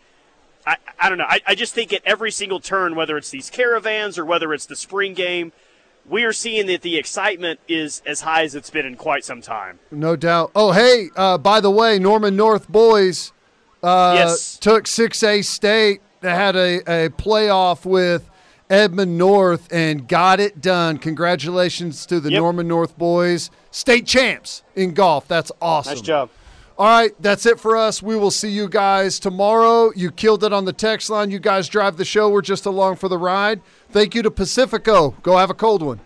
I, I don't know. I, I just think at every single turn, whether it's these caravans or whether it's the spring game, we are seeing that the excitement is as high as it's been in quite some time. No doubt. Oh, hey, uh, by the way, Norman North boys uh, Yes. took 6A State. They had a, a playoff with Edmond North and got it done. Congratulations to the Yep. Norman North boys. State champs in golf. That's awesome. Nice job. All right, that's it for us. We will see you guys tomorrow. You killed it on the text line. You guys drive the show. We're just along for the ride. Thank you to Pacifico. Go have a cold one.